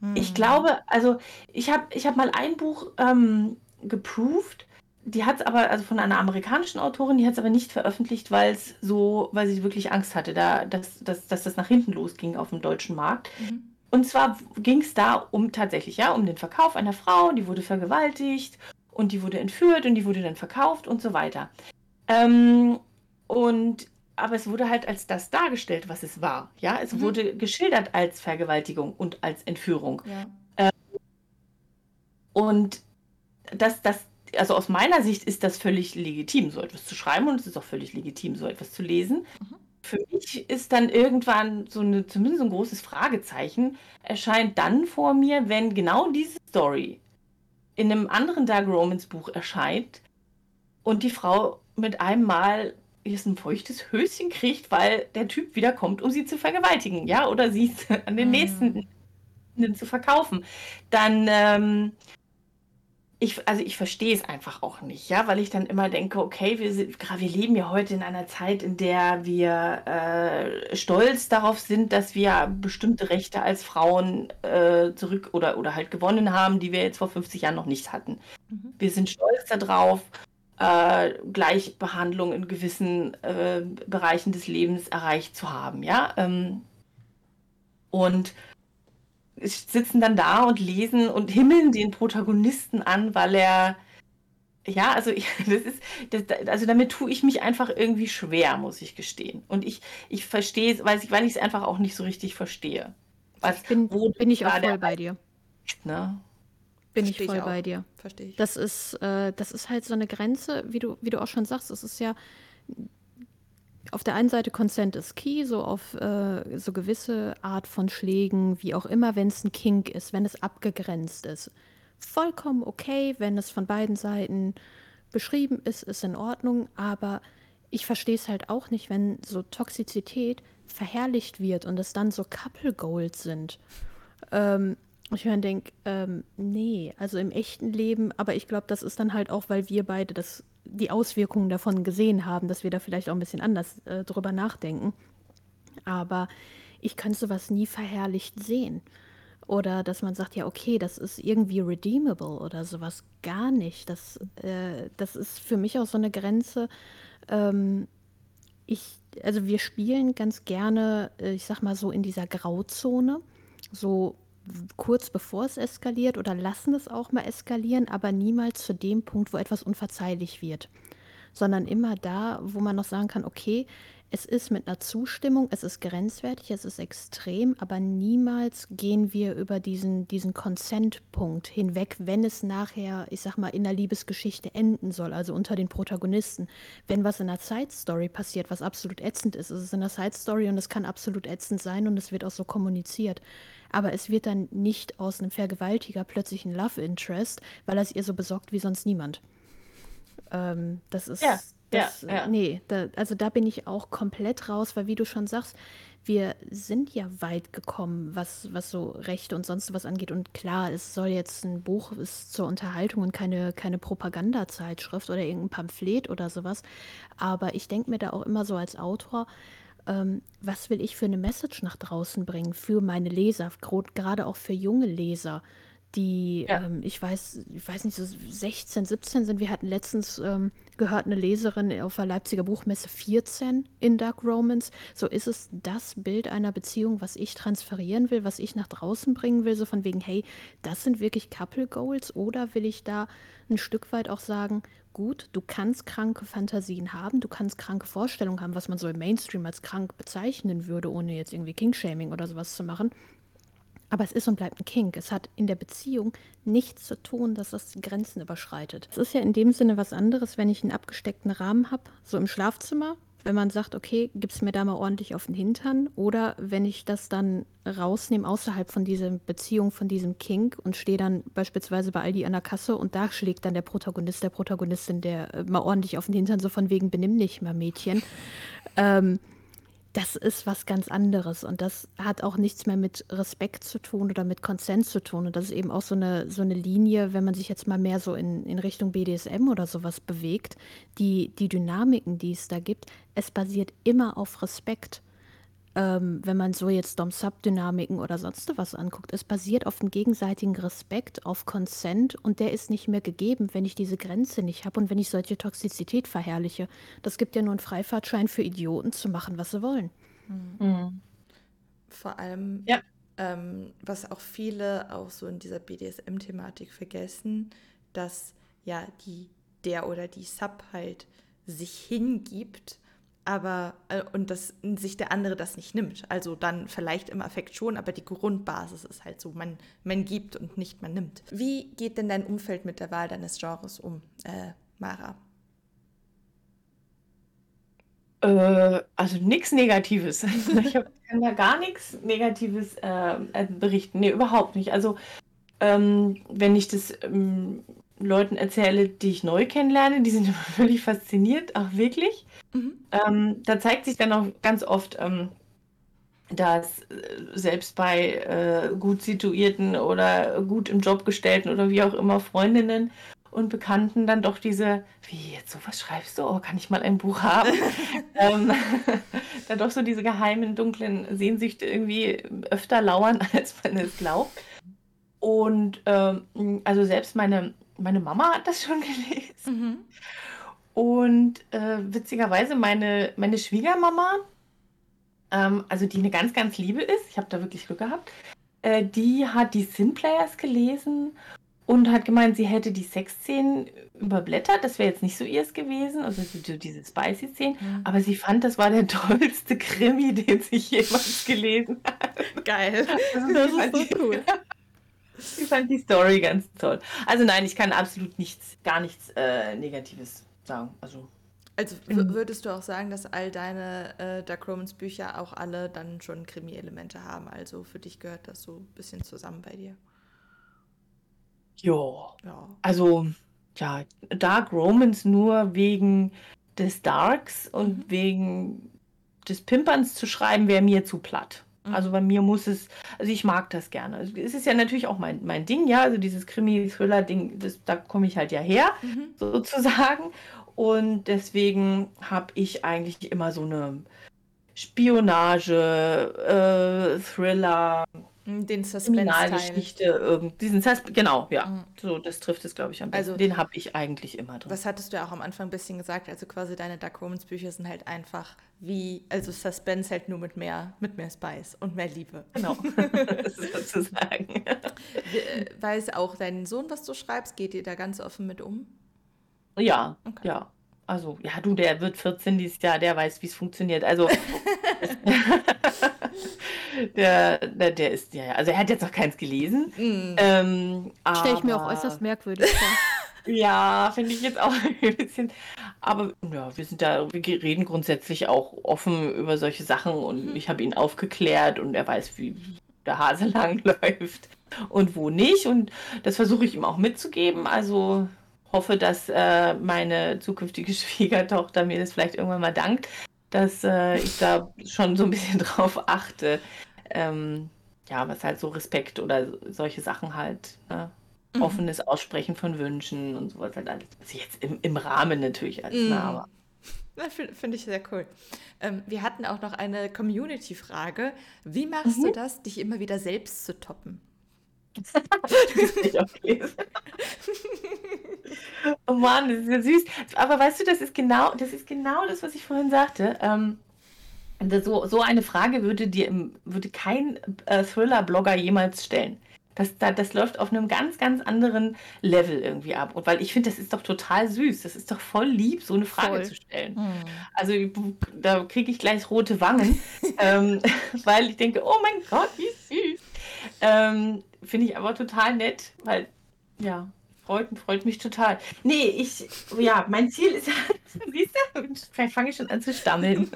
Hm. Ich glaube, also ich habe ich hab mal ein Buch ähm, geproved, die hat es aber, also von einer amerikanischen Autorin, die hat es aber nicht veröffentlicht, weil es so, weil sie wirklich Angst hatte, da, dass, dass, dass das nach hinten losging auf dem deutschen Markt. Mhm. Und zwar ging es da um tatsächlich, ja, um den Verkauf einer Frau, die wurde vergewaltigt und die wurde entführt und die wurde dann verkauft und so weiter. Ähm, und aber es wurde halt als das dargestellt, was es war. Ja, es mhm. wurde geschildert als Vergewaltigung und als Entführung. Ja. Ähm, und das, das, also aus meiner Sicht ist das völlig legitim, so etwas zu schreiben und es ist auch völlig legitim, so etwas zu lesen. Mhm. Für mich ist dann irgendwann so eine, zumindest ein großes Fragezeichen, erscheint dann vor mir, wenn genau diese Story in einem anderen Dark Romans Buch erscheint und die Frau mit einem Mal jetzt ein feuchtes Höschen kriegt, weil der Typ wiederkommt, um sie zu vergewaltigen, ja, oder sie an den mhm. nächsten zu verkaufen, dann ähm, ich, also ich verstehe es einfach auch nicht, ja, weil ich dann immer denke, okay, wir, sind, wir leben ja heute in einer Zeit, in der wir äh, stolz darauf sind, dass wir bestimmte Rechte als Frauen äh, zurück oder, oder halt gewonnen haben, die wir jetzt vor 50 Jahren noch nicht hatten. Mhm. Wir sind stolz darauf äh, Gleichbehandlung in gewissen äh, Bereichen des Lebens erreicht zu haben, ja. Ähm, und sitzen dann da und lesen und himmeln den Protagonisten an, weil er ja, also ich, das ist, das, also damit tue ich mich einfach irgendwie schwer, muss ich gestehen. Und ich, ich verstehe es, weil ich, weil ich es einfach auch nicht so richtig verstehe. Was, bin, bin ich auch voll bei dir. Ne? Bin Versteh ich voll ich bei dir. Verstehe ich. Das ist, äh, das ist halt so eine Grenze, wie du, wie du auch schon sagst, es ist ja auf der einen Seite Consent ist key, so auf äh, so gewisse Art von Schlägen, wie auch immer, wenn es ein Kink ist, wenn es abgegrenzt ist. Vollkommen okay, wenn es von beiden Seiten beschrieben ist, ist in Ordnung, aber ich verstehe es halt auch nicht, wenn so Toxizität verherrlicht wird und es dann so Couple Goals sind. Ähm, ich mir denke, ähm, nee, also im echten Leben, aber ich glaube, das ist dann halt auch, weil wir beide das, die Auswirkungen davon gesehen haben, dass wir da vielleicht auch ein bisschen anders äh, drüber nachdenken. Aber ich könnte sowas nie verherrlicht sehen. Oder dass man sagt, ja, okay, das ist irgendwie redeemable oder sowas. Gar nicht. Das, äh, das ist für mich auch so eine Grenze. Ähm, ich, also wir spielen ganz gerne, äh, ich sag mal so in dieser Grauzone, so kurz bevor es eskaliert oder lassen es auch mal eskalieren, aber niemals zu dem Punkt, wo etwas unverzeihlich wird, sondern immer da, wo man noch sagen kann, okay, es ist mit einer Zustimmung, es ist grenzwertig, es ist extrem, aber niemals gehen wir über diesen, diesen Consent-Punkt hinweg, wenn es nachher, ich sag mal, in der Liebesgeschichte enden soll, also unter den Protagonisten. Wenn was in einer Side-Story passiert, was absolut ätzend ist, ist es in einer Side-Story und es kann absolut ätzend sein und es wird auch so kommuniziert. Aber es wird dann nicht aus einem Vergewaltiger plötzlich ein Love Interest, weil er es ihr so besorgt wie sonst niemand. Ähm, das ist. Ja. Das, ja, ja. Nee, da, also da bin ich auch komplett raus, weil wie du schon sagst, wir sind ja weit gekommen, was, was so Rechte und sonst was angeht. Und klar, es soll jetzt ein Buch ist zur Unterhaltung und keine, keine Propagandazeitschrift oder irgendein Pamphlet oder sowas. Aber ich denke mir da auch immer so als Autor, ähm, was will ich für eine Message nach draußen bringen für meine Leser, gerade auch für junge Leser die, Ja. ähm, ich weiß, ich weiß nicht, so 16, 17 sind. Wir hatten letztens ähm, gehört, eine Leserin auf der Leipziger Buchmesse 14 in Dark Romance. So ist es das Bild einer Beziehung, was ich transferieren will, was ich nach draußen bringen will, so von wegen, hey, das sind wirklich Couple Goals oder will ich da ein Stück weit auch sagen, gut, du kannst kranke Fantasien haben, du kannst kranke Vorstellungen haben, was man so im Mainstream als krank bezeichnen würde, ohne jetzt irgendwie King-Shaming oder sowas zu machen. Aber es ist und bleibt ein Kink. Es hat in der Beziehung nichts zu tun, dass das die Grenzen überschreitet. Es ist ja in dem Sinne was anderes, wenn ich einen abgesteckten Rahmen habe, so im Schlafzimmer, wenn man sagt, okay, gib's mir da mal ordentlich auf den Hintern. Oder wenn ich das dann rausnehme außerhalb von dieser Beziehung, von diesem Kink und stehe dann beispielsweise bei Aldi an der Kasse und da schlägt dann der Protagonist, der Protagonistin, der äh, mal ordentlich auf den Hintern, so von wegen, benimm dich mal, Mädchen. Ähm, das ist was ganz anderes und das hat auch nichts mehr mit Respekt zu tun oder mit Konsens zu tun. Und das ist eben auch so eine, so eine Linie, wenn man sich jetzt mal mehr so in, in Richtung BDSM oder sowas bewegt, die, die Dynamiken, die es da gibt, es basiert immer auf Respekt. Ähm, wenn man so jetzt Dom-Sub-Dynamiken oder sonst was anguckt, es basiert auf dem gegenseitigen Respekt, auf Consent und der ist nicht mehr gegeben, wenn ich diese Grenze nicht habe und wenn ich solche Toxizität verherrliche. Das gibt ja nur einen Freifahrtschein für Idioten zu machen, was sie wollen. Mhm. Vor allem, Ja. ähm, was auch viele auch so in dieser BDSM-Thematik vergessen, dass ja die der oder die Sub halt sich hingibt, aber äh, und dass sich der andere das nicht nimmt. Also dann vielleicht im Affekt schon, aber die Grundbasis ist halt so, man, man gibt und nicht man nimmt. Wie geht denn dein Umfeld mit der Wahl deines Genres um, äh, Mara? Äh, also nichts Negatives. Ich kann da gar nichts Negatives äh, äh, berichten. Nee, überhaupt nicht. Also, ähm, wenn ich das ähm, Leuten erzähle, die ich neu kennenlerne, die sind immer völlig fasziniert, ach wirklich. Mhm. Ähm, da zeigt sich dann auch ganz oft, ähm, dass äh, selbst bei äh, gut situierten oder gut im Job gestellten oder wie auch immer Freundinnen und Bekannten dann doch diese, wie jetzt sowas schreibst du, oh, kann ich mal ein Buch haben? ähm, dann doch so diese geheimen, dunklen Sehnsüchte irgendwie öfter lauern, als man es glaubt. Und ähm, also selbst meine, meine Mama hat das schon gelesen. Mhm. Und äh, witzigerweise meine, meine Schwiegermama, ähm, also die eine ganz, ganz liebe ist, ich habe da wirklich Glück gehabt, äh, die hat die Sin Players gelesen und hat gemeint, sie hätte die Sexszenen überblättert. Das wäre jetzt nicht so ihrs gewesen, also so diese Spicy-Szenen. Mhm. Aber sie fand, das war der tollste Krimi, den sie jemals gelesen hat. Geil. Also Das ist so cool. Ich fand die Story ganz toll. Also nein, ich kann absolut nichts, gar nichts äh, Negatives sagen. Also Also w- würdest du auch sagen, dass all deine äh, Dark Romans Bücher auch alle dann schon Krimi-Elemente haben? Also für dich gehört das so ein bisschen zusammen bei dir. ja. Ja. Also, ja, Dark Romance nur wegen des Darks und Mhm. wegen des Pimperns zu schreiben, wäre mir zu platt. Mhm. Also bei mir muss es, also ich mag das gerne. Also Es ist ja natürlich auch mein, mein Ding, ja, also dieses Krimi-Thriller-Ding, da komme ich halt ja her, Mhm. sozusagen. Und deswegen habe ich eigentlich immer so eine Spionage, äh, Thriller, Den Suspense-Teil. Kriminalgeschichte, irgend, diesen Sus genau, ja. Mhm. So, das trifft es, glaube ich, am besten. Also- Den habe ich eigentlich immer drin. Das hattest du ja auch am Anfang ein bisschen gesagt. Also quasi deine Dark Romans Bücher sind halt einfach wie, also Suspense halt nur mit mehr, mit mehr Spice und mehr Liebe. Genau, sozusagen. Äh, Weiß auch dein Sohn, was du schreibst, geht ihr da ganz offen mit um? Ja, Okay. ja. Also, ja, du, der wird 14 dieses Jahr, der weiß, wie es funktioniert. Also, der, der, der ist, ja, also er hat jetzt noch keins gelesen. Mm. Ähm, Stelle ich mir auch äußerst merkwürdig vor. Ja, finde ich jetzt auch ein bisschen. Aber ja, wir sind da, wir reden grundsätzlich auch offen über solche Sachen und ich habe ihn aufgeklärt und er weiß, wie der Hase lang läuft und wo nicht. Und das versuche ich ihm auch mitzugeben. Also hoffe, dass äh, meine zukünftige Schwiegertochter mir das vielleicht irgendwann mal dankt, dass äh, ich da schon so ein bisschen drauf achte. Ähm, ja, was halt so Respekt oder solche Sachen halt. Ne? Mhm. offenes Aussprechen von Wünschen und sowas halt alles. Also jetzt im, im Rahmen natürlich alles, Mhm. aber Finde find ich sehr cool. Ähm, wir hatten auch noch eine Community-Frage. Wie machst du Mhm. das, dich immer wieder selbst zu toppen? auflesen. oh Mann, das ist ja süß. Aber weißt du, das ist genau, das ist genau das, was ich vorhin sagte. Ähm, das- so, so eine Frage würde dir würde kein äh, Thriller-Blogger jemals stellen. Das, da, das läuft auf einem ganz, ganz anderen Level irgendwie ab. Und weil ich finde, das ist doch total süß. Das ist doch voll lieb, so eine Frage Voll. zu stellen. Hm. Also da kriege ich gleich rote Wangen, ähm, weil ich denke, oh mein Gott, wie süß. Ähm, Finde ich aber total nett, weil, ja, freut, freut mich total. Nee, ich, ja, mein Ziel ist, siehst du, vielleicht fange ich schon an zu stammeln.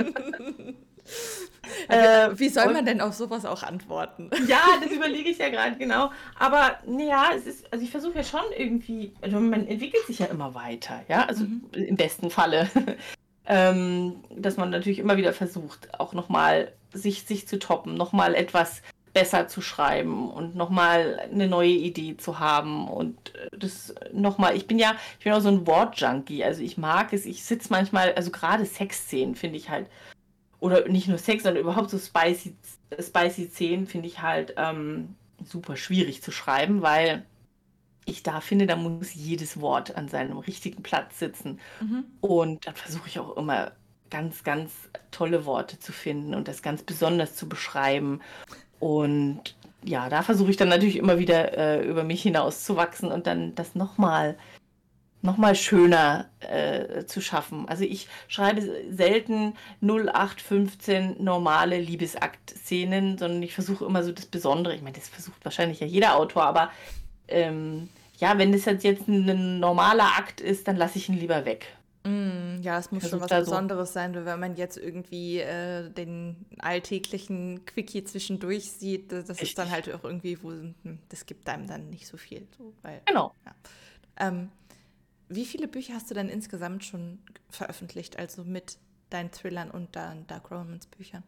Äh, Wie soll und- man denn auf sowas auch antworten? ja, das überlege ich ja gerade genau. Aber ja, es ist, also ich versuche ja schon irgendwie, also man entwickelt sich ja immer weiter, ja, also Mhm. im besten Falle. ähm, dass man natürlich immer wieder versucht, auch nochmal sich, sich zu toppen, nochmal etwas besser zu schreiben und nochmal eine neue Idee zu haben und äh, das nochmal, ich bin ja, ich bin auch so ein Wortjunkie, also ich mag es, ich sitze manchmal, also gerade Sexszenen finde ich halt, oder nicht nur Sex, sondern überhaupt so spicy, spicy Szenen finde ich halt ähm, super schwierig zu schreiben, weil ich da finde, da muss jedes Wort an seinem richtigen Platz sitzen. Mhm. Und dann versuche ich auch immer ganz, ganz tolle Worte zu finden und das ganz besonders zu beschreiben. Und ja, da versuche ich dann natürlich immer wieder äh, über mich hinaus zu wachsen und dann das nochmal noch mal schöner äh, zu schaffen. Also ich schreibe selten 0815 normale Liebesakt-Szenen, sondern ich versuche immer so das Besondere. Ich meine, das versucht wahrscheinlich ja jeder Autor, aber ähm, ja, wenn das jetzt, jetzt ein normaler Akt ist, dann lasse ich ihn lieber weg. Mm, ja, es muss schon was da so- Besonderes sein, weil wenn man jetzt irgendwie äh, den alltäglichen Quickie zwischendurch sieht, das das ist dann halt auch irgendwie, wo hm, das gibt einem dann nicht so viel. So, weil, Genau. ähm, wie viele Bücher hast du denn insgesamt schon veröffentlicht, also mit deinen Thrillern und deinen Dark Romance Büchern?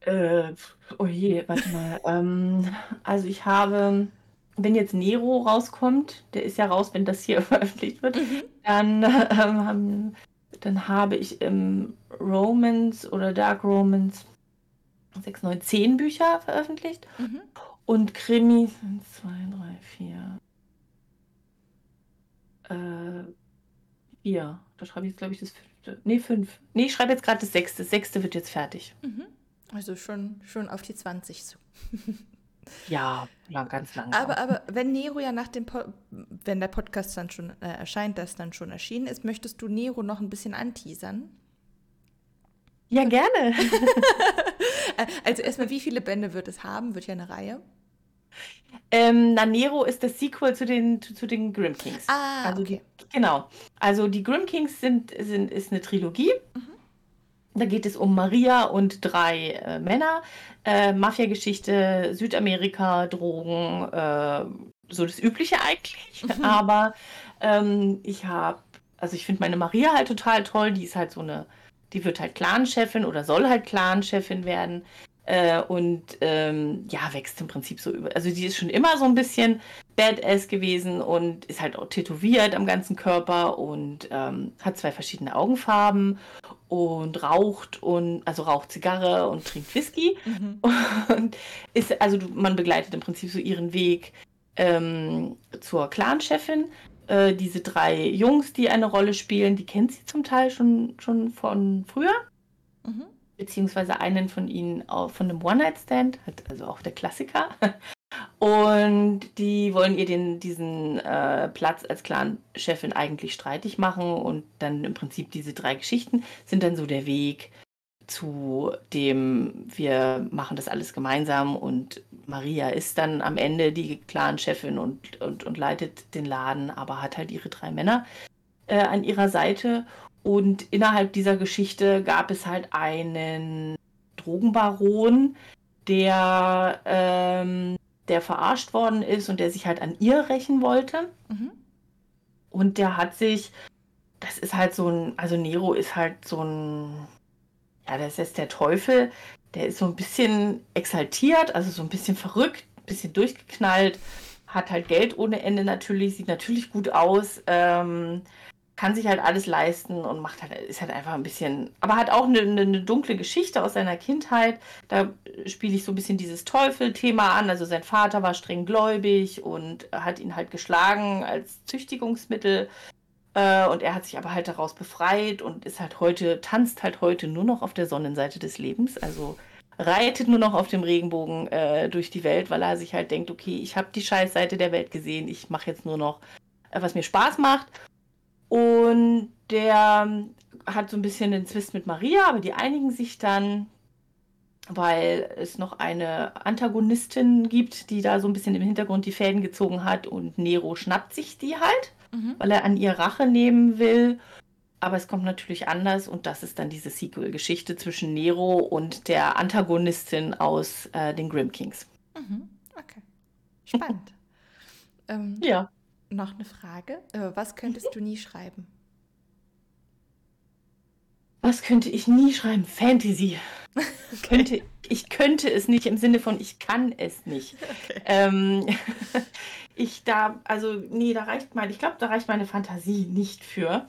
Äh, oh je, warte mal. ähm, also ich habe, wenn jetzt Nero rauskommt, der ist ja raus, wenn das hier veröffentlicht wird, dann, ähm, dann habe ich im Romance oder Dark Romance 6, 9, 10 Bücher veröffentlicht. Mhm. Und Krimis sind 2, 3, 4. Äh, 4. Da schreibe ich jetzt, glaube ich, das fünfte. Nee, 5. Nee, ich schreibe jetzt gerade das sechste. Das sechste wird jetzt fertig. Mhm. Also schon, schon auf die 20 zu. Ja, lang, ganz langsam. Aber, aber wenn Nero ja nach dem, po wenn der Podcast dann schon äh, erscheint, das dann schon erschienen ist, möchtest du Nero noch ein bisschen anteasern? ja, gerne. Also erstmal, wie viele Bände wird es haben? Wird ja eine Reihe. ähm, na, Nero ist das Sequel zu den, zu, zu den Grim Kings. Ah, also okay. die, genau. Also die Grim Kings sind, sind, ist eine Trilogie. Da geht es um Maria und drei äh, Männer. Äh, Mafia-Geschichte, Südamerika, Drogen, äh, so das Übliche eigentlich. Mhm. Aber ähm, ich habe, also ich finde meine Maria halt total toll. Die ist halt so eine, die wird halt Clan-Chefin oder soll halt Clan-Chefin werden. Äh, und ähm, ja, wächst im Prinzip so über. Also die ist schon immer so ein bisschen Badass gewesen und ist halt auch tätowiert am ganzen Körper und ähm, hat zwei verschiedene Augenfarben und raucht und also raucht Zigarre und trinkt Whisky mhm. und ist also man begleitet im Prinzip so ihren Weg ähm, zur Clan-Chefin. Äh, diese drei Jungs, die eine Rolle spielen, die kennt sie zum Teil schon, schon von früher. Mhm. Beziehungsweise einen von ihnen von einem One-Night-Stand, also auch der Klassiker. Und die wollen ihr den, diesen äh, Platz als Clan-Chefin eigentlich streitig machen. Und dann im Prinzip diese drei Geschichten sind dann so der Weg zu dem, wir machen das alles gemeinsam und Maria ist dann am Ende die Clan-Chefin und, und, und leitet den Laden, aber hat halt ihre drei Männer äh, an ihrer Seite. Und innerhalb dieser Geschichte gab es halt einen Drogenbaron, der, ähm, der verarscht worden ist und der sich halt an ihr rächen wollte. Mhm. Und der hat sich, das ist halt so ein, also Nero ist halt so ein, ja, das ist der Teufel, der ist so ein bisschen exaltiert, also so ein bisschen verrückt, ein bisschen durchgeknallt, hat halt Geld ohne Ende natürlich, sieht natürlich gut aus, ähm, kann sich halt alles leisten und macht halt, ist halt einfach ein bisschen, aber hat auch eine, eine dunkle Geschichte aus seiner Kindheit. Da spiele ich so ein bisschen dieses Teufel-Thema an. Also sein Vater war streng gläubig und hat ihn halt geschlagen als Züchtigungsmittel. Äh, und er hat sich aber halt daraus befreit und ist halt heute, tanzt halt heute nur noch auf der Sonnenseite des Lebens. Also reitet nur noch auf dem Regenbogen äh, durch die Welt, weil er sich halt denkt, okay, ich habe die Scheißseite der Welt gesehen, ich mache jetzt nur noch, äh, was mir Spaß macht. Und der ähm, hat so ein bisschen den Zwist mit Maria, aber die einigen sich dann, weil es noch eine Antagonistin gibt, die da so ein bisschen im Hintergrund die Fäden gezogen hat und Nero schnappt sich die halt, mhm. weil er an ihr Rache nehmen will. Aber es kommt natürlich anders und das ist dann diese Sequel-Geschichte zwischen Nero und der Antagonistin aus äh, den Grimm Kings. Mhm. Okay. Spannend. ähm, ja. Noch eine Frage. Äh, was könntest du nie schreiben? Was könnte ich nie schreiben? Fantasy. Okay. Könnte, ich könnte es nicht im Sinne von ich kann es nicht. Okay. Ähm, ich da, also nee, da reicht meine, ich glaube, da reicht meine Fantasie nicht für,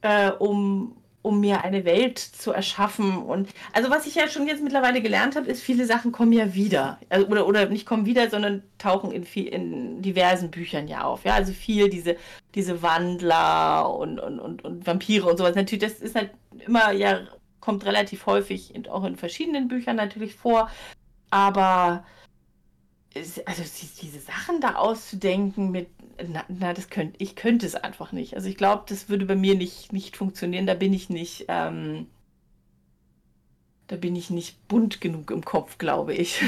äh, um, um mir eine Welt zu erschaffen. Und also was ich ja schon jetzt mittlerweile gelernt habe, ist, viele Sachen kommen ja wieder. Also, oder, oder nicht kommen wieder, sondern tauchen in, viel, in diversen Büchern ja auf. Ja, also viel diese, diese Wandler und, und, und, und Vampire und sowas. Natürlich, das ist halt immer ja, kommt relativ häufig in, auch in verschiedenen Büchern natürlich vor. Aber also diese Sachen da auszudenken mit, na, na das könnte, ich könnte es einfach nicht. Also ich glaube, das würde bei mir nicht, nicht funktionieren. Da bin ich nicht, ähm, da bin ich nicht bunt genug im Kopf, glaube ich.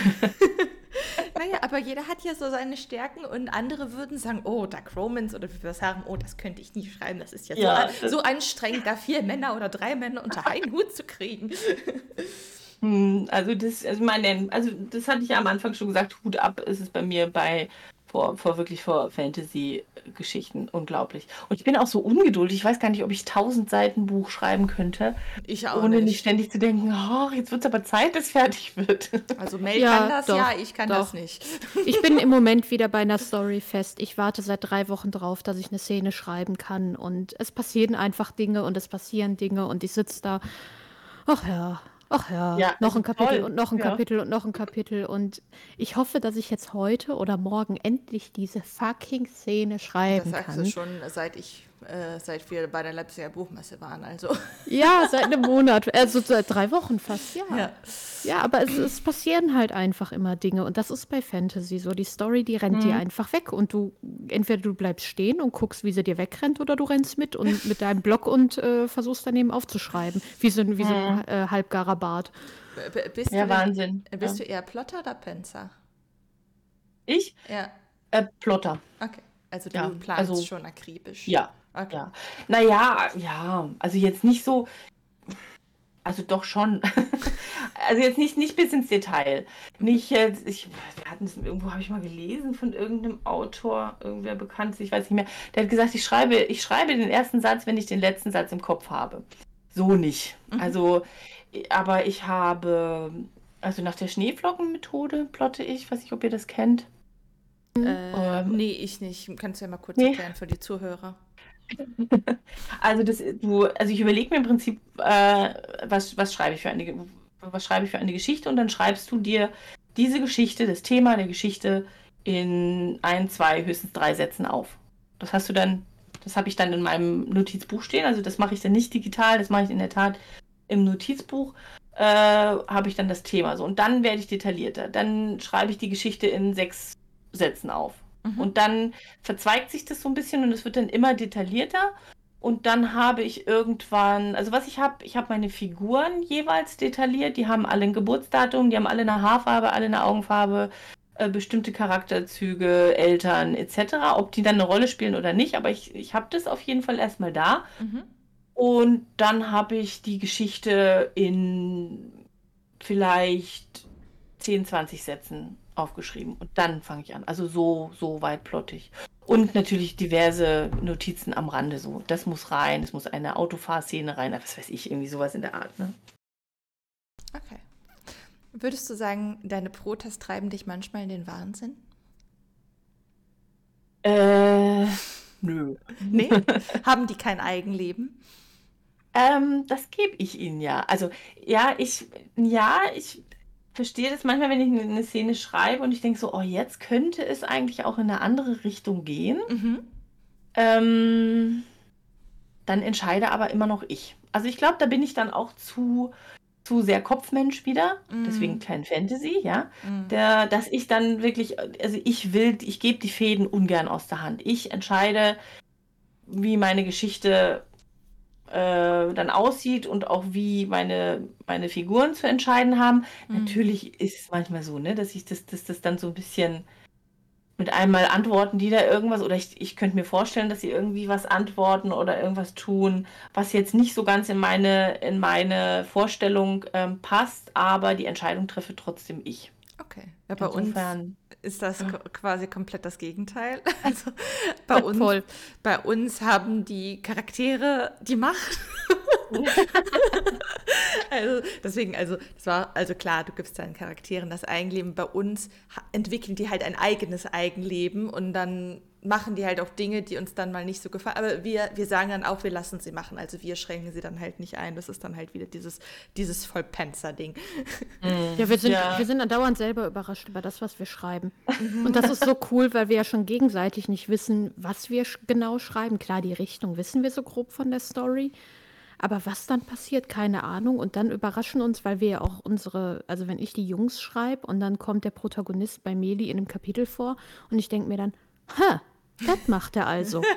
naja, aber jeder hat ja so seine Stärken und andere würden sagen, oh, Dark Romans oder wie wir sagen, oh, das könnte ich nie schreiben, das ist ja, ja so, so anstrengend, da vier Männer oder drei Männer unter einen Hut zu kriegen. Hm, also das, also meine, also das hatte ich ja am Anfang schon gesagt, Hut ab ist es bei mir bei vor, vor wirklich vor Fantasy-Geschichten unglaublich. Und ich bin auch so ungeduldig. Ich weiß gar nicht, ob ich tausend Seiten Buch schreiben könnte, ich auch ohne nicht. nicht ständig zu denken, oh, jetzt wird es aber Zeit, dass fertig wird. Also Mel ja, kann das, doch, ja, ich kann doch. das nicht. Ich bin im Moment wieder bei einer Story fest. Ich warte seit drei Wochen drauf, dass ich eine Szene schreiben kann. Und es passieren einfach Dinge und es passieren Dinge und ich sitze da. Ach ja, ach ja, ja noch ein Kapitel toll. und noch ein ja. Kapitel und noch ein Kapitel. Und ich hoffe, dass ich jetzt heute oder morgen endlich diese fucking Szene schreiben kann. Das sagst du schon, seit ich äh, seit wir bei der Leipziger Buchmesse waren. Also. Ja, seit einem Monat, also seit drei Wochen fast, ja. Ja, ja aber es, es, passieren halt einfach immer Dinge und das ist bei Fantasy so. Die Story, die rennt mhm. dir einfach weg und du, entweder du bleibst stehen und guckst, wie sie dir wegrennt oder du rennst mit und mit deinem Block und äh, versuchst daneben aufzuschreiben, wie so, wie so ein mhm. äh, halbgarer Bart. B bist ja, du Wahnsinn. Bist ja. du eher Plotter oder Penzer? Ich? Ja. Äh, Plotter. Okay. Also du ja, planst also, schon akribisch. Ja, Okay. Ja. Naja, ja, also jetzt nicht so, also doch schon. also jetzt nicht, nicht bis ins Detail. Nicht jetzt, ich, wir hatten es, irgendwo habe ich mal gelesen von irgendeinem Autor, irgendwer bekannt, ich weiß nicht mehr. Der hat gesagt, ich schreibe, ich schreibe den ersten Satz, wenn ich den letzten Satz im Kopf habe. So nicht. Mhm. Also, aber ich habe Also nach der Schneeflockenmethode plotte ich, weiß nicht, ob ihr das kennt. Äh, Ähm, nee, ich nicht. Kannst du ja mal kurz Nee. erklären für die Zuhörer. Also das, du, also ich überlege mir im Prinzip, äh, was, was schreibe ich für eine, was schreibe ich für eine Geschichte und dann schreibst du dir diese Geschichte, das Thema der Geschichte in ein, zwei, höchstens drei Sätzen auf. Das hast du dann, das habe ich dann in meinem Notizbuch stehen. Also das mache ich dann nicht digital, das mache ich in der Tat im Notizbuch. Äh, habe ich dann das Thema so und dann werde ich detaillierter. Dann schreibe ich die Geschichte in sechs Sätzen auf. Mhm. Und dann verzweigt sich das so ein bisschen und es wird dann immer detaillierter. Und dann habe ich irgendwann, also was ich habe, ich habe meine Figuren jeweils detailliert. Die haben alle ein Geburtsdatum, die haben alle eine Haarfarbe, alle eine Augenfarbe, äh, bestimmte Charakterzüge, Eltern etc. Ob die dann eine Rolle spielen oder nicht, aber ich, ich habe das auf jeden Fall erstmal da. Mhm. Und dann habe ich die Geschichte in vielleicht 10, 20 Sätzen aufgeschrieben. Und dann fange ich an. Also so, so weit plottig. Und natürlich diverse Notizen am Rande. So, das muss rein, es muss eine Autofahrszene rein, was weiß ich, irgendwie sowas in der Art. Ne? Okay. Würdest du sagen, deine Protas treiben dich manchmal in den Wahnsinn? Äh, nö. Nee? Haben die kein Eigenleben? Ähm, das gebe ich ihnen ja. Also, ja, ich, ja, ich verstehe das manchmal, wenn ich eine- Szene schreibe und ich denke so, oh, jetzt könnte es eigentlich auch in eine andere Richtung gehen. Mhm. Ähm, dann entscheide aber immer noch ich. Also ich glaube, da bin ich dann auch zu, zu sehr Kopfmensch wieder. Mm. Deswegen kein Fantasy, ja. Mhm. Der, dass ich dann wirklich, also ich will, ich gebe die Fäden ungern aus der Hand. Ich entscheide, wie meine Geschichte äh, dann aussieht und auch wie meine, meine Figuren zu entscheiden haben. Mhm. Natürlich ist es manchmal so, ne, dass ich das, das, das dann so ein bisschen mit einmal antworten die da irgendwas oder ich, ich könnte mir vorstellen, dass sie irgendwie was antworten oder irgendwas tun, was jetzt nicht so ganz in meine, in meine Vorstellung ähm, passt, aber die Entscheidung treffe trotzdem ich. Okay. Ja, bei uns Insofern, ist das Ja. quasi komplett das Gegenteil. Also bei uns, Voll. bei uns haben die Charaktere die Macht. also deswegen, also es war also klar, du gibst deinen Charakteren das Eigenleben. Bei uns entwickeln die halt ein eigenes Eigenleben und dann machen die halt auch Dinge, die uns dann mal nicht so gefallen. Aber wir, wir sagen dann auch, wir lassen sie machen. Also wir schränken sie dann halt nicht ein. Das ist dann halt wieder dieses, dieses Vollpenzer-Ding. mm, Ja, wir sind, ja. wir sind andauernd selber überrascht über das, was wir schreiben. Und das ist so cool, weil wir ja schon gegenseitig nicht wissen, was wir sch genau schreiben. Klar, die Richtung wissen wir so grob von der Story. Aber was dann passiert, keine Ahnung. Und dann überraschen uns, weil wir ja auch unsere, also wenn ich die Jungs schreibe und dann kommt der Protagonist bei Meli in einem Kapitel vor und ich denke mir dann, ha, das macht er also.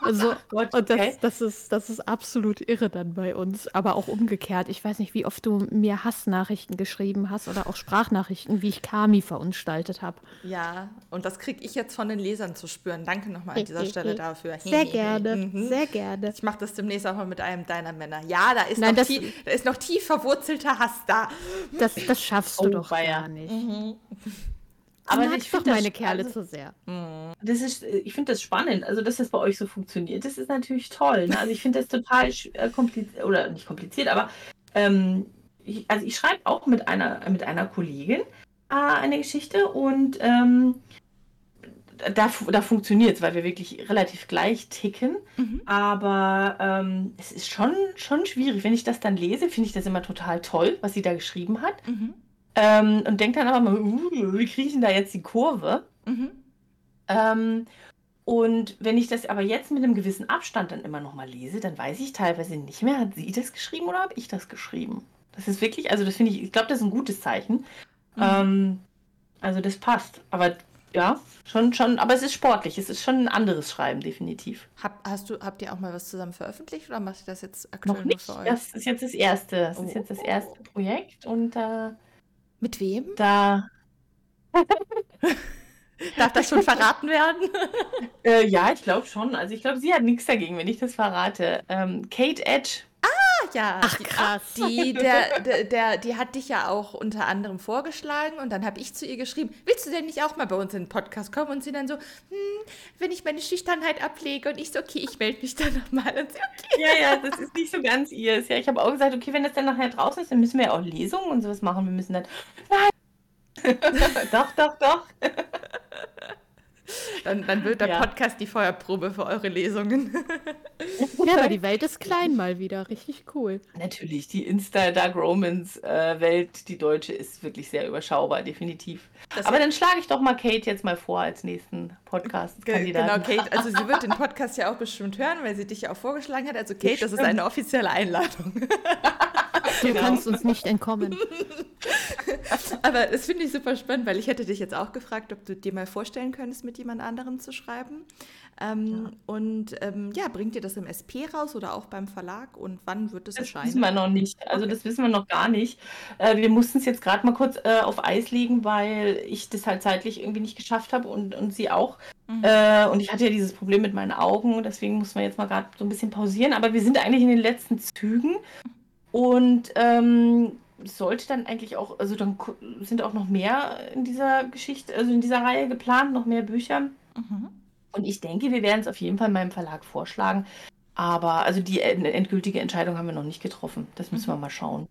Also, Gott, und das, okay. das, ist, das ist absolut irre dann bei uns, aber auch umgekehrt. Ich weiß nicht, wie oft du mir Hassnachrichten geschrieben hast oder auch Sprachnachrichten, wie ich Kami verunstaltet habe. Ja, und das kriege ich jetzt von den Lesern zu spüren. Danke nochmal an dieser Stelle dafür. Sehr gerne, Mhm. sehr gerne. Ich mache das demnächst auch mal mit einem deiner Männer. Ja, da ist, Nein, noch, das- tie da ist noch tief verwurzelter Hass da. Das, das schaffst du Oh, doch weia. gar nicht. Aber du ich magst doch meine Kerle also- zu sehr. Das ist, ich finde das spannend, also dass das bei euch so funktioniert. Das ist natürlich toll. Ne? Also ich finde das total kompliziert, oder nicht kompliziert, aber ähm, ich, also ich schreibe auch mit einer, mit einer Kollegin äh, eine Geschichte und ähm, da, da funktioniert es, weil wir wirklich relativ gleich ticken. Mhm. Aber ähm, es ist schon, schon schwierig. Wenn ich das dann lese, finde ich das immer total toll, was sie da geschrieben hat. Mhm. Ähm, und denke dann aber mal, uh, wie kriege ich denn da jetzt die Kurve? Mhm. Ähm, und wenn ich das aber jetzt mit einem gewissen Abstand dann immer noch mal lese, dann weiß ich teilweise nicht mehr, hat sie das geschrieben oder habe ich das geschrieben? Das ist wirklich, also das finde ich, ich glaube, das ist ein gutes Zeichen. Mhm. Ähm, also das passt. Aber ja, schon, schon, aber es ist sportlich. Es ist schon ein anderes Schreiben, definitiv. Hab, hast du, habt ihr auch mal was zusammen veröffentlicht oder macht ihr das jetzt aktuell Noch nur nicht. für euch? Das ist jetzt das erste. Das ist Oh. jetzt das erste Projekt und äh, Mit wem? da, Darf das schon verraten werden? äh, ja, ich glaube schon. Also ich glaube, sie hat nichts dagegen, wenn ich das verrate. Ähm, Kate Edge. Ja. Ach, die- krass. Die, der, der, der, die hat dich ja auch unter anderem vorgeschlagen und dann habe ich zu ihr geschrieben, willst du denn nicht auch mal bei uns in den Podcast kommen? Und sie dann so, hm, wenn ich meine Schüchternheit ablege und ich so, okay, ich melde mich dann nochmal. Und sie, okay. Ja, ja, das ist nicht so ganz ihrs. Ja, ich habe auch gesagt, okay, wenn das dann nachher draußen ist, dann müssen wir ja auch Lesungen und sowas machen. Wir müssen dann. Nein! doch, doch, doch. Dann, dann wird der Ja. Podcast die Feuerprobe für eure Lesungen. Ja, aber die Welt ist klein mal wieder. Richtig cool. Natürlich, die Insta-Dark Romans-Welt, die deutsche, ist wirklich sehr überschaubar, definitiv. Das Aber dann schlage ich doch mal Kate jetzt mal vor als nächsten Podcast-Kandidaten. Genau, Kate. Also sie wird den Podcast ja auch bestimmt hören, weil sie dich ja auch vorgeschlagen hat. Also Kate, das ist eine offizielle Einladung. Du Genau. kannst uns nicht entkommen. Aber das finde ich super spannend, weil ich hätte dich jetzt auch gefragt, ob du dir mal vorstellen könntest, mit jemand anderem zu schreiben. Ähm, Und ähm, ja, bringt ihr das im SP raus oder auch beim Verlag? Und wann wird es Das erscheinen? wissen wir noch nicht. Also Okay. das wissen wir noch gar nicht. Äh, wir mussten es jetzt gerade mal kurz äh, auf Eis legen, weil ich das halt zeitlich irgendwie nicht geschafft habe und, und sie auch. Mhm. Äh, und ich hatte ja dieses Problem mit meinen Augen, deswegen mussten wir jetzt mal gerade so ein bisschen pausieren. Aber wir sind eigentlich in den letzten Zügen und ähm, sollte dann eigentlich auch, also dann sind auch noch mehr in dieser Geschichte, also in dieser Reihe geplant, noch mehr Bücher. Mhm. Und ich denke, wir werden es auf jeden Fall meinem Verlag vorschlagen. Aber also die end- endgültige Entscheidung haben wir noch nicht getroffen. Das müssen wir mal schauen.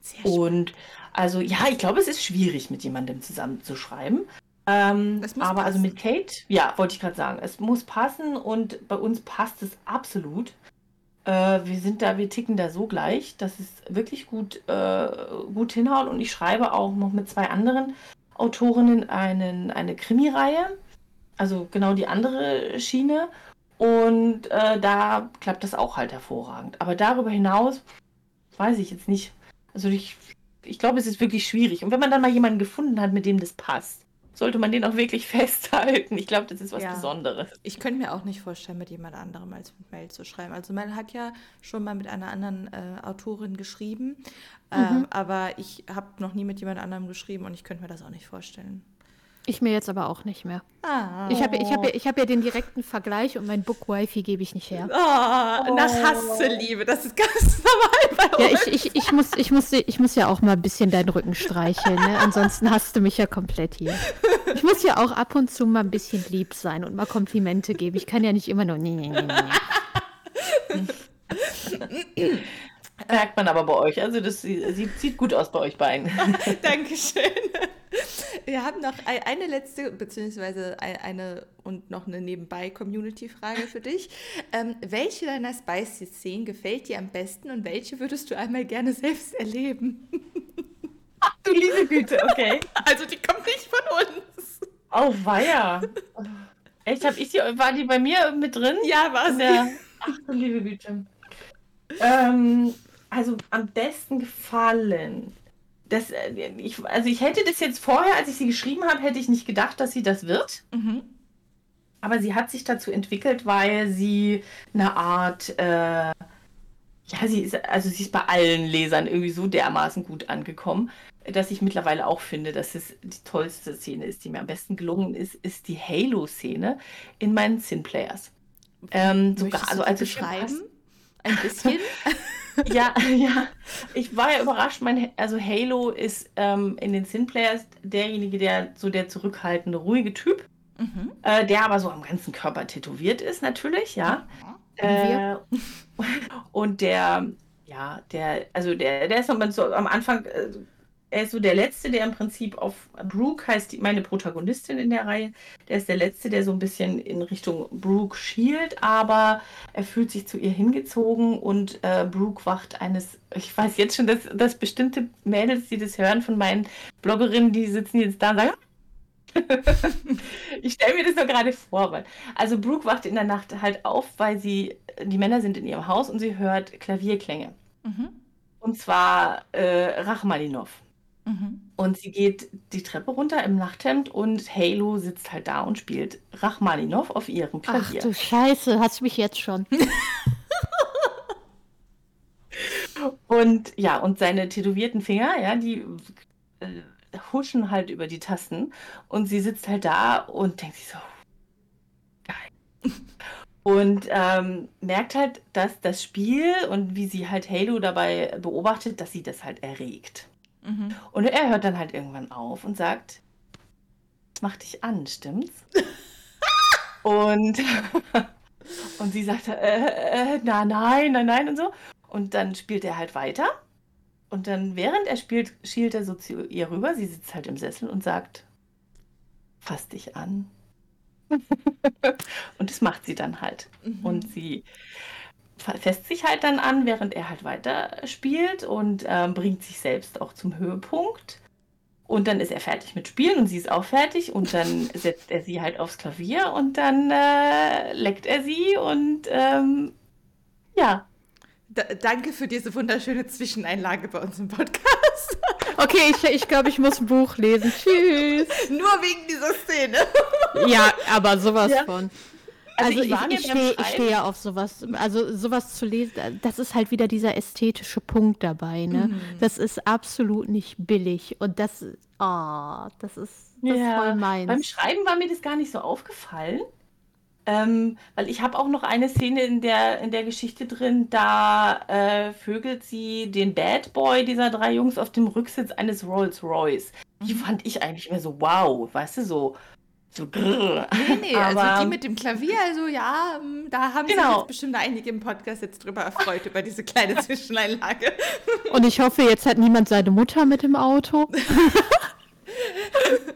Sehr spannend. Und also ja, ich glaube, es ist schwierig, mit jemandem zusammen zu schreiben. Ähm, aber also passen. mit Kate, ja, wollte ich gerade sagen, es muss passen und bei uns passt es absolut. Äh, wir sind da, wir ticken da so gleich, dass es wirklich gut, äh, gut hinhaut. Und ich schreibe auch noch mit zwei anderen Autorinnen einen, eine Krimireihe. Also genau die andere Schiene. Und äh, da klappt das auch halt hervorragend. Aber darüber hinaus weiß ich jetzt nicht. Also ich, ich glaube, es ist wirklich schwierig. Und wenn man dann mal jemanden gefunden hat, mit dem das passt, sollte man den auch wirklich festhalten. Ich glaube, das ist was Ja. Besonderes. Ich könnte mir auch nicht vorstellen, mit jemand anderem als mit Mel zu schreiben. Also Mel hat ja schon mal mit einer anderen äh, Autorin geschrieben, ähm, Mhm. aber ich habe noch nie mit jemand anderem geschrieben und ich könnte mir das auch nicht vorstellen. Ich mir jetzt aber auch nicht mehr. Ah. Ich habe ich hab, ja- ich hab ja den direkten Vergleich und mein Book Wifi gebe ich nicht her. Oh, nach Hasseliebe, das ist ganz normal bei Ja, uns. ich, ich, ich, muss, ich, muss, ich muss ja auch mal ein bisschen deinen Rücken streicheln, ne? Ansonsten hast du mich ja komplett hier. Ich muss ja auch ab und zu mal ein bisschen lieb sein und mal Komplimente geben. Ich kann ja nicht immer nur. Nee, nee, nee, nee. Merkt man aber bei euch. Also das sie- sieht, sieht gut aus bei euch beiden. Dankeschön. Wir haben noch ei- eine letzte, beziehungsweise ei- eine und noch eine nebenbei-Community-Frage für dich. Ähm, welche deiner Spicy-Szenen gefällt dir am besten und welche würdest du einmal gerne selbst erleben? du liebe Güte, okay. Also die kommt nicht von uns. Oh, weia. Echt, hab ich die, war die bei mir mit drin? Ja, war sie. Ach du liebe Güte. Ähm, also am besten gefallen. Das, äh, ich, also ich hätte das jetzt vorher, als ich sie geschrieben habe, hätte ich nicht gedacht, dass sie das wird. Mhm. Aber sie hat sich dazu entwickelt, weil sie eine Art, äh, ja, sie ist, also sie ist bei allen Lesern irgendwie so dermaßen gut angekommen, dass ich mittlerweile auch finde, dass es die tollste Szene ist, die mir am besten gelungen ist, ist die Halo-Szene in meinen Sin-Players. Ähm, sogar, also als beschreiben? Ein bisschen? ja, ja. Ich war ja überrascht. Mein, also Halo ist ähm, in den Sin-Players derjenige, der so der zurückhaltende, ruhige Typ, mhm. äh, der aber so am ganzen Körper tätowiert ist, natürlich, ja. Und wir? Äh, und der, ja, der, also der, der ist so am Anfang, äh, er ist so der Letzte, der im Prinzip auf Brooke heißt die, meine Protagonistin in der Reihe. Der ist der Letzte, der so ein bisschen in Richtung Brooke schielt, aber er fühlt sich zu ihr hingezogen und äh, Brooke wacht eines, ich weiß jetzt schon, dass, dass bestimmte Mädels, die das hören von meinen Bloggerinnen, die sitzen jetzt da und sagen, ich stelle mir das nur gerade vor, weil. Also Brooke wacht in der Nacht halt auf, weil sie, die Männer sind in ihrem Haus und sie hört Klavierklänge. Mhm. Und zwar äh, Rachmaninov. Mhm. Und sie geht die Treppe runter im Nachthemd und Halo sitzt halt da und spielt Rachmaninov auf ihrem Ach Klavier. du Scheiße, hast du mich jetzt schon. Und ja, und seine tätowierten Finger, ja, die äh, huschen halt über die Tasten. Und sie sitzt halt da und denkt sich so, geil. Und ähm, merkt halt, dass das Spiel und wie sie halt Halo dabei beobachtet, dass sie das halt erregt. Mhm. Und er hört dann halt irgendwann auf und sagt, das macht dich an, stimmt's? und, und sie sagt, äh, äh, na, nein, nein, nein und so. Und dann spielt er halt weiter. Und dann, während er spielt, schielt er so zu ihr rüber. Sie sitzt halt im Sessel und sagt, fass dich an. und das macht sie dann halt. Mhm. Und sie fässt sich halt dann an, während er halt weiter spielt und ähm, bringt sich selbst auch zum Höhepunkt. Und dann ist er fertig mit Spielen und sie ist auch fertig und dann setzt er sie halt aufs Klavier und dann äh, leckt er sie und ähm, ja, Da, danke für diese wunderschöne Zwischeneinlage bei uns im Podcast. Okay, ich, ich glaube, ich muss ein Buch lesen. Tschüss. Nur wegen dieser Szene. Ja, aber sowas Ja. von. Also Also, ich ich, stehe, ich stehe ja auf sowas. Also sowas zu lesen, das ist halt wieder dieser ästhetische Punkt dabei. Ne? Mhm. Das ist absolut nicht billig. Und das, ah, das ist, das ist voll meins. Beim Schreiben war mir das gar nicht so aufgefallen. Ähm, weil ich habe auch noch eine Szene in der, in der Geschichte drin, da äh, vögelt sie den Bad Boy dieser drei Jungs auf dem Rücksitz eines Rolls Royce. Die fand ich eigentlich mehr so wow, weißt du, so, so grrr. Nee, nee, also Aber- die mit dem Klavier, also ja, ähm, da haben sich Genau. jetzt bestimmt einige im Podcast jetzt drüber erfreut, über diese kleine Zwischeneinlage. Und ich hoffe, jetzt hat niemand seine Mutter mit im Auto.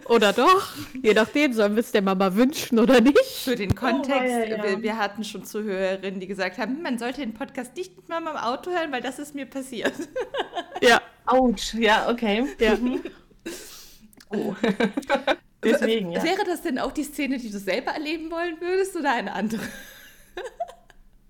oder doch? Je nachdem, sollen wir es der Mama wünschen oder nicht? Für den Kontext, weia, ja. wir, wir hatten schon Zuhörerinnen, die gesagt haben, man sollte den Podcast nicht mit Mama im Auto hören, weil das ist mir passiert. Ja. Autsch, ja, okay. ja. Oh. Deswegen, ja. Wäre das denn auch die Szene, die du selber erleben wollen würdest oder eine andere?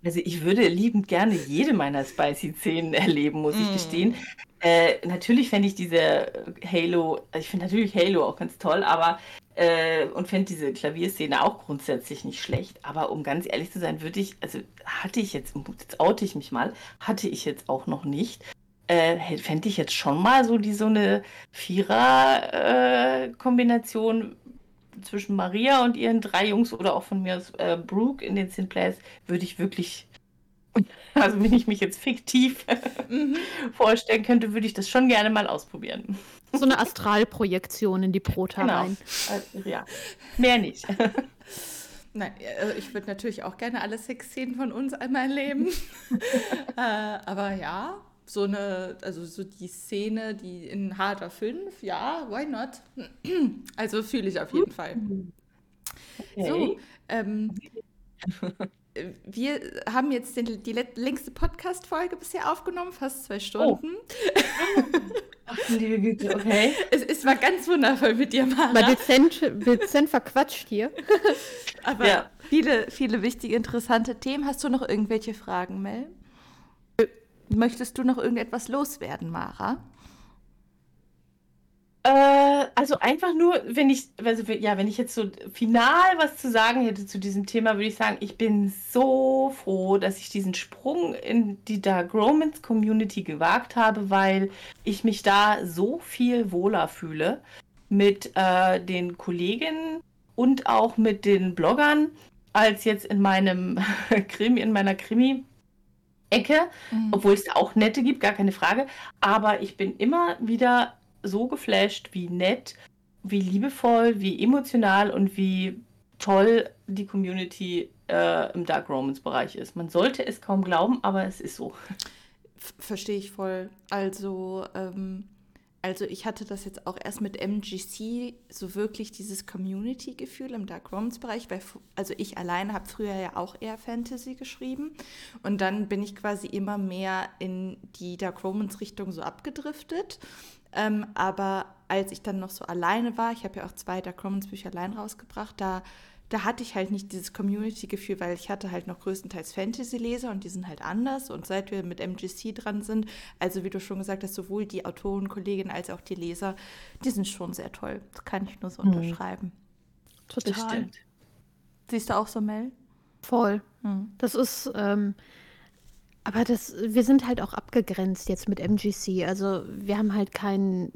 Also ich würde liebend gerne jede meiner Spicy-Szenen erleben, muss ich Mm. gestehen. Äh, natürlich fände ich diese Halo, also ich finde natürlich Halo auch ganz toll, aber äh, und fände diese Klavierszene auch grundsätzlich nicht schlecht. Aber um ganz ehrlich zu sein, würde ich, also hatte ich jetzt, jetzt oute ich mich mal, hatte ich jetzt auch noch nicht. Äh, fände ich jetzt schon mal so die so eine Vierer-Kombination zwischen Maria und ihren drei Jungs oder auch von mir aus äh, Brooke in den Sin Plays würde ich wirklich, also wenn ich mich jetzt fiktiv Mhm. vorstellen könnte, würde ich das schon gerne mal ausprobieren. So eine Astralprojektion in die Prota Genau. rein. Also, ja, mehr nicht. Nein, also ich würde natürlich auch gerne alle Sexszenen von uns einmal erleben. äh, aber ja, so eine, also so die Szene, die in Harder 5, ja, why not? Also fühle ich auf jeden Fall. So, ähm, äh, wir haben jetzt den, die längste Podcast-Folge bisher aufgenommen, fast zwei Stunden. Ach, liebe Güte, okay. Es, es war ganz wundervoll mit dir, Mal Mara. dezent, dezent verquatscht hier. Aber Ja. viele, viele wichtige, interessante Themen. Hast du noch irgendwelche Fragen, Mel? Möchtest du noch irgendetwas loswerden, Mara? Äh, also einfach nur, wenn ich, also ja, wenn ich jetzt so final was zu sagen hätte zu diesem Thema, würde ich sagen, ich bin so froh, dass ich diesen Sprung in die Dark Romance Community gewagt habe, weil ich mich da so viel wohler fühle mit äh, den Kolleginnen und auch mit den Bloggern als jetzt in meinem Krimi, in meiner Krimi. Ecke, obwohl es auch nette gibt, gar keine Frage. Aber ich bin immer wieder so geflasht, wie nett, wie liebevoll, wie emotional und wie toll die Community äh, im Dark Romance Bereich ist. Man sollte es kaum glauben, aber es ist so. Verstehe ich voll. Also, ähm, also ich hatte das jetzt auch erst mit MGC so wirklich dieses Community-Gefühl im Dark Romance-Bereich, weil also ich alleine habe früher ja auch eher Fantasy geschrieben und dann bin ich quasi immer mehr in die Dark Romance-Richtung so abgedriftet. Ähm, aber als ich dann noch so alleine war, ich habe ja auch zwei Dark Romance-Bücher allein rausgebracht, da da hatte ich halt nicht dieses Community-Gefühl, weil ich hatte halt noch größtenteils Fantasy-Leser und die sind halt anders. Und seit wir mit MGC dran sind, also wie du schon gesagt hast, sowohl die Autoren, Kolleginnen als auch die Leser, die sind schon sehr toll. Das kann ich nur so Mhm. unterschreiben. Das Total. stimmt. Siehst du auch so, Mel? Voll. Hm. Das ist, ähm, aber das, wir sind halt auch abgegrenzt jetzt mit MGC. Also wir haben halt kein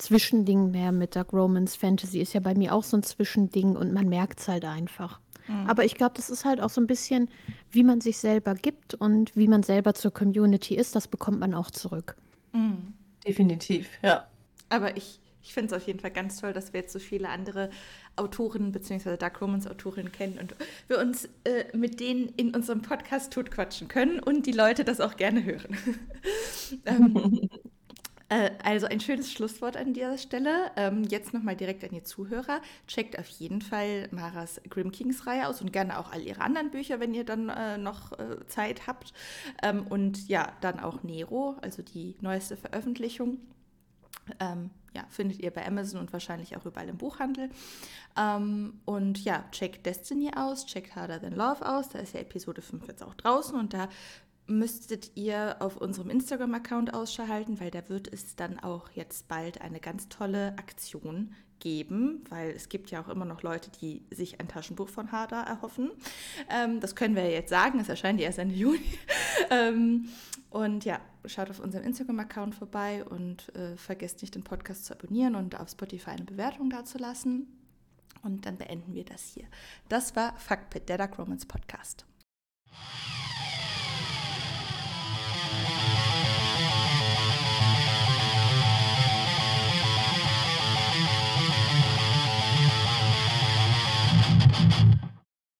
Zwischending mehr mit Dark Romance. Fantasy ist ja bei mir auch so ein Zwischending und man merkt es halt einfach. Mhm. Aber ich glaube, das ist halt auch so ein bisschen, wie man sich selber gibt und wie man selber zur Community ist, das bekommt man auch zurück. Mhm. Definitiv, ja. Aber ich, ich finde es auf jeden Fall ganz toll, dass wir jetzt so viele andere Autoren bzw. Dark Romans Autorinnen kennen und wir uns äh, mit denen in unserem Podcast totquatschen können und die Leute das auch gerne hören. ähm, äh, also ein schönes Schlusswort an dieser Stelle. Ähm, jetzt nochmal direkt an die Zuhörer. Checkt auf jeden Fall Maras Grim Kings Reihe aus und gerne auch all ihre anderen Bücher, wenn ihr dann äh, noch äh, Zeit habt. Ähm, und ja, dann auch Nero, also die neueste Veröffentlichung. Ähm, ja, findet ihr bei Amazon und wahrscheinlich auch überall im Buchhandel. Ähm, und ja, checkt Destiny aus, checkt Harder Than Love aus. Da ist ja Episode 5 jetzt auch draußen und da müsstet ihr auf unserem Instagram-Account Ausschau halten, weil da wird es dann auch jetzt bald eine ganz tolle Aktion geben, weil es gibt ja auch immer noch Leute, die sich ein Taschenbuch von Harder erhoffen. Ähm, das können wir ja jetzt sagen, es erscheint erst Ende Juni. ähm, und ja, schaut auf unserem Instagram-Account vorbei und äh, vergesst nicht, den Podcast zu abonnieren und auf Spotify eine Bewertung dazulassen. Und dann beenden wir das hier. Das war Fuckpit, der Dark Romance Podcast.